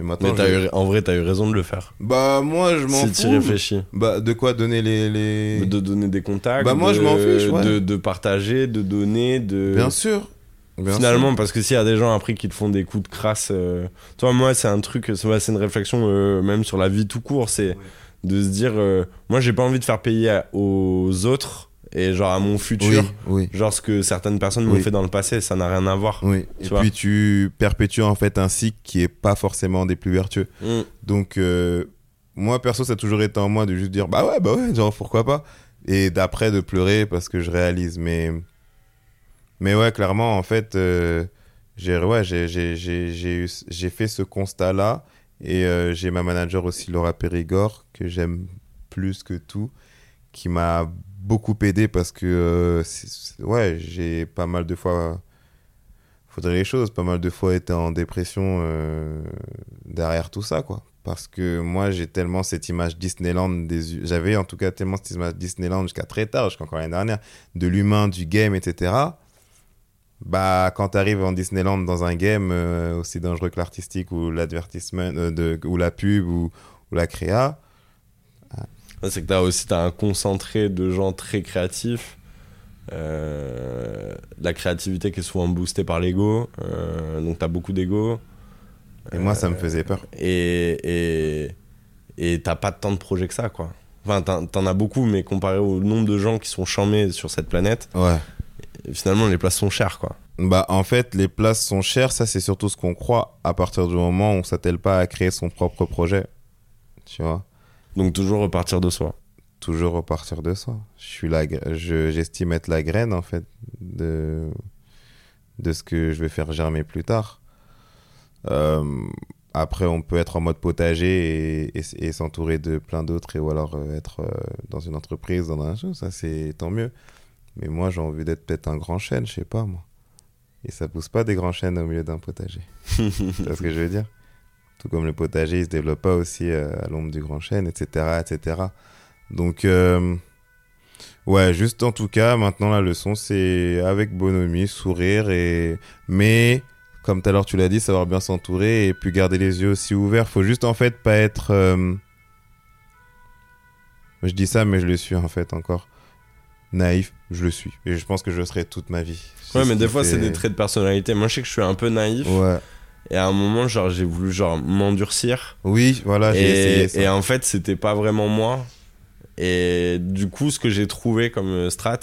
Mais maintenant,
Mais eu- en vrai, t'as eu raison de le faire.
bah moi je m'en
Si tu
fous.
réfléchis.
Bah de quoi donner les. les...
De donner des contacts.
Bah, moi,
de-
je m'en fiche, ouais.
De, de partager, de donner, de.
Bien sûr. Bien
Finalement,
sûr.
parce que s'il y a des gens après qui te font des coups de crasse, euh, toi, moi, c'est un truc, c'est c'est une réflexion euh, même sur la vie tout court, c'est de se dire, euh, moi, j'ai pas envie de faire payer à- aux autres et genre à mon futur,
oui.
genre ce que certaines personnes m'ont
Oui.
fait dans le passé, ça n'a rien à voir.
Oui.
Tu
Et
vois.
puis tu perpétues en fait un cycle qui est pas forcément des plus vertueux.
Mm.
Donc, euh, moi, perso, ça a toujours été en moi de juste dire, bah ouais, bah ouais, genre, pourquoi pas? Et d'après, de pleurer parce que je réalise. Mais, mais ouais, clairement, en fait, euh, j'ai ouais, fait ce constat-là. Et euh, j'ai ma manager aussi, Laura Périgord, que j'aime plus que tout, qui m'a beaucoup aidé parce que, euh, ouais, j'ai pas mal de fois faudrait les choses. Pas mal de fois été en dépression derrière tout ça, quoi. Parce que moi, j'ai tellement cette image Disneyland des... J'avais en tout cas tellement cette image Disneyland jusqu'à très tard, jusqu'à encore l'année dernière, de l'humain, du game, etc. Bah, quand t'arrives en Disneyland dans un game euh, aussi dangereux que l'artistique ou l'advertisement, euh, ou la pub ou, ou la créa,
Ouais, C'est que t'as aussi t'as un concentré de gens très créatifs. Euh, la créativité qui est souvent boostée par l'ego. euh, donc t'as beaucoup d'ego.
et moi, ça me faisait peur.
Et et t'as pas tant de projets que ça, quoi. Enfin, t'en t'en as beaucoup, mais comparé au nombre de gens qui sont chamés sur cette planète,
Ouais.
Finalement, les places sont chères, quoi.
Bah, en fait, les places sont chères, ça c'est surtout ce qu'on croit à partir du moment où on s'attelle pas à créer son propre projet. Tu vois?
Donc, toujours repartir de soi.
Toujours repartir de soi. Je suis la, je, j'estime être la graine en fait de, de ce que je vais faire germer plus tard. Euh, après, on peut être en mode potager et, et, et s'entourer de plein d'autres et ou alors euh, être euh, dans une entreprise, dans un chose, ça c'est tant mieux. Mais moi, j'ai envie d'être peut-être un grand chêne, je sais pas moi. Et ça pousse pas des grands chênes au milieu d'un potager. C'est ce que je veux dire? Tout comme le potager, il se développe pas aussi euh, à l'ombre du grand chêne, etc., etc. Donc, euh, ouais, juste en tout cas, maintenant la leçon, c'est avec bonhomie, sourire et, mais, comme tout à l'heure tu l'as dit, savoir bien s'entourer et puis garder les yeux aussi ouverts. Faut juste en fait pas être, euh, je dis ça, mais je le suis en fait encore naïf. Je le suis et je pense que je le serai toute ma vie.
Ouais, mais des fois, c'est des traits de personnalité. Moi, je sais que je suis un peu naïf.
Ouais.
Et à un moment, genre, j'ai voulu genre m'endurcir.
Oui, voilà, j'ai essayé ça.
Et, en fait, c'était pas vraiment moi. Et du coup, ce que j'ai trouvé comme euh, strat,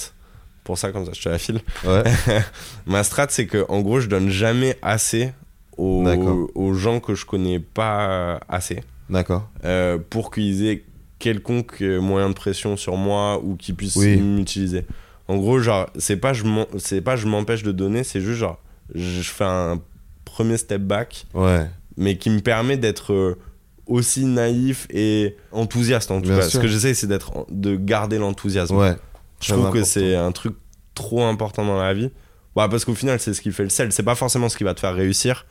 pour ça, comme ça, je te la file.
Ouais,
Ma strat, c'est que en gros, je donne jamais assez aux, aux gens que je connais pas assez
d'accord.
euh, pour qu'ils aient quelconque euh, moyen de pression sur moi ou qu'ils puissent
Oui.
m'utiliser. En gros, genre, c'est pas je m'empêche de donner, c'est juste genre je fais un premier step back,
Ouais,
mais qui me permet d'être euh, aussi naïf et enthousiaste en tout
Bien
cas.
sûr.
Ce que j'essaie, c'est d'être de garder l'enthousiasme.
ouais.
Je trouve que c'est un truc trop important dans la vie. Bah, parce qu'au final, c'est ce qui fait le sel. C'est pas forcément ce qui va te faire réussir.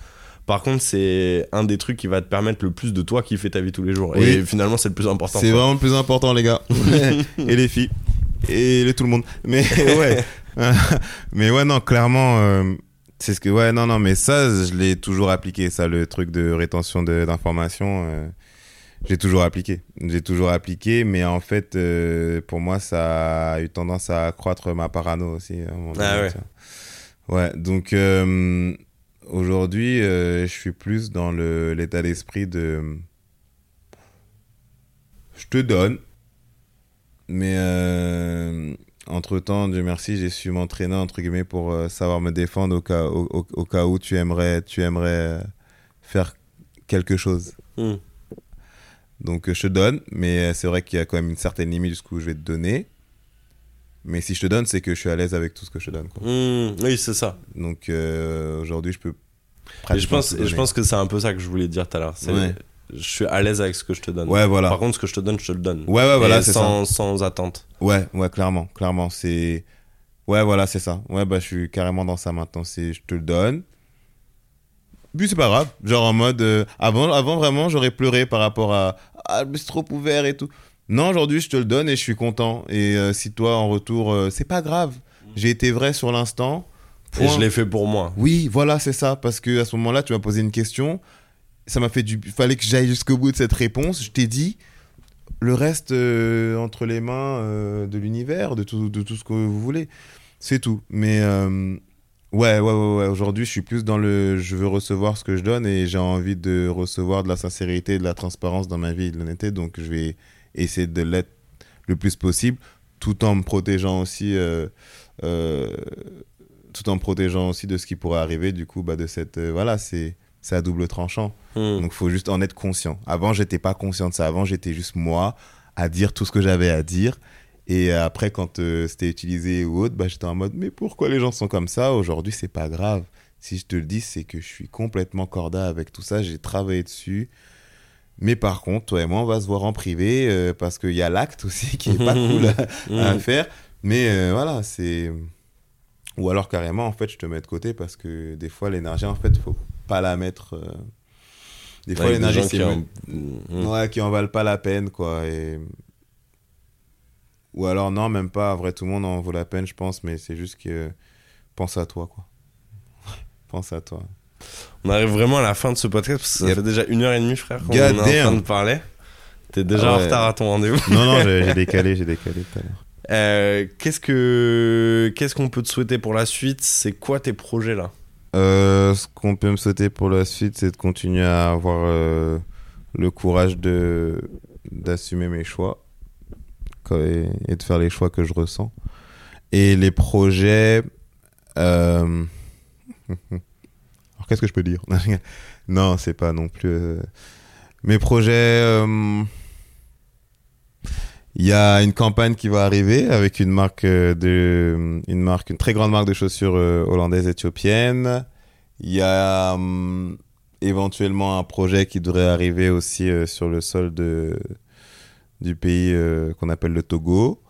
Par contre, c'est un des trucs qui va te permettre le plus de toi qui fait ta vie tous les jours.
Oui.
Et finalement, c'est le plus important.
C'est vraiment le plus important, les gars. et les filles. Et le tout le monde. Mais ouais. mais ouais, non, clairement, euh, c'est ce que. Ouais, non, non, mais ça, je l'ai toujours appliqué, ça, le truc de rétention de- d'informations. euh, j'ai toujours appliqué. J'ai toujours appliqué, mais en fait, euh, pour moi, ça a eu tendance à accroître ma parano aussi. à un moment
Ah
donné,
ouais.
Ouais, donc euh, aujourd'hui, euh, je suis plus dans l'état d'esprit de. Je te donne, mais euh, entre temps, Dieu merci, j'ai su m'entraîner entre guillemets pour euh, savoir me défendre au cas, au, au- au cas où tu aimerais, tu aimerais faire quelque chose.
Hmm.
Donc je te donne, mais c'est vrai qu'il y a quand même une certaine limite jusqu'où je vais te donner. Mais si je te donne, c'est que je suis à l'aise avec tout ce que je te donne. quoi.
Hmm, oui, c'est ça.
Donc euh, aujourd'hui, je peux.
Et je pense,
tout
et je
donner.
pense que c'est un peu ça que je voulais dire tout à l'heure. C'est-
Ouais.
Je suis à l'aise avec ce que je te donne.
Ouais, voilà.
Par contre, ce que je te donne, je te le donne.
Ouais, ouais, voilà, c'est
sans, sans attente.
Ouais, ouais, clairement, clairement, c'est... Ouais, voilà, c'est ça. Ouais, bah, je suis carrément dans ça maintenant, c'est je te le donne. Puis c'est pas grave, genre en mode... euh, avant, avant, vraiment, j'aurais pleuré par rapport à... Ah, suis trop ouvert et tout. Non, aujourd'hui, je te le donne et je suis content. Et euh, si toi, en retour, euh, c'est pas grave. J'ai été vrai sur l'instant.
Et je l'ai fait pour moi.
Oui, voilà, c'est ça. Parce que à ce moment-là, tu m'as posé une question. Ça m'a fait du. Il fallait que j'aille jusqu'au bout de cette réponse. Je t'ai dit. Le reste euh, entre les mains euh, de l'univers, de tout, de tout ce que vous voulez. C'est tout. Mais euh, ouais, ouais, ouais, ouais. Aujourd'hui, je suis plus dans le. Je veux recevoir ce que je donne et j'ai envie de recevoir de la sincérité et de la transparence dans ma vie et de l'honnêteté. Donc, je vais essayer de l'être le plus possible tout en me protégeant aussi. euh, euh, tout en me protégeant aussi de ce qui pourrait arriver du coup bah, de cette euh, voilà c'est c'est à double tranchant.
Hmm.
donc faut juste en être conscient. Avant j'étais pas conscient de ça. Avant j'étais juste moi à dire tout ce que j'avais à dire. Et après quand c'était utilisé ou autre bah j'étais en mode mais pourquoi les gens sont comme ça? Aujourd'hui c'est pas grave. Si je te le dis c'est que je suis complètement corda avec tout ça. J'ai travaillé dessus mais par contre toi et moi on va se voir en privé euh, parce qu'il y a l'acte aussi qui est pas cool à, à faire. Mais euh, voilà, c'est. Ou alors carrément, en fait, je te mets de côté parce que des fois, l'énergie, en fait, faut pas la mettre. euh, Des fois, l'énergie, c'est.
qui en- Hmm.
Ouais, qui en valent pas la peine, quoi. Et... Ou alors, non, même pas. En vrai, tout le monde en vaut la peine, je pense, mais c'est juste que. Pense à toi, quoi. pense à toi.
On arrive vraiment à la fin de ce podcast parce que ça
Yep.
fait déjà une heure et demie, frère, qu'on est en train de parler. T'es déjà
Ah
en
ouais.
retard à ton rendez-vous.
Non, non, j'ai décalé, j'ai décalé tout à l'heure.
Euh, qu'est-ce que qu'est-ce qu'on peut te souhaiter pour la suite? C'est quoi tes projets là?
Euh, ce qu'on peut me souhaiter pour la suite, c'est de continuer à avoir euh, le courage de d'assumer mes choix et, et de faire les choix que je ressens. Et les projets. euh, qu'est-ce que je peux dire Non, c'est pas non plus. euh, Mes projets. euh, Il y a une campagne qui va arriver avec une marque euh, de une marque une très grande marque de chaussures euh, hollandaise éthiopienne. Il y a éventuellement un projet qui devrait arriver aussi euh, sur le sol de du pays euh, qu'on appelle le Togo.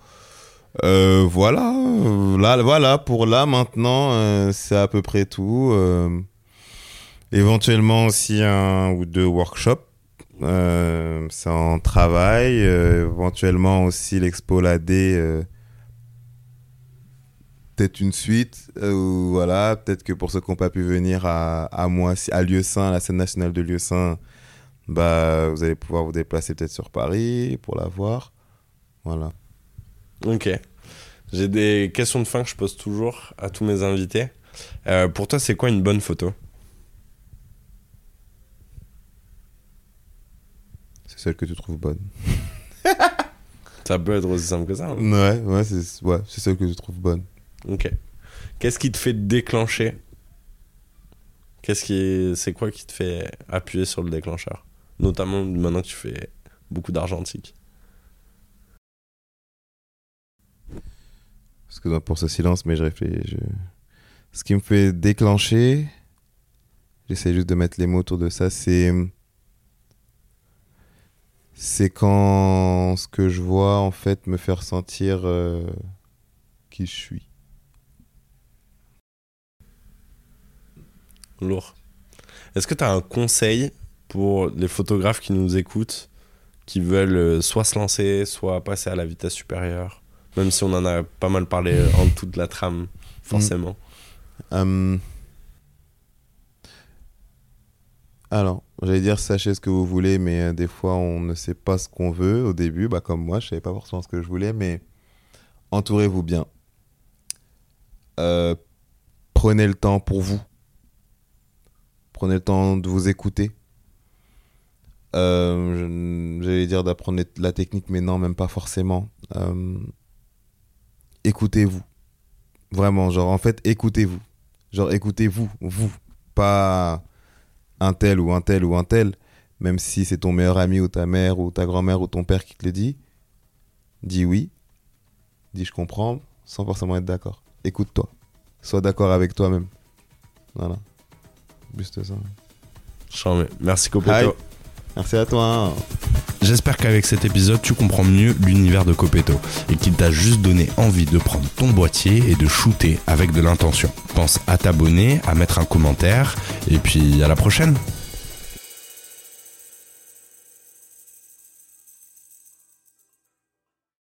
Euh, voilà, euh, là voilà pour là maintenant euh, c'est à peu près tout. Éventuellement aussi un ou deux workshops euh, c'est en travail. euh, éventuellement aussi l'expo La D. euh, peut-être une suite. euh, ou voilà, peut-être que pour ceux qui n'ont pas pu venir à, à moi, à Lieu-Saint, à la scène nationale de Lieu-Saint, bah, vous allez pouvoir vous déplacer peut-être sur Paris pour la voir. Voilà.
Ok. J'ai des questions de fin que je pose toujours à tous mes invités. Euh, pour toi, c'est quoi une bonne photo?
Celle que tu trouves bonne.
Ça peut être aussi simple que ça. hein.
Ouais, ouais, c'est ouais, celle que tu trouves bonne.
Ok. Qu'est-ce qui te fait déclencher? Qu'est-ce qui, c'est quoi qui te fait appuyer sur le déclencheur? Notamment maintenant que tu fais beaucoup d'argentique.
Non, pour ce silence, mais je réfléchis. je- Ce qui me fait déclencher, j'essaie juste de mettre les mots autour de ça, c'est. C'est quand ce que je vois, en fait, me fait ressentir euh, qui je suis.
Lourd. Est-ce que tu as un conseil pour les photographes qui nous écoutent, qui veulent euh, soit se lancer, soit passer à la vitesse supérieure? Même si on en a pas mal parlé euh, en toute la trame, forcément.
Hum. Alors, j'allais dire sachez ce que vous voulez, mais euh, des fois on ne sait pas ce qu'on veut au début. Bah, comme moi, je savais pas forcément ce que je voulais, mais entourez-vous bien. Euh, prenez le temps pour vous. Prenez le temps de vous écouter. Euh, J'allais dire d'apprendre la technique, mais non, même pas forcément. Écoutez-vous. Vraiment, genre, en fait, écoutez-vous. Genre, écoutez-vous, vous. Pas un tel ou un tel ou un tel. Même si c'est ton meilleur ami ou ta mère ou ta grand-mère ou ton père qui te le dit. Dis oui. Dis je comprends, sans forcément être d'accord. Écoute-toi. Sois d'accord avec toi-même. Voilà. Juste ça.
Charmé. Merci Copeto.
Merci à toi.
J'espère qu'avec cet épisode, tu comprends mieux l'univers de Copeto et qu'il t'a juste donné envie de prendre ton boîtier et de shooter avec de l'intention. Pense à t'abonner, à mettre un commentaire et puis à la prochaine.